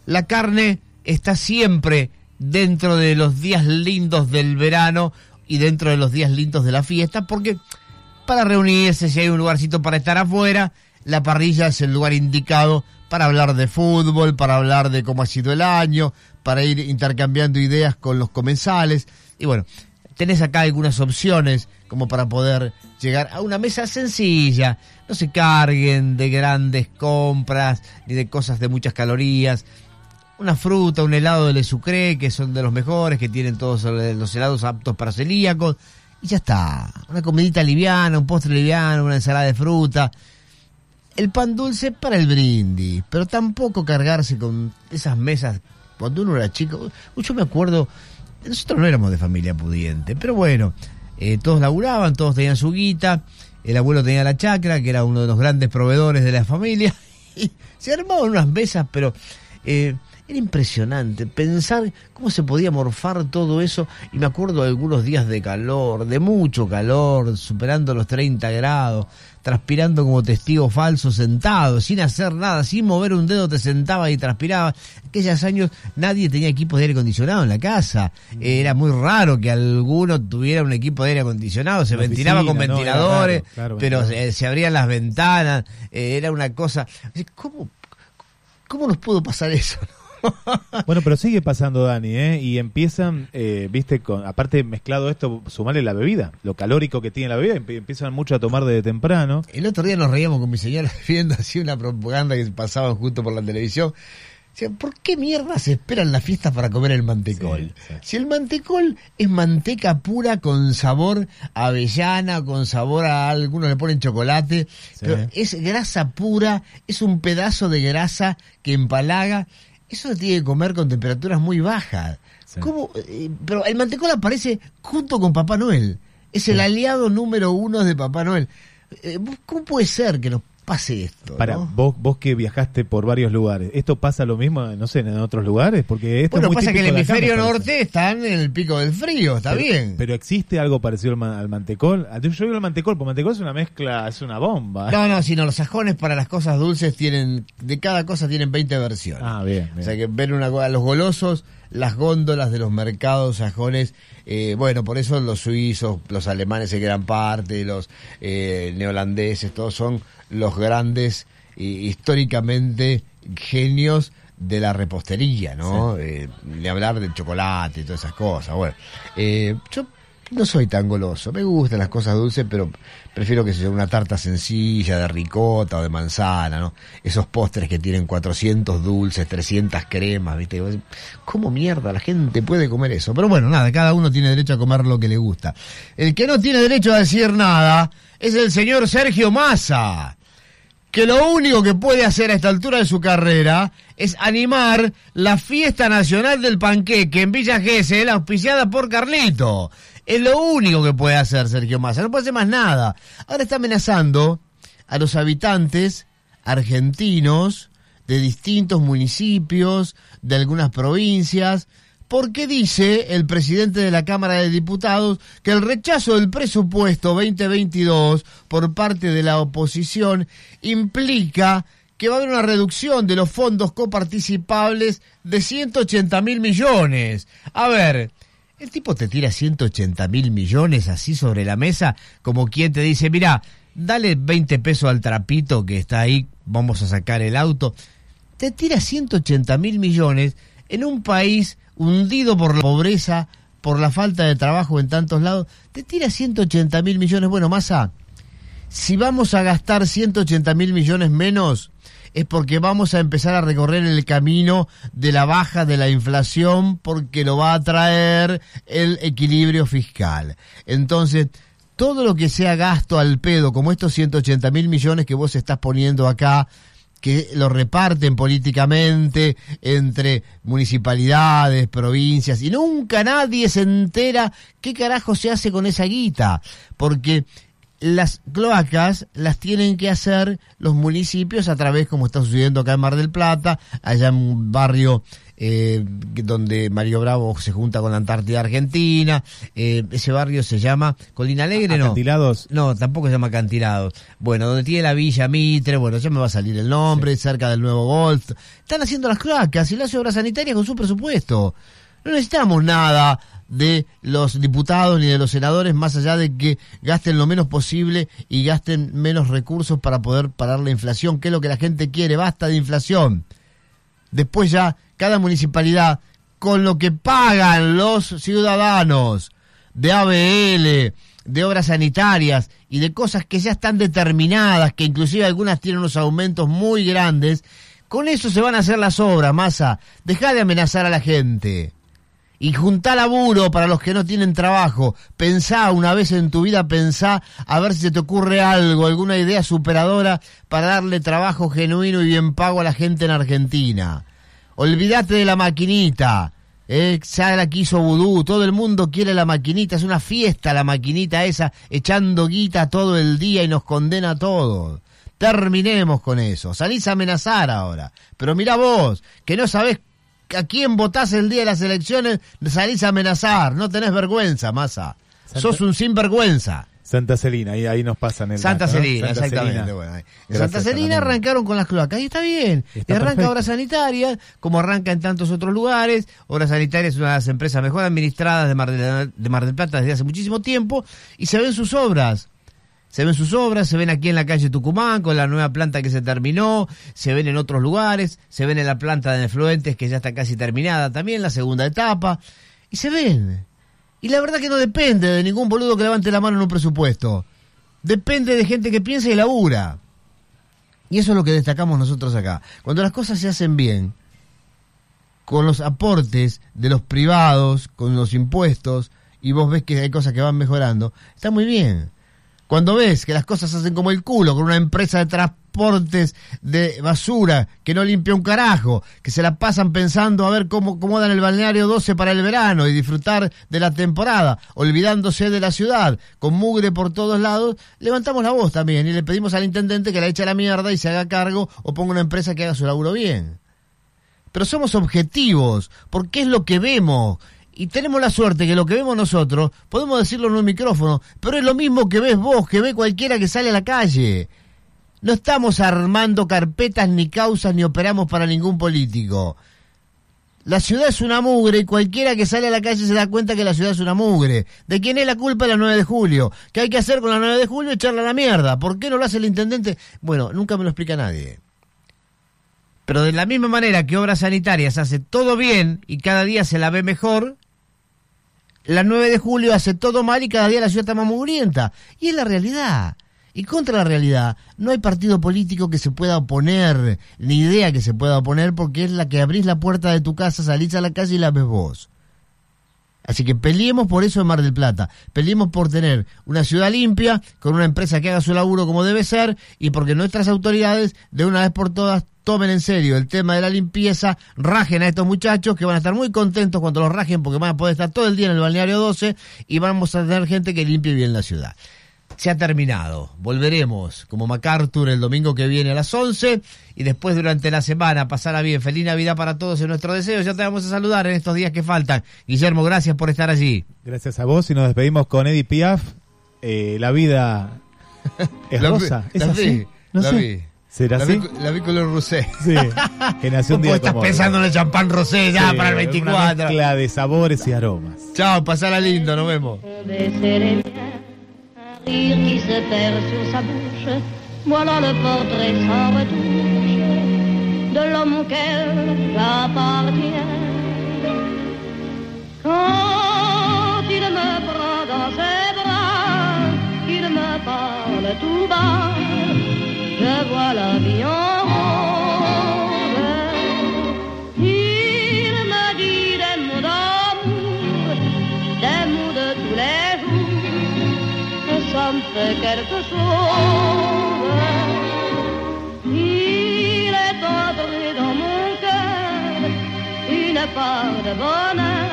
la carne está siempre dentro de los días lindos del verano y dentro de los días lindos de la fiesta, porque para reunirse, si hay un lugarcito para estar afuera, la parrilla es el lugar indicado para hablar de fútbol, para hablar de cómo ha sido el año, para ir intercambiando ideas con los comensales. Y bueno, tenés acá algunas opciones como para poder llegar a una mesa sencilla. No se carguen de grandes compras ni de cosas de muchas calorías una fruta, un helado de Le Sucre, que son de los mejores, que tienen todos los helados aptos para celíacos, y ya está. Una comidita liviana, un postre liviano, una ensalada de fruta. El pan dulce para el brindis, pero tampoco cargarse con esas mesas cuando uno era chico. Yo me acuerdo, nosotros no éramos de familia pudiente, pero bueno, eh, todos laburaban, todos tenían su guita, el abuelo tenía la chacra, que era uno de los grandes proveedores de la familia, y se armaban unas mesas, pero... Eh, era impresionante pensar cómo se podía morfar todo eso. Y me acuerdo de algunos días de calor, de mucho calor, superando los 30 grados, transpirando como testigo falso, sentado, sin hacer nada, sin mover un dedo, te sentaba y transpiraba. Aquellos años nadie tenía equipo de aire acondicionado en la casa. Era muy raro que alguno tuviera un equipo de aire acondicionado. Se
La
ventilaba con ventiladores,
claro,
pero se abrían las ventanas. eh, era una cosa. ¿Cómo, cómo nos pudo pasar eso?
Bueno, pero sigue pasando, Dani, ¿eh? Y empiezan, eh, viste, con, aparte mezclado esto, sumarle la bebida, lo calórico que tiene la bebida, empie- empiezan mucho a tomar desde temprano.
El otro día nos reíamos con mi señora viendo así una propaganda que pasaban justo por la televisión. ¿por qué mierda se esperan las fiestas para comer el mantecol? Si el mantecol es manteca pura con sabor a avellana, con sabor a algunos le ponen chocolate, pero es grasa pura, es un pedazo de grasa que empalaga. Eso se tiene que comer con temperaturas muy bajas. ¿Cómo? Eh, Pero el mantecol aparece junto con Papá Noel. Es el aliado número uno de Papá Noel. Eh, ¿Cómo puede ser que nos pase esto?
Para,
no?
vos, vos que viajaste por varios lugares, ¿esto pasa lo mismo, no sé, en otros lugares? Porque esto
Bueno,
es muy
pasa que el
acá, me
hemisferio norte está en el pico del frío, está
pero,
bien.
Pero existe algo parecido al, al mantecol. Ah, Yo digo el mantecol, porque mantecol es una mezcla, es una bomba.
No, no, sino los sajones para las cosas dulces tienen, de cada cosa tienen 20 versiones.
Ah, bien, bien.
O sea que ven una cosa, los golosos, las góndolas de los mercados sajones, eh, bueno, por eso los suizos, los alemanes en gran parte, los eh, neolandeses, todos son los grandes, eh, históricamente, genios de la repostería, ¿no? Eh, de hablar del chocolate y todas esas cosas. Bueno, eh, yo no soy tan goloso, me gustan las cosas dulces, pero prefiero que sea una tarta sencilla de ricota o de manzana, ¿no? Esos postres que tienen 400 dulces, 300 cremas, ¿viste? ¿Cómo mierda la gente puede comer eso? Pero bueno, nada, cada uno tiene derecho a comer lo que le gusta. El que no tiene derecho a decir nada es el señor Sergio Massa. que lo único que puede hacer a esta altura de su carrera es animar la fiesta nacional del panqueque en Villa Gesell, auspiciada por Carlito. Es lo único que puede hacer Sergio Massa, no puede hacer más nada. Ahora está amenazando a los habitantes argentinos de distintos municipios, de algunas provincias, porque dice el presidente de la Cámara de Diputados que el rechazo del presupuesto 2022 por parte de la oposición implica que va a haber una reducción de los fondos coparticipables de 180 mil millones. A ver, el tipo te tira 180 mil millones así sobre la mesa, como quien te dice, mira, dale 20 pesos al trapito que está ahí, vamos a sacar el auto. Te tira 180 mil millones en un país hundido por la pobreza, por la falta de trabajo en tantos lados. Te tira 180 mil millones. Bueno, Massa, si vamos a gastar 180 mil millones menos, es porque vamos a empezar a recorrer el camino de la baja de la inflación porque lo va a traer el equilibrio fiscal. Entonces, todo lo que sea gasto al pedo, como estos 180 mil millones que vos estás poniendo acá, que lo reparten políticamente entre municipalidades, provincias, y nunca nadie se entera qué carajo se hace con esa guita, porque las cloacas las tienen que hacer los municipios a través, como está sucediendo acá en Mar del Plata, allá en un barrio eh, donde Mario Bravo se junta con la Antártida Argentina, eh, ese barrio se llama Colina Alegre, ¿no?
¿Acantilados?
No, tampoco se llama Acantilados. Bueno, donde tiene la Villa Mitre, bueno, ya me va a salir el nombre, cerca del nuevo Golf. Están haciendo las cloacas y las obras sanitarias con su presupuesto. No necesitamos nada de los diputados ni de los senadores más allá de que gasten lo menos posible y gasten menos recursos para poder parar la inflación, que es lo que la gente quiere, basta de inflación. Después ya cada municipalidad con lo que pagan los ciudadanos de ABL, de obras sanitarias y de cosas que ya están determinadas, que inclusive algunas tienen unos aumentos muy grandes, con eso se van a hacer las obras, masa. Deja de amenazar a la gente y juntá laburo para los que no tienen trabajo. Pensá una vez en tu vida, pensá a ver si se te ocurre algo, alguna idea superadora para darle trabajo genuino y bien pago a la gente en Argentina. Olvídate de la maquinita. Eh, ya la quiso Vudú, todo el mundo quiere la maquinita, es una fiesta la maquinita esa, echando guita todo el día y nos condena a todos. Terminemos con eso, salís a amenazar ahora. Pero mira vos, que no sabés a quién votás el día de las elecciones, salís a amenazar, no tenés vergüenza, masa. Sos un sinvergüenza.
Santa Celina, ahí, ahí nos pasan el
Santa
dato, ¿no?
Celina,
Santa
exactamente.
Celina.
Bueno, ahí. En
Gracias,
Santa Celina arrancaron con las cloacas y está bien.
Está
y arranca
perfecto.
Obras Sanitarias, como arranca en tantos otros lugares. Obras Sanitarias es una de las empresas mejor administradas de Mar, de, de Mar del Plata desde hace muchísimo tiempo y se ven sus obras. Se ven sus obras, se ven aquí en la calle Tucumán con la nueva planta que se terminó, se ven en otros lugares, se ven en la planta de Efluentes que ya está casi terminada también, la segunda etapa, y se ven. Y la verdad que no depende de ningún boludo que levante la mano en un presupuesto. Depende de gente que piensa y labura. Y eso es lo que destacamos nosotros acá. Cuando las cosas se hacen bien, con los aportes de los privados, con los impuestos, y vos ves que hay cosas que van mejorando, está muy bien. Cuando ves que las cosas se hacen como el culo, con una empresa de transportes de basura que no limpia un carajo, que se la pasan pensando a ver cómo, cómo dan el balneario 12 para el verano y disfrutar de la temporada, olvidándose de la ciudad, con mugre por todos lados, levantamos la voz también y le pedimos al intendente que la eche a la mierda y se haga cargo o ponga una empresa que haga su laburo bien pero somos objetivos, porque es lo que vemos. Y tenemos la suerte que lo que vemos nosotros, podemos decirlo en un micrófono, pero es lo mismo que ves vos, que ve cualquiera que sale a la calle. No estamos armando carpetas ni causas ni operamos para ningún político. La ciudad es una mugre y cualquiera que sale a la calle se da cuenta que la ciudad es una mugre. ¿De quién es la culpa la 9 de julio? ¿Qué hay que hacer con la 9 de julio? Echarla a la mierda. ¿Por qué no lo hace el intendente? Bueno, nunca me lo explica nadie. Pero de la misma manera que Obras Sanitarias hace todo bien y cada día se la ve mejor, la 9 de julio hace todo mal y cada día la ciudad está más mugrienta. Y es la realidad. Y contra la realidad, no hay partido político que se pueda oponer, ni idea que se pueda oponer, porque es la que abrís la puerta de tu casa, salís a la calle y la ves vos. Así que peleemos por eso en Mar del Plata. Peleemos por tener una ciudad limpia, con una empresa que haga su laburo como debe ser, y porque nuestras autoridades, de una vez por todas, tomen en serio el tema de la limpieza, rajen a estos muchachos que van a estar muy contentos cuando los rajen porque van a poder estar todo el día en el balneario 12 y vamos a tener gente que limpie bien la ciudad. Se ha terminado. Volveremos como MacArthur el domingo que viene a las 11 y después durante la semana pasará bien. Feliz Navidad para todos en nuestro deseo. Ya te vamos a saludar en estos días que faltan. Guillermo, gracias por estar allí.
Gracias a vos y nos despedimos con Eddie Piaf. Eh, la vida es rosa. ¿Es
la
así? No sé. ¿Será
la
así?
Vi, la vi con el rosé.
Sí, que nació un día
estás
como hoy.
pensando en el champán rosé ya
Sí,
para el
Una
24.
mezcla de sabores y aromas.
Chao, pasala lindo, nos vemos.
baisser les miens, un rire qui se perd sur sa bouche. Voilà le portrait sans retouche de l'homme auquel j'appartiens. Quand il me prend dans ses bras, qu'il me parle tout bas, je vois la vie en rose. Il me dit des mots d'amour, des mots de tous les jours, et ça me fait quelque chose. Il est entré dans mon cœur une part de bonheur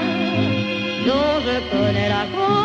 dont je connais la cause.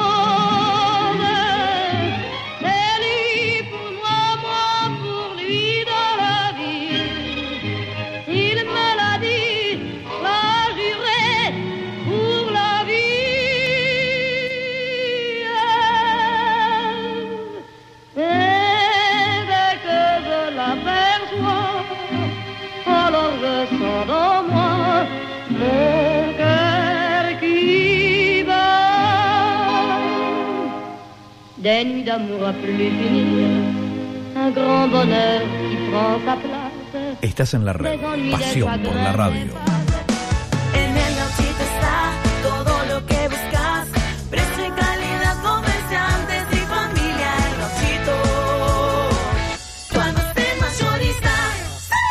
Des nuits d'amour à plus finir, un grand bonheur qui prend sa place.
Estás en la red. Pasión por la radio.
En el gauchito está todo lo que buscas. Precio y calidad, comerciantes y familia. El gauchito. Cuando estés mayorista.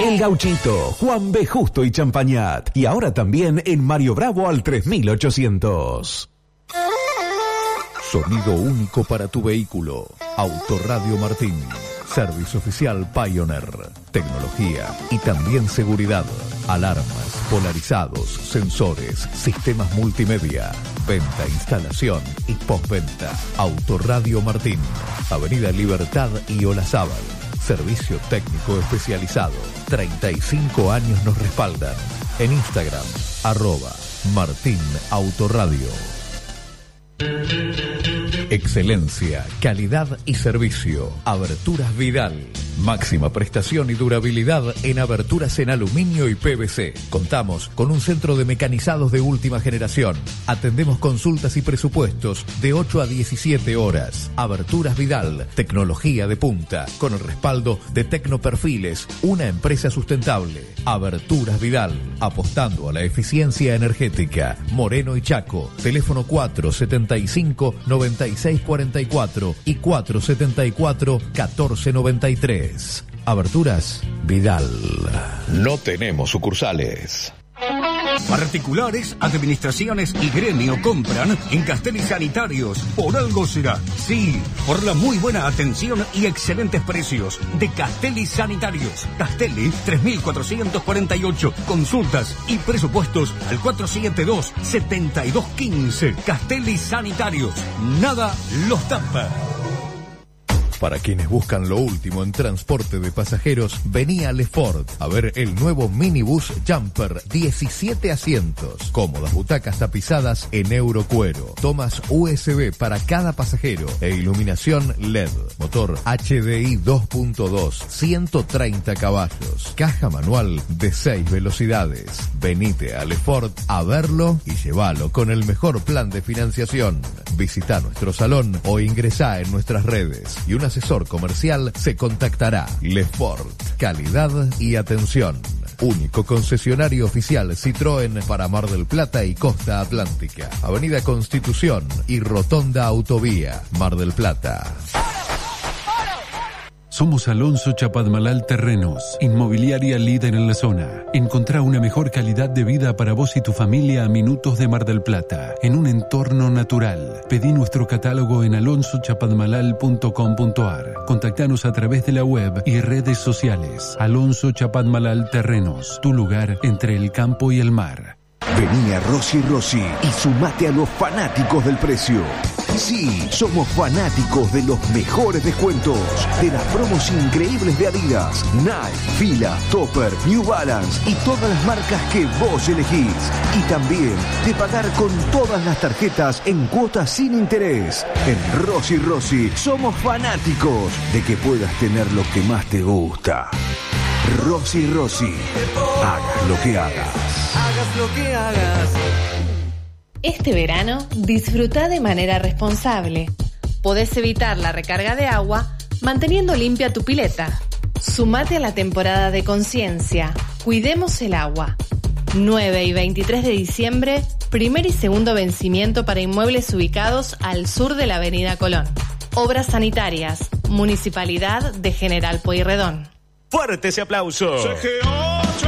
El Gauchito, Juan B. Justo y Champañat. Y ahora también en Mario Bravo al 3800.
Sonido único para tu vehículo. Autoradio Martín. Servicio oficial Pioneer. Tecnología y también seguridad. Alarmas, polarizados, sensores, sistemas multimedia. Venta, instalación y postventa. Autoradio Martín. Avenida Libertad y Olazábal. Servicio técnico especializado. 35 años nos respaldan. En Instagram, arroba Martín Autoradio. Excelencia, calidad y servicio. Aberturas Vidal. Máxima prestación y durabilidad en aberturas en aluminio y PVC. Contamos con un centro de mecanizados de última generación. Atendemos consultas y presupuestos de 8 a 17 horas. Aberturas Vidal, tecnología de punta, con el respaldo de Tecnoperfiles, una empresa sustentable. Aberturas Vidal, apostando a la eficiencia energética. Moreno y Chaco, teléfono 475-9644 y 474-1493. Aberturas Vidal.
No tenemos sucursales.
Particulares, administraciones y gremio compran en Castelli Sanitarios. Por algo será. Sí, por la muy buena atención y excelentes precios de Castelli Sanitarios. Castelli 3448. Consultas y presupuestos al 472-7215. Castelli Sanitarios. Nada los tapa.
Para quienes buscan lo último en transporte de pasajeros, venía Lefort a ver el nuevo minibús Jumper 17 asientos, cómodas butacas tapizadas en eurocuero, tomas USB para cada pasajero e iluminación LED, motor HDI 2.2, 130 caballos, caja manual de 6 velocidades. Venite a Lefort a verlo y llévalo con el mejor plan de financiación. Visita nuestro salón o ingresá en nuestras redes. Y un asesor comercial se contactará. Lefort, calidad y atención. Único concesionario oficial Citroën para Mar del Plata y Costa Atlántica. Avenida Constitución y Rotonda Autovía, Mar del Plata.
Somos Alonso Chapadmalal Terrenos, inmobiliaria líder en la zona. Encontrá una mejor calidad de vida para vos y tu familia a minutos de Mar del Plata, en un entorno natural. Pedí nuestro catálogo en alonsochapadmalal.com.ar. Contactanos a través de la web y redes sociales. Alonso Chapadmalal Terrenos, tu lugar entre el campo y el mar.
Vení a Rossi Rossi y sumate a los fanáticos del precio. Sí, somos fanáticos de los mejores descuentos, de las promos increíbles de Adidas, Nike, Fila, Topper, New Balance y todas las marcas que vos elegís. Y también de pagar con todas las tarjetas en cuotas sin interés. En Rossi Rossi somos fanáticos de que puedas tener lo que más te gusta. Rossi Rossi, hagas lo que hagas.
Hagas lo que hagas.
Este verano, disfruta de manera responsable. Podés evitar la recarga de agua manteniendo limpia tu pileta. Sumate a la temporada de conciencia. Cuidemos el agua. 9 y 23 de diciembre, primer y segundo vencimiento para inmuebles ubicados al sur de la Avenida Colón. Obras sanitarias, Municipalidad de General Pueyrredón.
Fuerte ese aplauso.
CGO